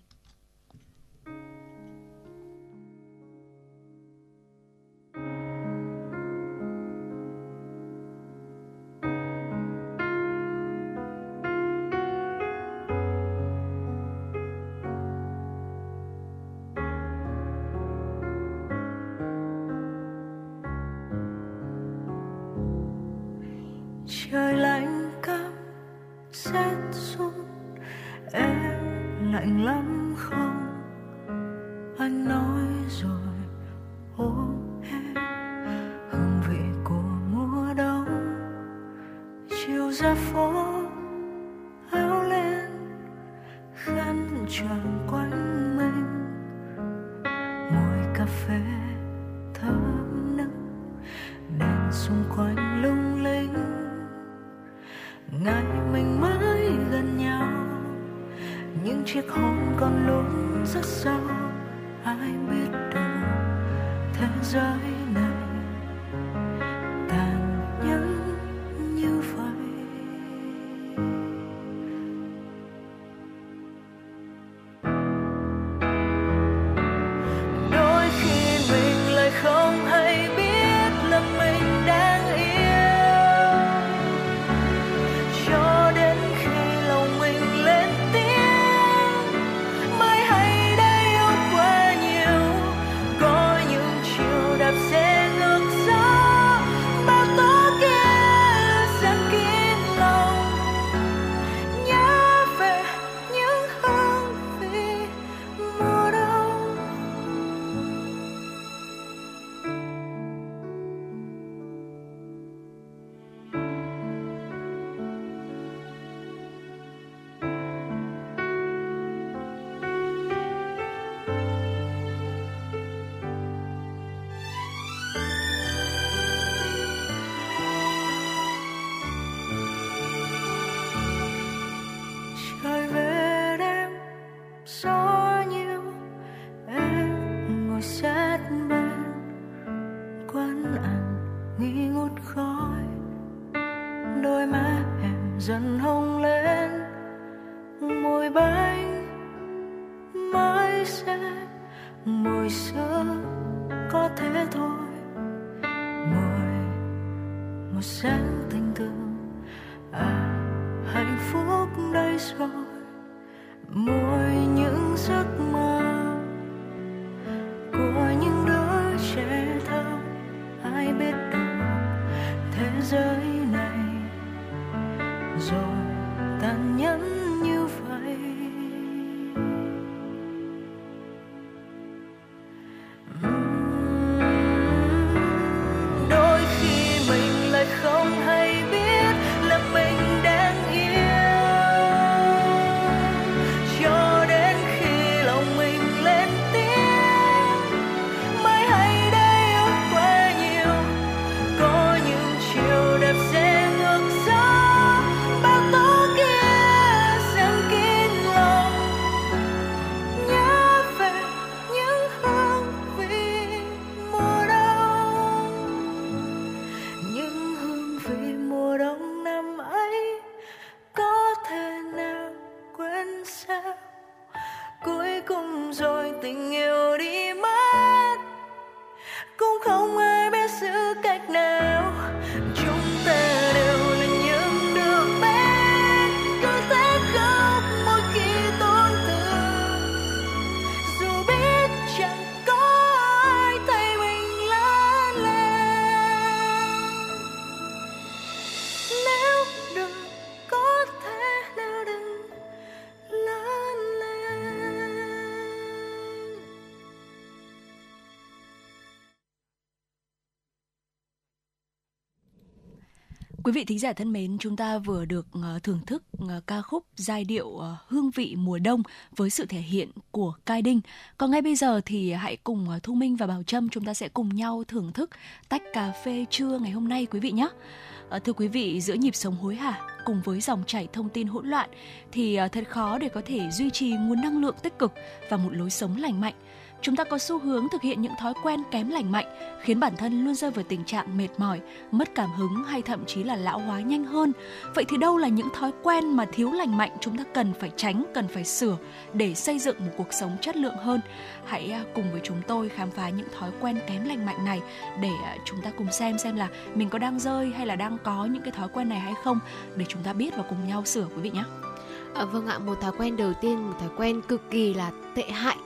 Trời lạnh căm rét run em lạnh lắm. Quý vị thính giả thân mến, chúng ta vừa được ờ, thưởng thức ờ, ca khúc giai điệu ờ, Hương vị mùa đông với sự thể hiện của Cai Đinh. Còn ngay bây giờ thì hãy cùng Thu Minh và Bảo Trâm chúng ta sẽ cùng nhau thưởng thức tách cà phê trưa ngày hôm nay quý vị nhé. Thưa quý vị, giữa nhịp sống hối hả cùng với dòng chảy thông tin hỗn loạn thì thật khó để có thể duy trì nguồn năng lượng tích cực và một lối sống lành mạnh chúng ta có xu hướng thực hiện những thói quen kém lành mạnh, khiến bản thân luôn rơi vào tình trạng mệt mỏi, mất cảm hứng hay thậm chí là lão hóa nhanh hơn. Vậy thì đâu là những thói quen mà thiếu lành mạnh chúng ta cần phải tránh, cần phải sửa để xây dựng một cuộc sống chất lượng hơn? Hãy à, cùng với chúng tôi khám phá những thói quen kém lành mạnh này để à, chúng ta cùng xem xem là mình có đang rơi hay là đang có những cái thói quen này hay không, để chúng ta biết và cùng nhau sửa quý vị nhé. À, vâng ạ, một thói quen đầu tiên, một thói quen cực kỳ là tệ hại.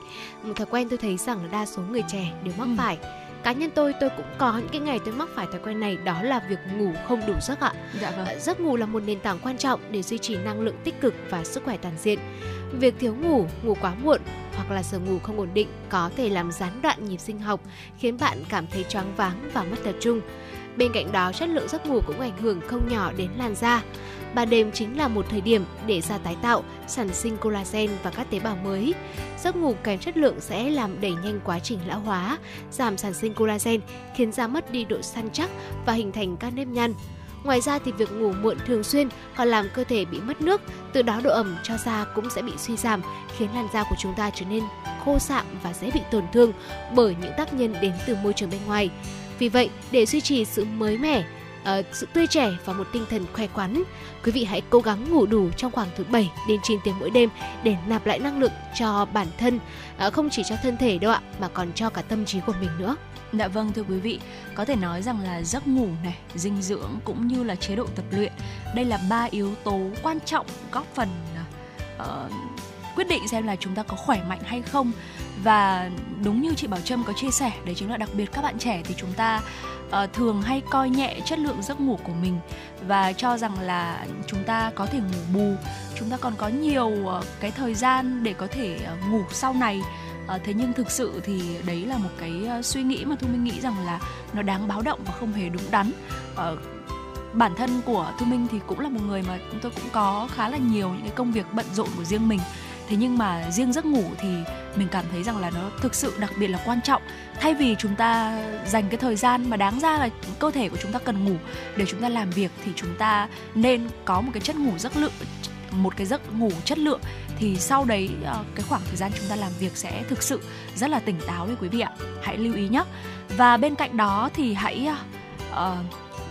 Một thói quen tôi thấy rằng là đa số người trẻ đều mắc ừ. phải. Cá nhân tôi tôi cũng có những cái ngày tôi mắc phải thói quen này đó là việc ngủ không đủ giấc ạ. Dạ vâng. À, giấc ngủ là một nền tảng quan trọng để duy trì năng lượng tích cực và sức khỏe toàn diện. Việc thiếu ngủ, ngủ quá muộn hoặc là giờ ngủ không ổn định có thể làm gián đoạn nhịp sinh học, khiến bạn cảm thấy choáng váng và mất tập trung. Bên cạnh đó, chất lượng giấc ngủ cũng ảnh hưởng không nhỏ đến làn da. Ban đêm chính là một thời điểm để da tái tạo, sản sinh collagen và các tế bào mới. Giấc ngủ kém chất lượng sẽ làm đẩy nhanh quá trình lão hóa, giảm sản sinh collagen, khiến da mất đi độ săn chắc và hình thành các nếp nhăn. Ngoài ra thì việc ngủ muộn thường xuyên còn làm cơ thể bị mất nước, từ đó độ ẩm cho da cũng sẽ bị suy giảm, khiến làn da của chúng ta trở nên khô sạm và dễ bị tổn thương bởi những tác nhân đến từ môi trường bên ngoài. Vì vậy, để duy trì sự mới mẻ, uh, sự tươi trẻ và một tinh thần khỏe khoắn. Quý vị hãy cố gắng ngủ đủ trong khoảng từ 7 đến 9 tiếng mỗi đêm để nạp lại năng lượng cho bản thân, uh, không chỉ cho thân thể đâu ạ, mà còn cho cả tâm trí của mình nữa. Dạ vâng thưa quý vị, có thể nói rằng là giấc ngủ này, dinh dưỡng cũng như là chế độ tập luyện, đây là ba yếu tố quan trọng góp phần uh, quyết định xem là chúng ta có khỏe mạnh hay không. Và đúng như chị Bảo Trâm có chia sẻ đấy chính là đặc biệt các bạn trẻ thì chúng ta uh, thường hay coi nhẹ chất lượng giấc ngủ của mình và cho rằng là chúng ta có thể ngủ bù chúng ta còn có nhiều uh, cái thời gian để có thể uh, ngủ sau này. Ờ, thế nhưng thực sự thì đấy là một cái ờ, suy nghĩ mà thu minh nghĩ rằng là nó đáng báo động và không hề đúng đắn. Uh, bản thân của thu minh thì cũng là một người mà tôi cũng có khá là nhiều những cái công việc bận rộn của riêng mình. Thế nhưng mà riêng giấc ngủ thì mình cảm thấy rằng là nó thực sự đặc biệt là quan trọng. Thay vì chúng ta dành cái thời gian mà đáng ra là cơ thể của chúng ta cần ngủ để chúng ta làm việc thì chúng ta nên có một cái chất ngủ giấc lượng một cái giấc ngủ chất lượng thì sau đấy ờ, cái khoảng thời gian chúng ta làm việc sẽ thực sự rất là tỉnh táo đấy quý vị ạ. Hãy lưu ý nhé và bên cạnh đó thì hãy uh,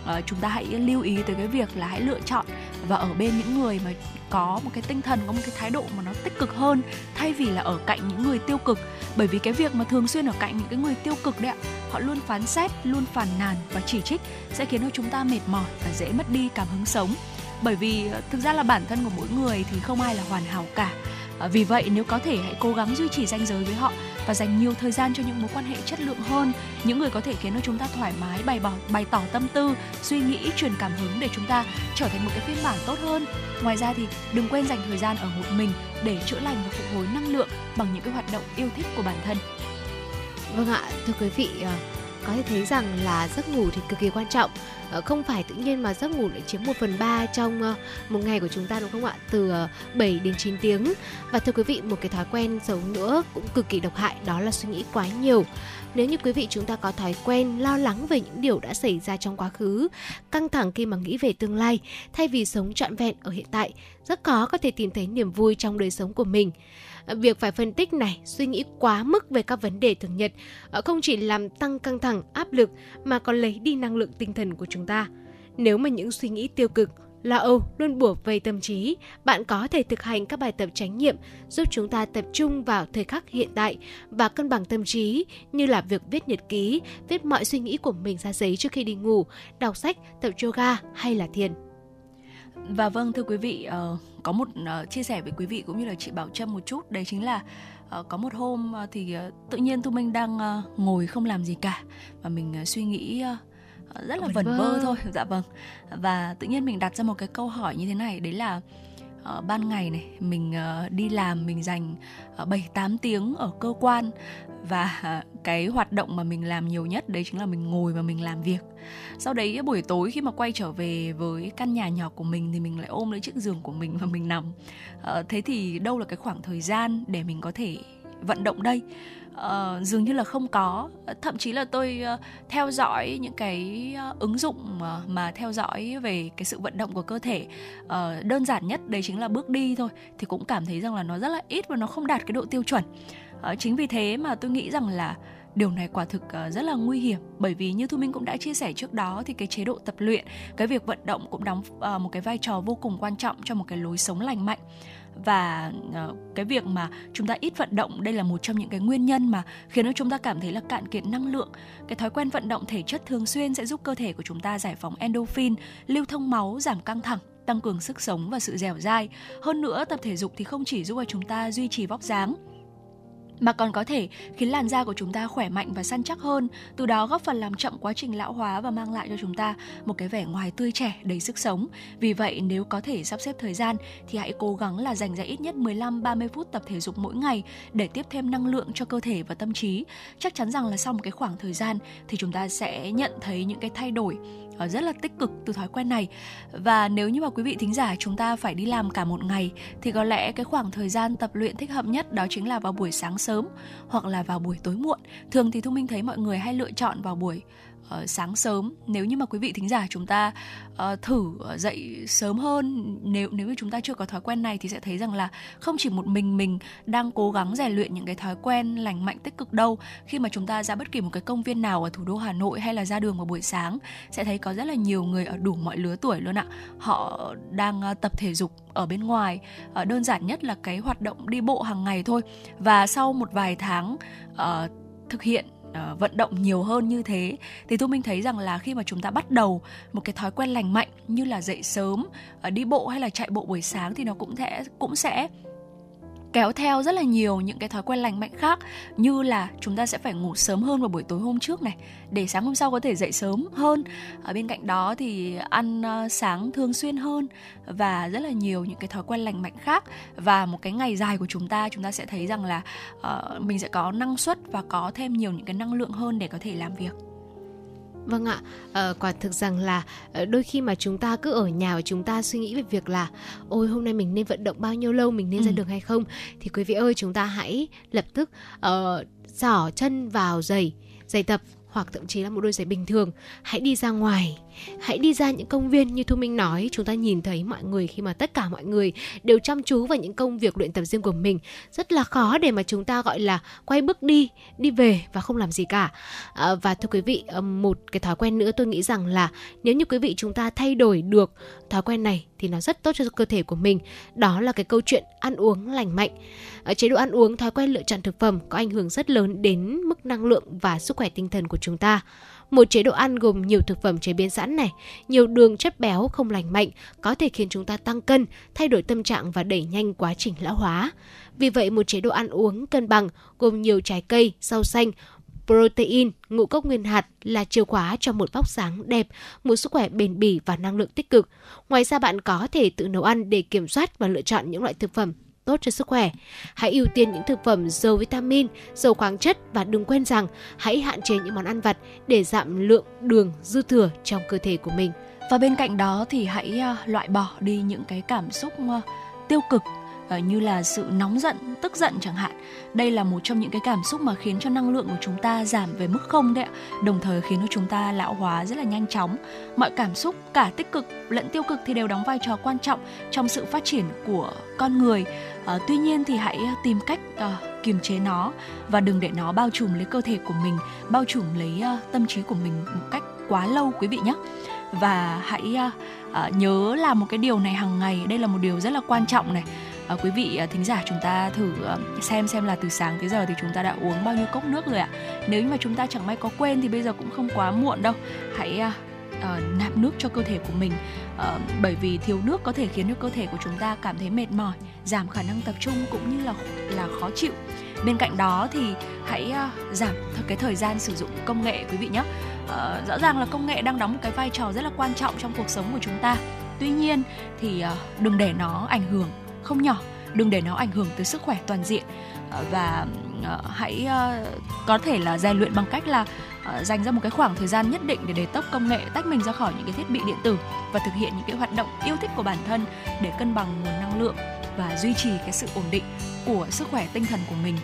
uh, chúng ta hãy lưu ý tới cái việc là hãy lựa chọn và ở bên những người mà có một cái tinh thần có một cái thái độ mà nó tích cực hơn thay vì là ở cạnh những người tiêu cực. Bởi vì cái việc mà thường xuyên ở cạnh những cái người tiêu cực đấy ạ họ luôn phán xét luôn phàn nàn và chỉ trích sẽ khiến cho chúng ta mệt mỏi và dễ mất đi cảm hứng sống bởi vì ờ, thực ra là bản thân của mỗi người thì không ai là hoàn hảo cả. Ờ, vì vậy nếu có thể hãy cố gắng duy trì ranh giới với họ và dành nhiều thời gian cho những mối quan hệ chất lượng hơn, những người có thể khiến cho chúng ta thoải mái, bày bỏ, bày tỏ tâm tư, suy nghĩ, truyền cảm hứng để chúng ta trở thành một cái phiên bản tốt hơn. Ngoài ra thì đừng quên dành thời gian ở một mình để chữa lành và phục hồi năng lượng bằng những cái hoạt động yêu thích của bản thân. Vâng ạ, thưa quý vị ờ, có thể thấy rằng là giấc ngủ thì cực kỳ quan trọng. Ờ, không phải tự nhiên mà giấc ngủ lại chiếm 1 phần 3 trong ờ, một ngày của chúng ta đúng không ạ? Từ ờ, 7 đến 9 tiếng. Và thưa quý vị một cái thói quen xấu nữa cũng cực kỳ độc hại đó là suy nghĩ quá nhiều. Nếu như quý vị chúng ta có thói quen lo lắng về những điều đã xảy ra trong quá khứ, căng thẳng khi mà nghĩ về tương lai, thay vì sống trọn vẹn ở hiện tại, rất khó có thể tìm thấy niềm vui trong đời sống của mình. Ờ, việc phải phân tích này suy nghĩ quá mức về các vấn đề thường nhật ờ, không chỉ làm tăng căng thẳng áp lực mà còn lấy đi năng lượng tinh thần của chúng ta nếu mà những suy nghĩ tiêu cực lo âu luôn bủa vây tâm trí, bạn có thể thực hành các bài tập tránh niệm giúp chúng ta tập trung vào thời khắc hiện tại và cân bằng tâm trí như là việc viết nhật ký, viết mọi suy nghĩ của mình ra giấy trước khi đi ngủ, đọc sách, tập yoga hay là thiền. Và vâng thưa quý vị, uh, có một uh, chia sẻ với quý vị cũng như là chị Bảo Trâm một chút, đấy chính là uh, có một hôm thì tự nhiên Thu Minh đang ngồi không làm gì cả và mình suy nghĩ rất là vẩn vơ thôi, dạ vâng. Và tự nhiên mình đặt ra một cái câu hỏi như thế này, đấy là uh, ban ngày này mình uh, đi làm mình dành uh, 7 8 tiếng ở cơ quan và uh, cái hoạt động mà mình làm nhiều nhất đấy chính là mình ngồi và mình làm việc. Sau đấy buổi tối khi mà quay trở về với căn nhà nhỏ của mình thì mình lại ôm lấy chiếc giường của mình và mình nằm. Uh, thế thì đâu là cái khoảng thời gian để mình có thể vận động đây? Uh, dường như là không có. Thậm chí là tôi uh, theo dõi những cái uh, ứng dụng mà, mà theo dõi về cái sự vận động của cơ thể. Uh, đơn giản nhất đấy chính là bước đi thôi thì cũng cảm thấy rằng là nó rất là ít và nó không đạt cái độ tiêu chuẩn. Uh, chính vì thế mà tôi nghĩ rằng là điều này quả thực rất là nguy hiểm. Bởi vì như thu minh cũng đã chia sẻ trước đó thì cái chế độ tập luyện cái việc vận động cũng đóng một cái vai trò vô cùng quan trọng cho một cái lối sống lành mạnh và uh, cái việc mà chúng ta ít vận động đây là một trong những cái nguyên nhân mà khiến cho chúng ta cảm thấy là cạn kiệt năng lượng. Cái thói quen vận động thể chất thường xuyên sẽ giúp cơ thể của chúng ta giải phóng endorphin lưu thông máu giảm căng thẳng tăng cường sức sống và sự dẻo dai. Hơn nữa tập thể dục thì không chỉ giúp cho chúng ta duy trì vóc dáng mà còn có thể khiến làn da của chúng ta khỏe mạnh và săn chắc hơn, từ đó góp phần làm chậm quá trình lão hóa và mang lại cho chúng ta một cái vẻ ngoài tươi trẻ, đầy sức sống. Vì vậy, nếu có thể sắp xếp thời gian thì hãy cố gắng là dành ra ít nhất 15-30 phút tập thể dục mỗi ngày để tiếp thêm năng lượng cho cơ thể và tâm trí. Chắc chắn rằng là sau một cái khoảng thời gian thì chúng ta sẽ nhận thấy những cái thay đổi Ờ, rất là tích cực từ thói quen này. Và nếu như mà quý vị thính giả chúng ta phải đi làm cả một ngày, thì có lẽ cái khoảng thời gian tập luyện thích hợp nhất đó chính là vào buổi sáng sớm hoặc là vào buổi tối muộn. Thường thì thu minh thấy mọi người hay lựa chọn vào buổi uh, sáng sớm. Nếu như mà quý vị thính giả chúng ta uh, thử ờ, dậy sớm hơn nếu nếu như chúng ta chưa có thói quen này thì sẽ thấy rằng là không chỉ một mình mình đang cố gắng rèn luyện những cái thói quen lành mạnh tích cực đâu. Khi mà chúng ta ra bất kỳ một cái công viên nào ở thủ đô Hà Nội hay là ra đường vào buổi sáng sẽ thấy có rất là nhiều người ở đủ mọi lứa tuổi luôn ạ. Họ đang uh, tập thể dục ở bên ngoài. Uh, đơn giản nhất là cái hoạt động đi bộ hàng ngày thôi. Và sau một vài tháng uh, thực hiện uh, vận động nhiều hơn như thế thì thu minh thấy rằng là khi mà chúng ta bắt đầu một cái thói quen lành mạnh như là dậy sớm uh, đi bộ hay là chạy bộ buổi sáng thì nó cũng sẽ cũng sẽ kéo theo rất là nhiều những cái thói quen lành mạnh khác như là chúng ta sẽ phải ngủ sớm hơn vào buổi tối hôm trước này để sáng hôm sau có thể dậy sớm hơn. Ở bên cạnh đó thì ăn ờ, sáng thường xuyên hơn và rất là nhiều những cái thói quen lành mạnh khác. Và một cái ngày dài của chúng ta chúng ta sẽ thấy rằng là uh, mình sẽ có năng suất và có thêm nhiều những cái năng lượng hơn để có thể làm việc. Vâng ạ, à, quả thực rằng là ờ, đôi khi mà chúng ta cứ ở nhà và chúng ta suy nghĩ về việc là ôi hôm nay mình nên vận động bao nhiêu lâu, mình nên ừ. ra đường hay không? Thì quý vị ơi chúng ta hãy lập tức uh, xỏ chân vào giày, giày tập hoặc thậm chí là một đôi giày bình thường. Hãy đi ra ngoài hãy đi ra những công viên như thu minh nói chúng ta nhìn thấy mọi người khi mà tất cả mọi người đều chăm chú vào những công việc luyện tập riêng của mình. Rất là khó để mà chúng ta gọi là quay bước đi đi về và không làm gì cả. À, và thưa quý vị à, một cái thói quen nữa tôi nghĩ rằng là nếu như quý vị chúng ta thay đổi được thói quen này thì nó rất tốt cho cơ thể của mình. Đó là cái câu chuyện ăn uống lành mạnh. À, chế độ ăn uống thói quen lựa chọn thực phẩm có ảnh hưởng rất lớn đến mức năng lượng và sức khỏe tinh thần của chúng ta một chế độ ăn gồm nhiều thực phẩm chế biến sẵn này, nhiều đường chất béo không lành mạnh có thể khiến chúng ta tăng cân, thay đổi tâm trạng và đẩy nhanh quá trình lão hóa. Vì vậy, một chế độ ăn uống cân bằng gồm nhiều trái cây, rau xanh, protein, ngũ cốc nguyên hạt là chìa khóa cho một vóc dáng đẹp, một sức khỏe bền bỉ và năng lượng tích cực. Ngoài ra bạn có thể tự nấu ăn để kiểm soát và lựa chọn những loại thực phẩm tốt cho sức khỏe. Hãy ưu tiên những thực phẩm giàu vitamin, giàu khoáng chất và đừng quên rằng hãy hạn chế những món ăn vặt để giảm lượng đường dư thừa trong cơ thể của mình. Và bên cạnh đó thì hãy à, loại bỏ đi những cái cảm xúc à, tiêu cực ờ, như là sự nóng giận, tức giận chẳng hạn. Đây là một trong những cái cảm xúc mà khiến cho năng lượng của chúng ta giảm về mức không đấy ạ. Đồng thời khiến cho chúng ta lão hóa rất là nhanh chóng. Mọi cảm xúc cả tích cực lẫn tiêu cực thì đều đóng vai trò quan trọng trong sự phát triển của con người. À, tuy nhiên thì hãy ờ, tìm cách uh, kiềm chế nó và đừng để nó bao trùm lấy cơ thể của mình, bao trùm lấy uh, tâm trí của mình một cách quá lâu quý vị nhé. Và hãy uh, nhớ làm một cái điều này hàng ngày đây là một điều rất là quan trọng này. À, quý vị à, thính giả chúng ta thử à, xem xem là từ sáng tới giờ thì chúng ta đã uống bao nhiêu cốc nước rồi ạ. Nếu như mà chúng ta chẳng may có quên thì bây giờ cũng không quá muộn đâu. Hãy à, Ờ, uh, nạp nước cho cơ thể của mình. Uh, bởi vì thiếu nước có thể khiến cho cơ thể của chúng ta cảm thấy mệt mỏi giảm khả năng tập trung cũng như là là khó chịu. Bên cạnh đó thì hãy uh, giảm cái thời gian sử dụng công nghệ quý vị nhé. Uh, rõ ràng là công nghệ đang đóng một cái vai trò rất là quan trọng trong cuộc sống của chúng ta. Tuy nhiên thì uh, đừng để nó ảnh hưởng không nhỏ đừng để nó ảnh hưởng tới sức khỏe toàn diện. Uh, và uh, hãy uh, có thể là rèn luyện bằng cách là uh, dành ra một cái khoảng thời gian nhất định để để tốc công nghệ tách mình ra khỏi những cái thiết bị điện tử và thực hiện những cái hoạt động yêu thích của bản thân để cân bằng nguồn năng lượng và duy trì cái sự ổn định của sức khỏe tinh thần của mình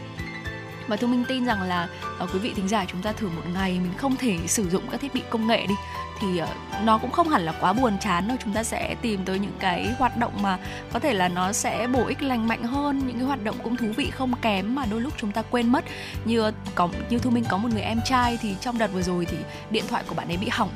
và thu minh tin rằng là uh, quý vị thính giả chúng ta thử một ngày mình không thể sử dụng các thiết bị công nghệ đi thì uh, nó cũng không hẳn là quá buồn chán đâu. Chúng ta sẽ tìm tới những cái hoạt động mà có thể là nó sẽ bổ ích lành mạnh hơn những cái hoạt động cũng thú vị không kém mà đôi lúc chúng ta quên mất. Như ờ, có như thu minh có một người em trai thì trong đợt vừa rồi thì điện thoại của bạn ấy bị hỏng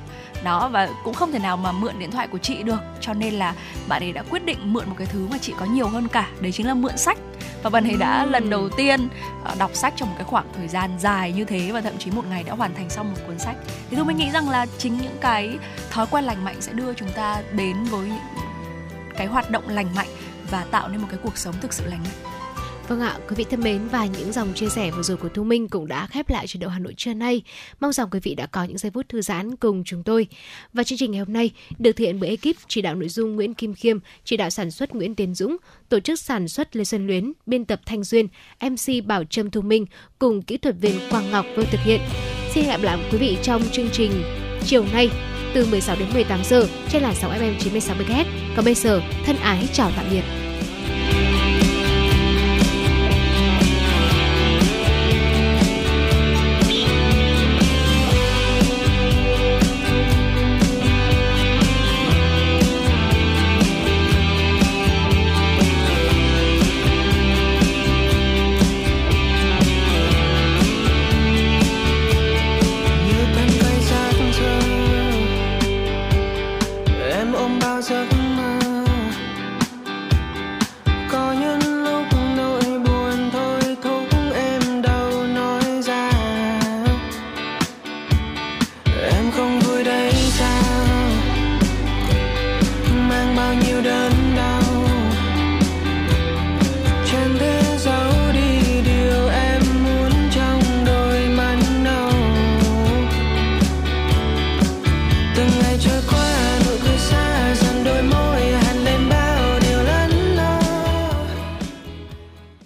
đó và cũng không thể nào mà mượn điện thoại của chị được. Cho nên là bạn ấy đã quyết định mượn một cái thứ mà chị có nhiều hơn cả. Đấy chính là mượn sách. Và bạn ấy đã lần đầu tiên ờ, đọc sách trong một cái khoảng thời gian dài như thế và thậm chí một ngày đã hoàn thành xong một cuốn sách. Thì tôi mới nghĩ rằng là chính những cái thói quen lành mạnh sẽ đưa chúng ta đến với những cái hoạt động lành mạnh và tạo nên một cái cuộc sống thực sự lành mạnh Vâng ạ, quý vị thân mến và những dòng chia sẻ vừa rồi của Thu Minh cũng đã khép lại chuyển động Hà Nội trưa nay. Mong rằng quý vị đã có những giây phút thư giãn cùng chúng tôi. Và chương trình ngày hôm nay được thực hiện bởi ekip chỉ đạo nội dung Nguyễn Kim Khiêm, chỉ đạo sản xuất Nguyễn Tiến Dũng, tổ chức sản xuất Lê Xuân Luyến, biên tập Thanh Duyên, MC Bảo Trâm Thu Minh cùng kỹ thuật viên Quang Ngọc vừa thực hiện. Xin hẹn gặp lại quý vị trong chương trình chiều nay từ 16 đến 18 giờ trên làn sóng FM 96 MHz. Còn bây giờ, thân ái chào tạm biệt.